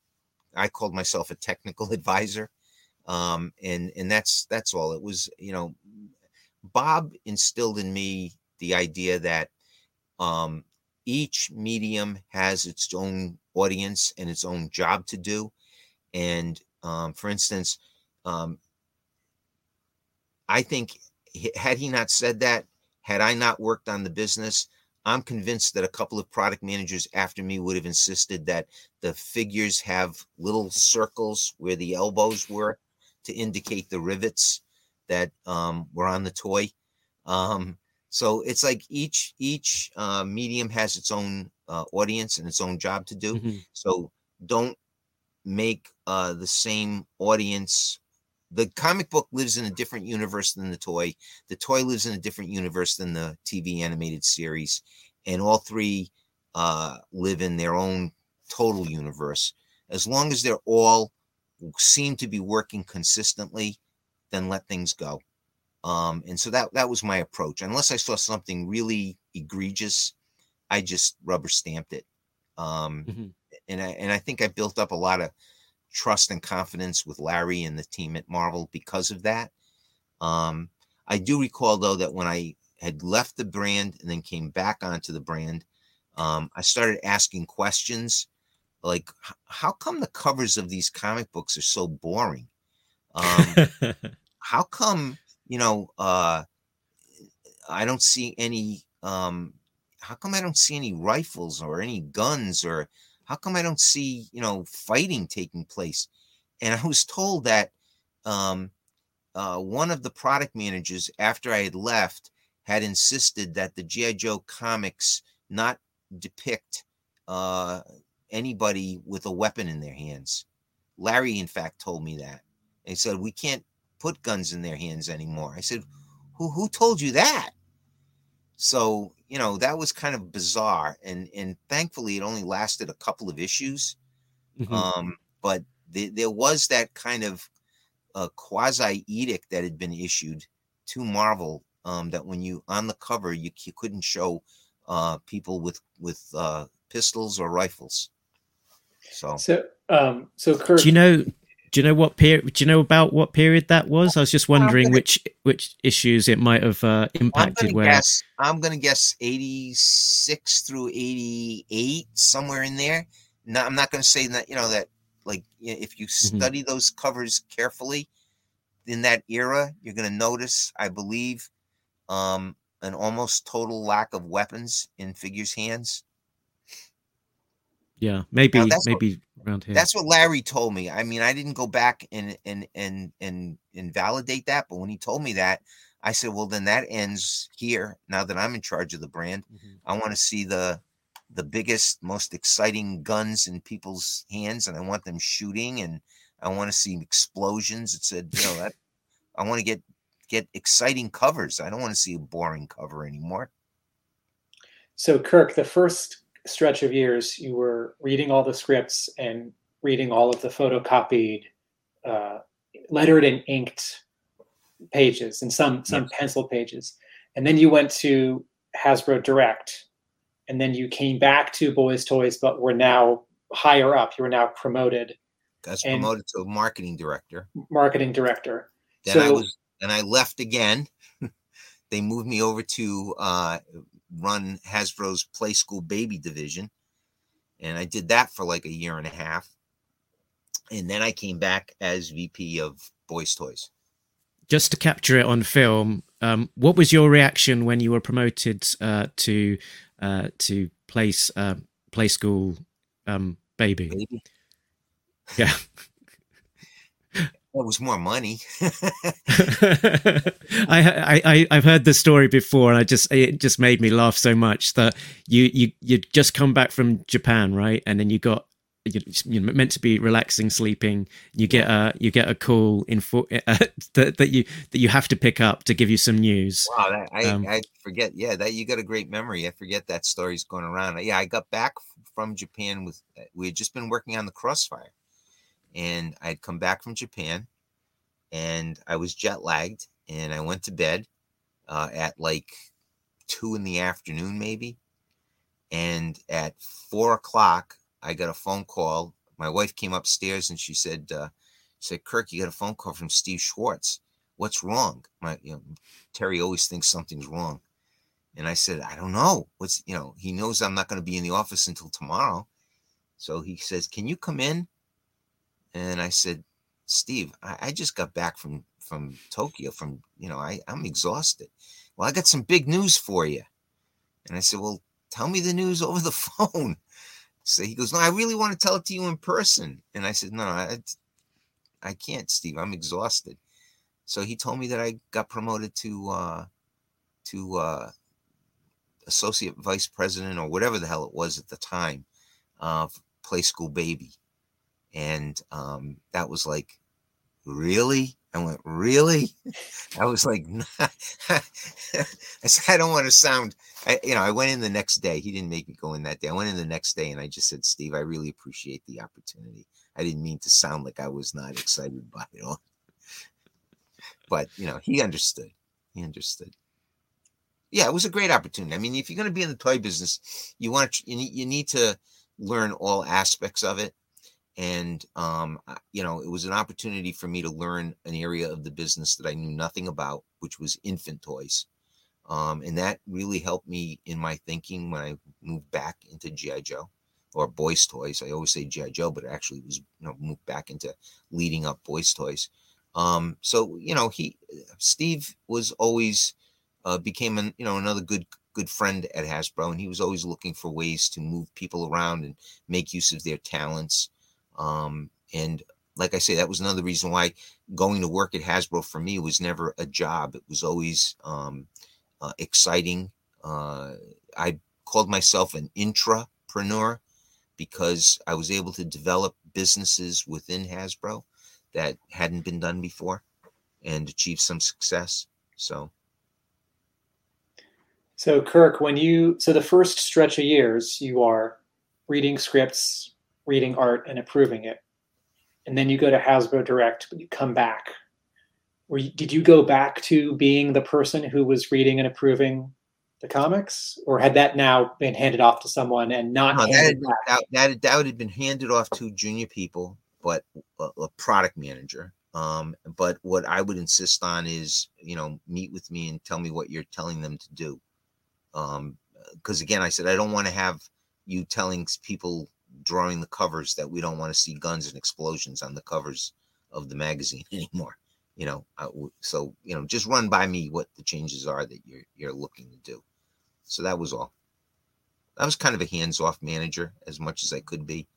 I called myself a technical advisor, um, and and that's that's all. It was you know, Bob instilled in me the idea that um, each medium has its own audience and its own job to do. And um, for instance, um, I think had he not said that, had I not worked on the business, I'm convinced that a couple of product managers after me would have insisted that the figures have little circles where the elbows were to indicate the rivets that um, were on the toy. Um, so it's like each each uh, medium has its own uh, audience and its own job to do. Mhm. So don't make uh, the same audience. The comic book lives in a different universe than the toy. The toy lives in a different universe than the TV animated series, and all three uh, live in their own total universe. As long as they're all seem to be working consistently, then let things go. Um, and so that that was my approach. Unless I saw something really egregious, I just rubber stamped it. Um, Mhm. and I and I think I built up a lot of trust and confidence with Larry and the team at Marvel because of that. Um, I do recall though that when I had left the brand and then came back onto the brand, um, I started asking questions like, "How come the covers of these comic books are so boring? Um, how come you know uh i don't see any um how come i don't see any rifles or any guns or how come i don't see you know fighting taking place? And i was told that um uh one of the product managers after i had left had insisted that the gi joe comics not depict uh anybody with a weapon in their hands. Larry in fact told me that. He said we can't put guns in their hands anymore. I said, "Who who told you that?" So you know that was kind of bizarre, and and thankfully it only lasted a couple of issues. Mhm. Um, but the, there was that kind of uh, quasi edict that had been issued to Marvel um, that when you on the cover you, c- couldn't show uh, people with with uh, pistols or rifles. So So, um, so Kirk, do you know? Do you know what period? Do you know about what period that was? I was just wondering gonna- which which issues it might have uh, I'm impacted. gonna Where guess. I'm gonna guess 86 through 88, somewhere in there. No, I'm not gonna say that. You know that, like, if you Mm-hmm. study those covers carefully, in that era, you're gonna notice, I believe, um, an almost total lack of weapons in figures' hands. Yeah, maybe Now, that's what- maybe around here. That's what Larry told me. I mean, I didn't go back and and and and and validate that, but when he told me that, I said, "Well, then that ends here. Now that I'm in charge of the brand, Mhm. I want to see the the biggest, most exciting guns in people's hands, and I want them shooting, and I want to see explosions." It said, "You know that I want to get get exciting covers. I don't want to see a boring cover anymore." so Kirk, the first stretch of years, you were reading all the scripts and reading all of the photocopied, uh, lettered and inked pages, and some some pencil pages, and then you went to Hasbro Direct, and then you came back to Boys Toys, but were now higher up. You were now promoted Got promoted to marketing director. marketing director. Then I was and I left again. they moved me over to uh, run Hasbro's Playskool Baby division, and I did that for like a year and a half, and then I came back as VP of Boys Toys. Just to capture it on film, um, what was your reaction when you were promoted uh, to uh, to place uh, Playskool um, baby? Baby. Yeah. It was more money. I, I I have heard the story before, and I just it just made me laugh so much that you you you just come back from Japan, right? And then you got you're meant to be relaxing, sleeping. You get a you get a call in for, uh, that that you that you have to pick up to give you some news. Wow, that, I Um, I forget. Yeah, that you got a great memory. I forget that story's going around. Yeah, I got back from Japan with we had just been working on the Crossfire, and I'd come back from Japan, and I was jet lagged, and I went to bed uh, at like two in the afternoon, maybe, and at four o'clock I got a phone call. My wife came upstairs and she said, uh, she said, Kirk, you got a phone call from Steve Schwartz. What's wrong? My, you know, Terry always thinks something's wrong. And I said, I don't know. What's, you know, he knows I'm not going to be in the office until tomorrow. So he says, Can you come in? And I said, Steve, I, I just got back from from Tokyo from, you know, I, I'm exhausted. Well, I got some big news for you. And I said, Well, tell me the news over the phone. So he goes, No, I really want to tell it to you in person. And I said, No, I, I can't, Steve. I'm exhausted. So he told me that I got promoted to uh, to uh, associate vice president or whatever the hell it was at the time of Playskool Baby, and um, that was like, really? I went, really? I was like. I said, I don't want to sound, I, you know, I went in the next day. He didn't make me go in that day. I went in the next day and I just said, Steve, I really appreciate the opportunity. I didn't mean to sound like I was not excited by it all. But, you know, he understood. He understood. Yeah, it was a great opportunity. I mean, if you're going to be in the toy business, you want to, you need, you need to learn all aspects of it and um, you know it was an opportunity for me to learn an area of the business that i knew nothing about which was infant toys um, and that really helped me in my thinking when i moved back into gi joe or boys toys. I always say gi joe but it actually was you know moved back into leading up boys toys. Um, so you know he steve was always uh, became an you know another good good friend at hasbro and he was always looking for ways to move people around and make use of their talents um, and like I say, that was another reason why going to work at Hasbro for me was never a job. It was always um, uh, exciting. Uh, I called myself an intrapreneur because I was able to develop businesses within Hasbro that hadn't been done before and achieve some success. So So, Kirk, when you so the first stretch of years, you are reading scripts, reading art, and approving it, and then you go to Hasbro Direct, but you come back. Were you, did you go back to being the person who was reading and approving the comics, or had that now been handed off to someone and not No, that, had, that, that, that would have been handed off to junior people, but a, a product manager. Um, but what I would insist on is, you know, meet with me and tell me what you're telling them to do. Um, because again, I said I don't want to have you telling people drawing the covers that we don't want to see guns and explosions on the covers of the magazine anymore. You know, w so you know, just run by me what the changes are that you're you're looking to do. So that was all. I was kind of a hands-off manager as much as I could be.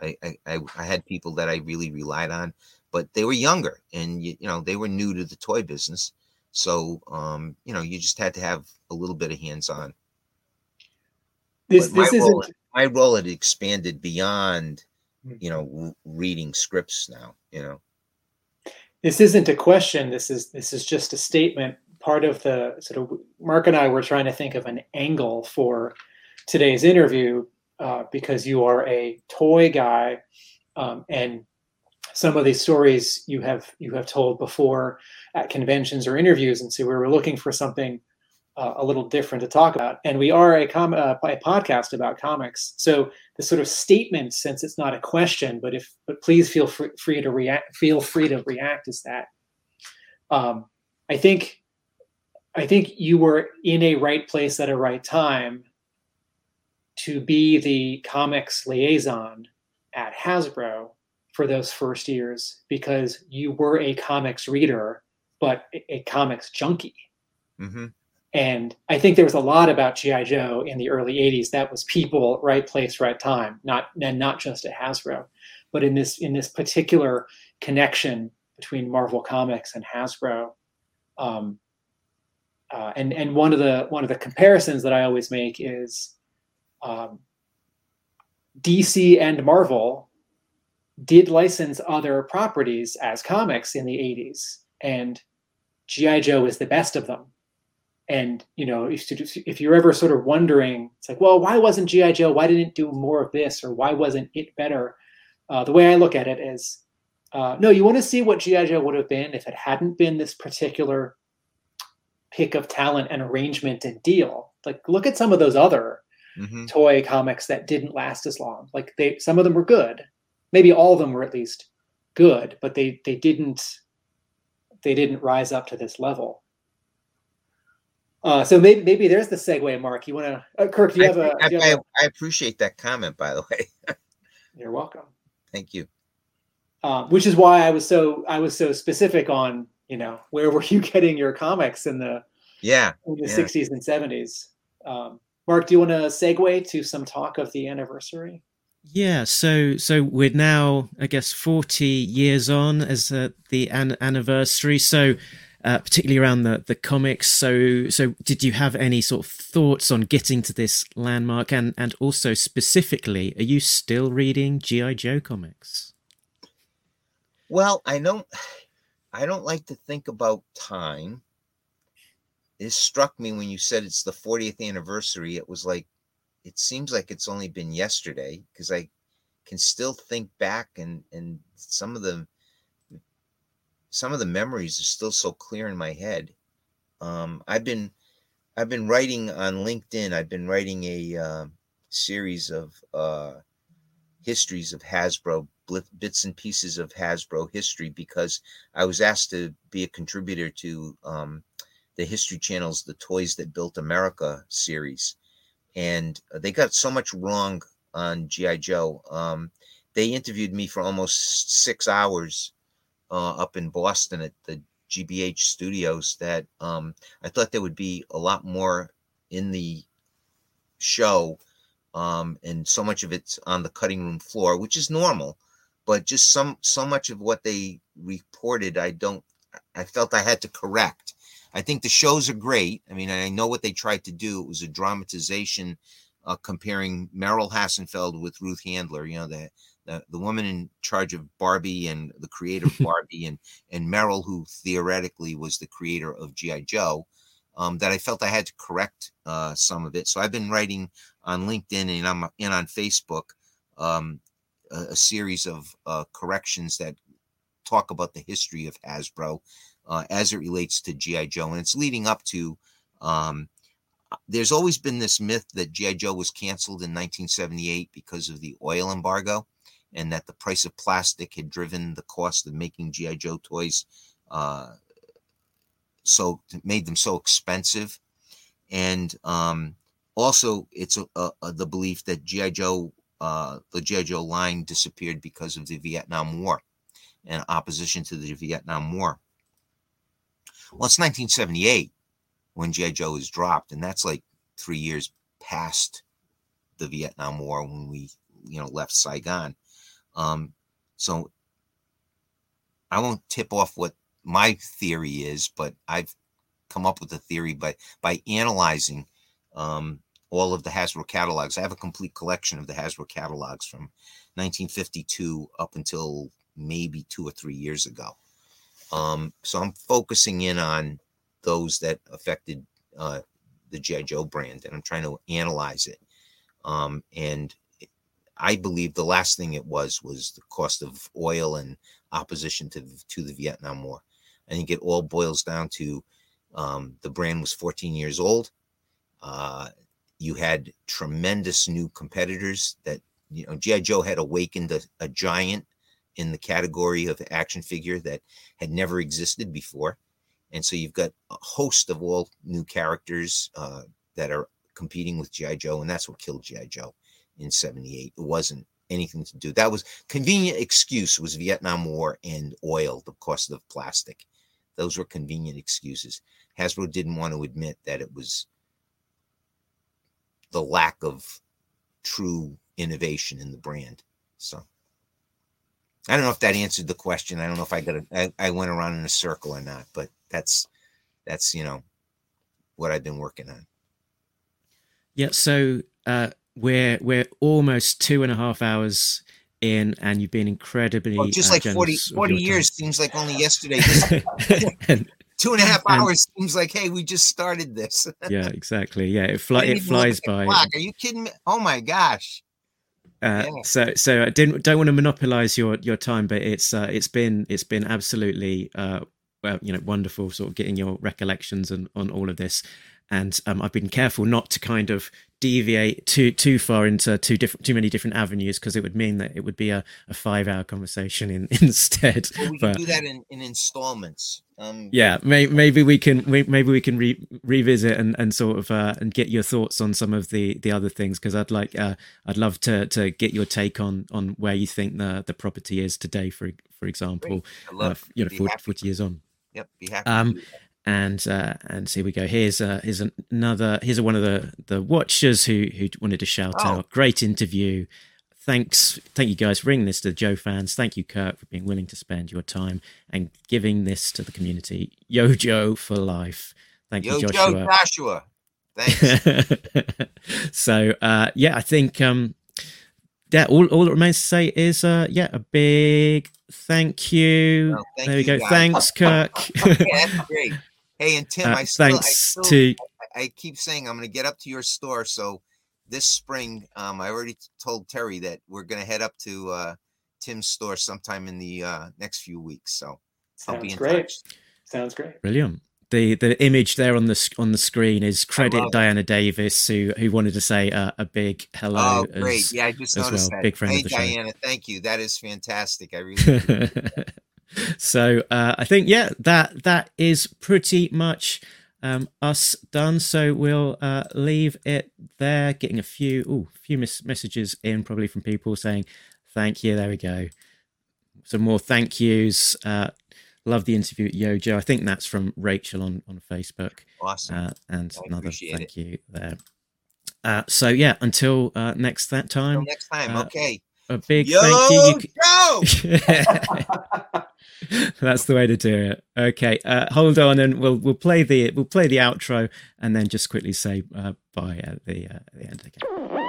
I, I, I I had people that I really relied on, but they were younger and you, you know they were new to the toy business. So um, you know you just had to have a little bit of hands-on. This But this isn't my role had expanded beyond Hmm. you know reading scripts now. You know. this isn't a question. This is this is just a statement. Part of the sort of Mark and I were trying to think of an angle for today's interview uh, because you are a toy guy, um, and some of these stories you have you have told before at conventions or interviews, and so we were looking for something uh, a little different to talk about. And we are a com- uh, a podcast about comics, so the sort of statement, since it's not a question, but if but please feel free, free to react. Feel free to react. Is that um, I think I think you were in a right place at a right time to be the comics liaison at Hasbro for those first years because you were a comics reader, but a, comics junkie. Mm-hmm. And I think there was a lot about GI Joe in the early '80s that was people, right place, right time, not and not just at Hasbro, but in this in this particular connection between Marvel Comics and Hasbro. Um, uh, and and one of the one of the comparisons that I always make is um, DC and Marvel did license other properties as comics in the 80s, and G.I. Joe is the best of them. And you know, if, if you're ever sort of wondering, it's like, well, why wasn't G.I. Joe? Why didn't it do more of this, or why wasn't it better? Uh, the way I look at it is, uh, no, you want to see what G.I. Joe would have been if it hadn't been this particular pick of talent and arrangement and deal. Like, look at some of those other mm-hmm. toy comics that didn't last as long. Like they, some of them were good, maybe all of them were at least good, but they they didn't they didn't rise up to this level. Uh, so maybe maybe there's the segue, Mark. You want to, uh, Kirk? Do you have a? I, you have I, appreciate that comment, by the way. you're welcome. Thank you. Um, which is why I was so I was so specific on you know where were you getting your comics in the yeah in the yeah. 60s and 70s. Um, Mark, do you want to segue to some talk of the anniversary? Yeah, so so we're now, I guess, forty years on as uh, the an- anniversary. So, uh, particularly around the the comics. So, so did you have any sort of thoughts on getting to this landmark, and and also specifically, are you still reading GI Joe comics? Well, I don't, I don't like to think about time. It struck me when you said it's the 40th anniversary. It was like it seems like it's only been yesterday because I can still think back and and some of the some of the memories are still so clear in my head. Um, I've been I've been writing on LinkedIn. I've been writing a uh, series of uh, histories of Hasbro bits and pieces of Hasbro history because I was asked to be a contributor to um, the History Channel's "The Toys That Built America" series and they got so much wrong on GI Joe. Um, they interviewed me for almost six hours uh, up in Boston at the GBH studios. That um, I thought there would be a lot more in the show, um, and so much of it's on the cutting room floor, which is normal. But just some so much of what they reported, I don't. I felt I had to correct I think the shows are great. I mean, I know what they tried to do. It was a dramatization uh, comparing Merrill Hassenfeld with Ruth Handler. You know, the, the the woman in charge of Barbie and the creator of Barbie, and and Merrill, who theoretically was the creator of GI Joe. Um, that I felt I had to correct uh, some of it. So I've been writing on LinkedIn and I'm and on Facebook um, a, a, series of uh, corrections that talk about the history of Hasbro uh, as it relates to GI Joe, and it's leading up to. Um, there's always been this myth that GI Joe was canceled in 1978 because of the oil embargo, and that the price of plastic had driven the cost of making GI Joe toys, uh, so made them so expensive, and um, also it's a, a, a, the belief that GI Joe, uh, the GI Joe line disappeared because of the Vietnam War and opposition to the Vietnam War. Well, it's 1978 when G.I. Joe was dropped, and that's like three years past the Vietnam War when we, you know, left Saigon. Um, so I won't tip off what my theory is, but I've come up with a theory by by analyzing um, all of the Hasbro catalogs. I have a complete collection of the Hasbro catalogs from 1952 up until maybe two or three years ago. Um, so I'm focusing in on those that affected uh, the GI Joe brand, and I'm trying to analyze it. Um, and I believe the last thing it was was the cost of oil and opposition to to the Vietnam War. I think it all boils down to um, the brand was 14 years old. Uh, you had tremendous new competitors that you know GI Joe had awakened a, a giant in the category of action figure that had never existed before. And so you've got a host of all new characters uh, that are competing with GI Joe, and that's what killed GI Joe in '78. It wasn't anything to do. That was convenient excuse was Vietnam War and oil, the cost of plastic. Those were convenient excuses. Hasbro didn't want to admit that it was the lack of true innovation in the brand. So I don't know if that answered the question. I don't know if I got a, I, I went around in a circle or not, but that's that's you know what I've been working on. Yeah, so uh, we're we're almost two and a half hours in, and you've been incredibly well, just uh, like 40, 40 years time. seems like only yesterday. and, two and a half hours and, seems like hey, we just started this. yeah, exactly. Yeah, it, fly, it flies by. Are you kidding me? Oh my gosh! Uh, yeah. So, so I didn't don't want to monopolize your your time, but it's uh, it's been it's been absolutely uh, well, you know, wonderful, sort of getting your recollections and on all of this. And um, I've been careful not to kind of deviate too too far into too different too many different avenues because it would mean that it would be a, a five hour conversation in, instead. Well, we but, can do that in, in installments. Um, yeah, may, maybe we can maybe we can re- revisit and, and sort of uh, and get your thoughts on some of the, the other things because I'd like uh, I'd love to to get your take on on where you think the the property is today for for example, uh, you know 40, 40 years on. Yep, be happy. Um, and uh, and here we go. Here's uh, here's another here's one of the the watchers who who wanted to shout oh. out. Great interview. Thanks, thank you guys for bringing this to the Joe fans. Thank you, Kirk, for being willing to spend your time and giving this to the community. Yo, Joe for life. Thank Yo, you, Joshua. Joe Joshua. Thanks. so uh, yeah, I think um, yeah, all, all that remains to say is uh, yeah, a big thank you. Oh, thank there we go. Guys. Thanks, Kirk. great. Hey, and Tim, uh, I still, thanks I still, to. I keep saying I'm going to get up to your store. So this spring, um, I already told Terry that we're going to head up to uh, Tim's store sometime in the uh, next few weeks. So Sounds I'll be in great. touch. Sounds great. Brilliant the the image there on the on the screen is credit Diana Davis who who wanted to say a, a big hello. Oh, great! As, yeah, I just noticed well. that. Big friend hey, of the Diana, show. thank you. That is fantastic. I really. so uh, I think yeah, that that is pretty much um, us done. So we'll uh, leave it there. Getting a few ooh, few mis- messages in probably from people saying thank you. There we go. Some more thank yous. Uh, Love the interview at Yojo. I think that's from Rachel on, on Facebook. Awesome. Uh, and I another thank it. you there. Uh, so yeah, until uh, next that time. Until next time. Uh, okay. A big Yo, thank you. you That's the way to do it. Okay, uh, hold on, and we'll we'll play the we'll play the outro, and then just quickly say uh, bye at the uh, at the end again.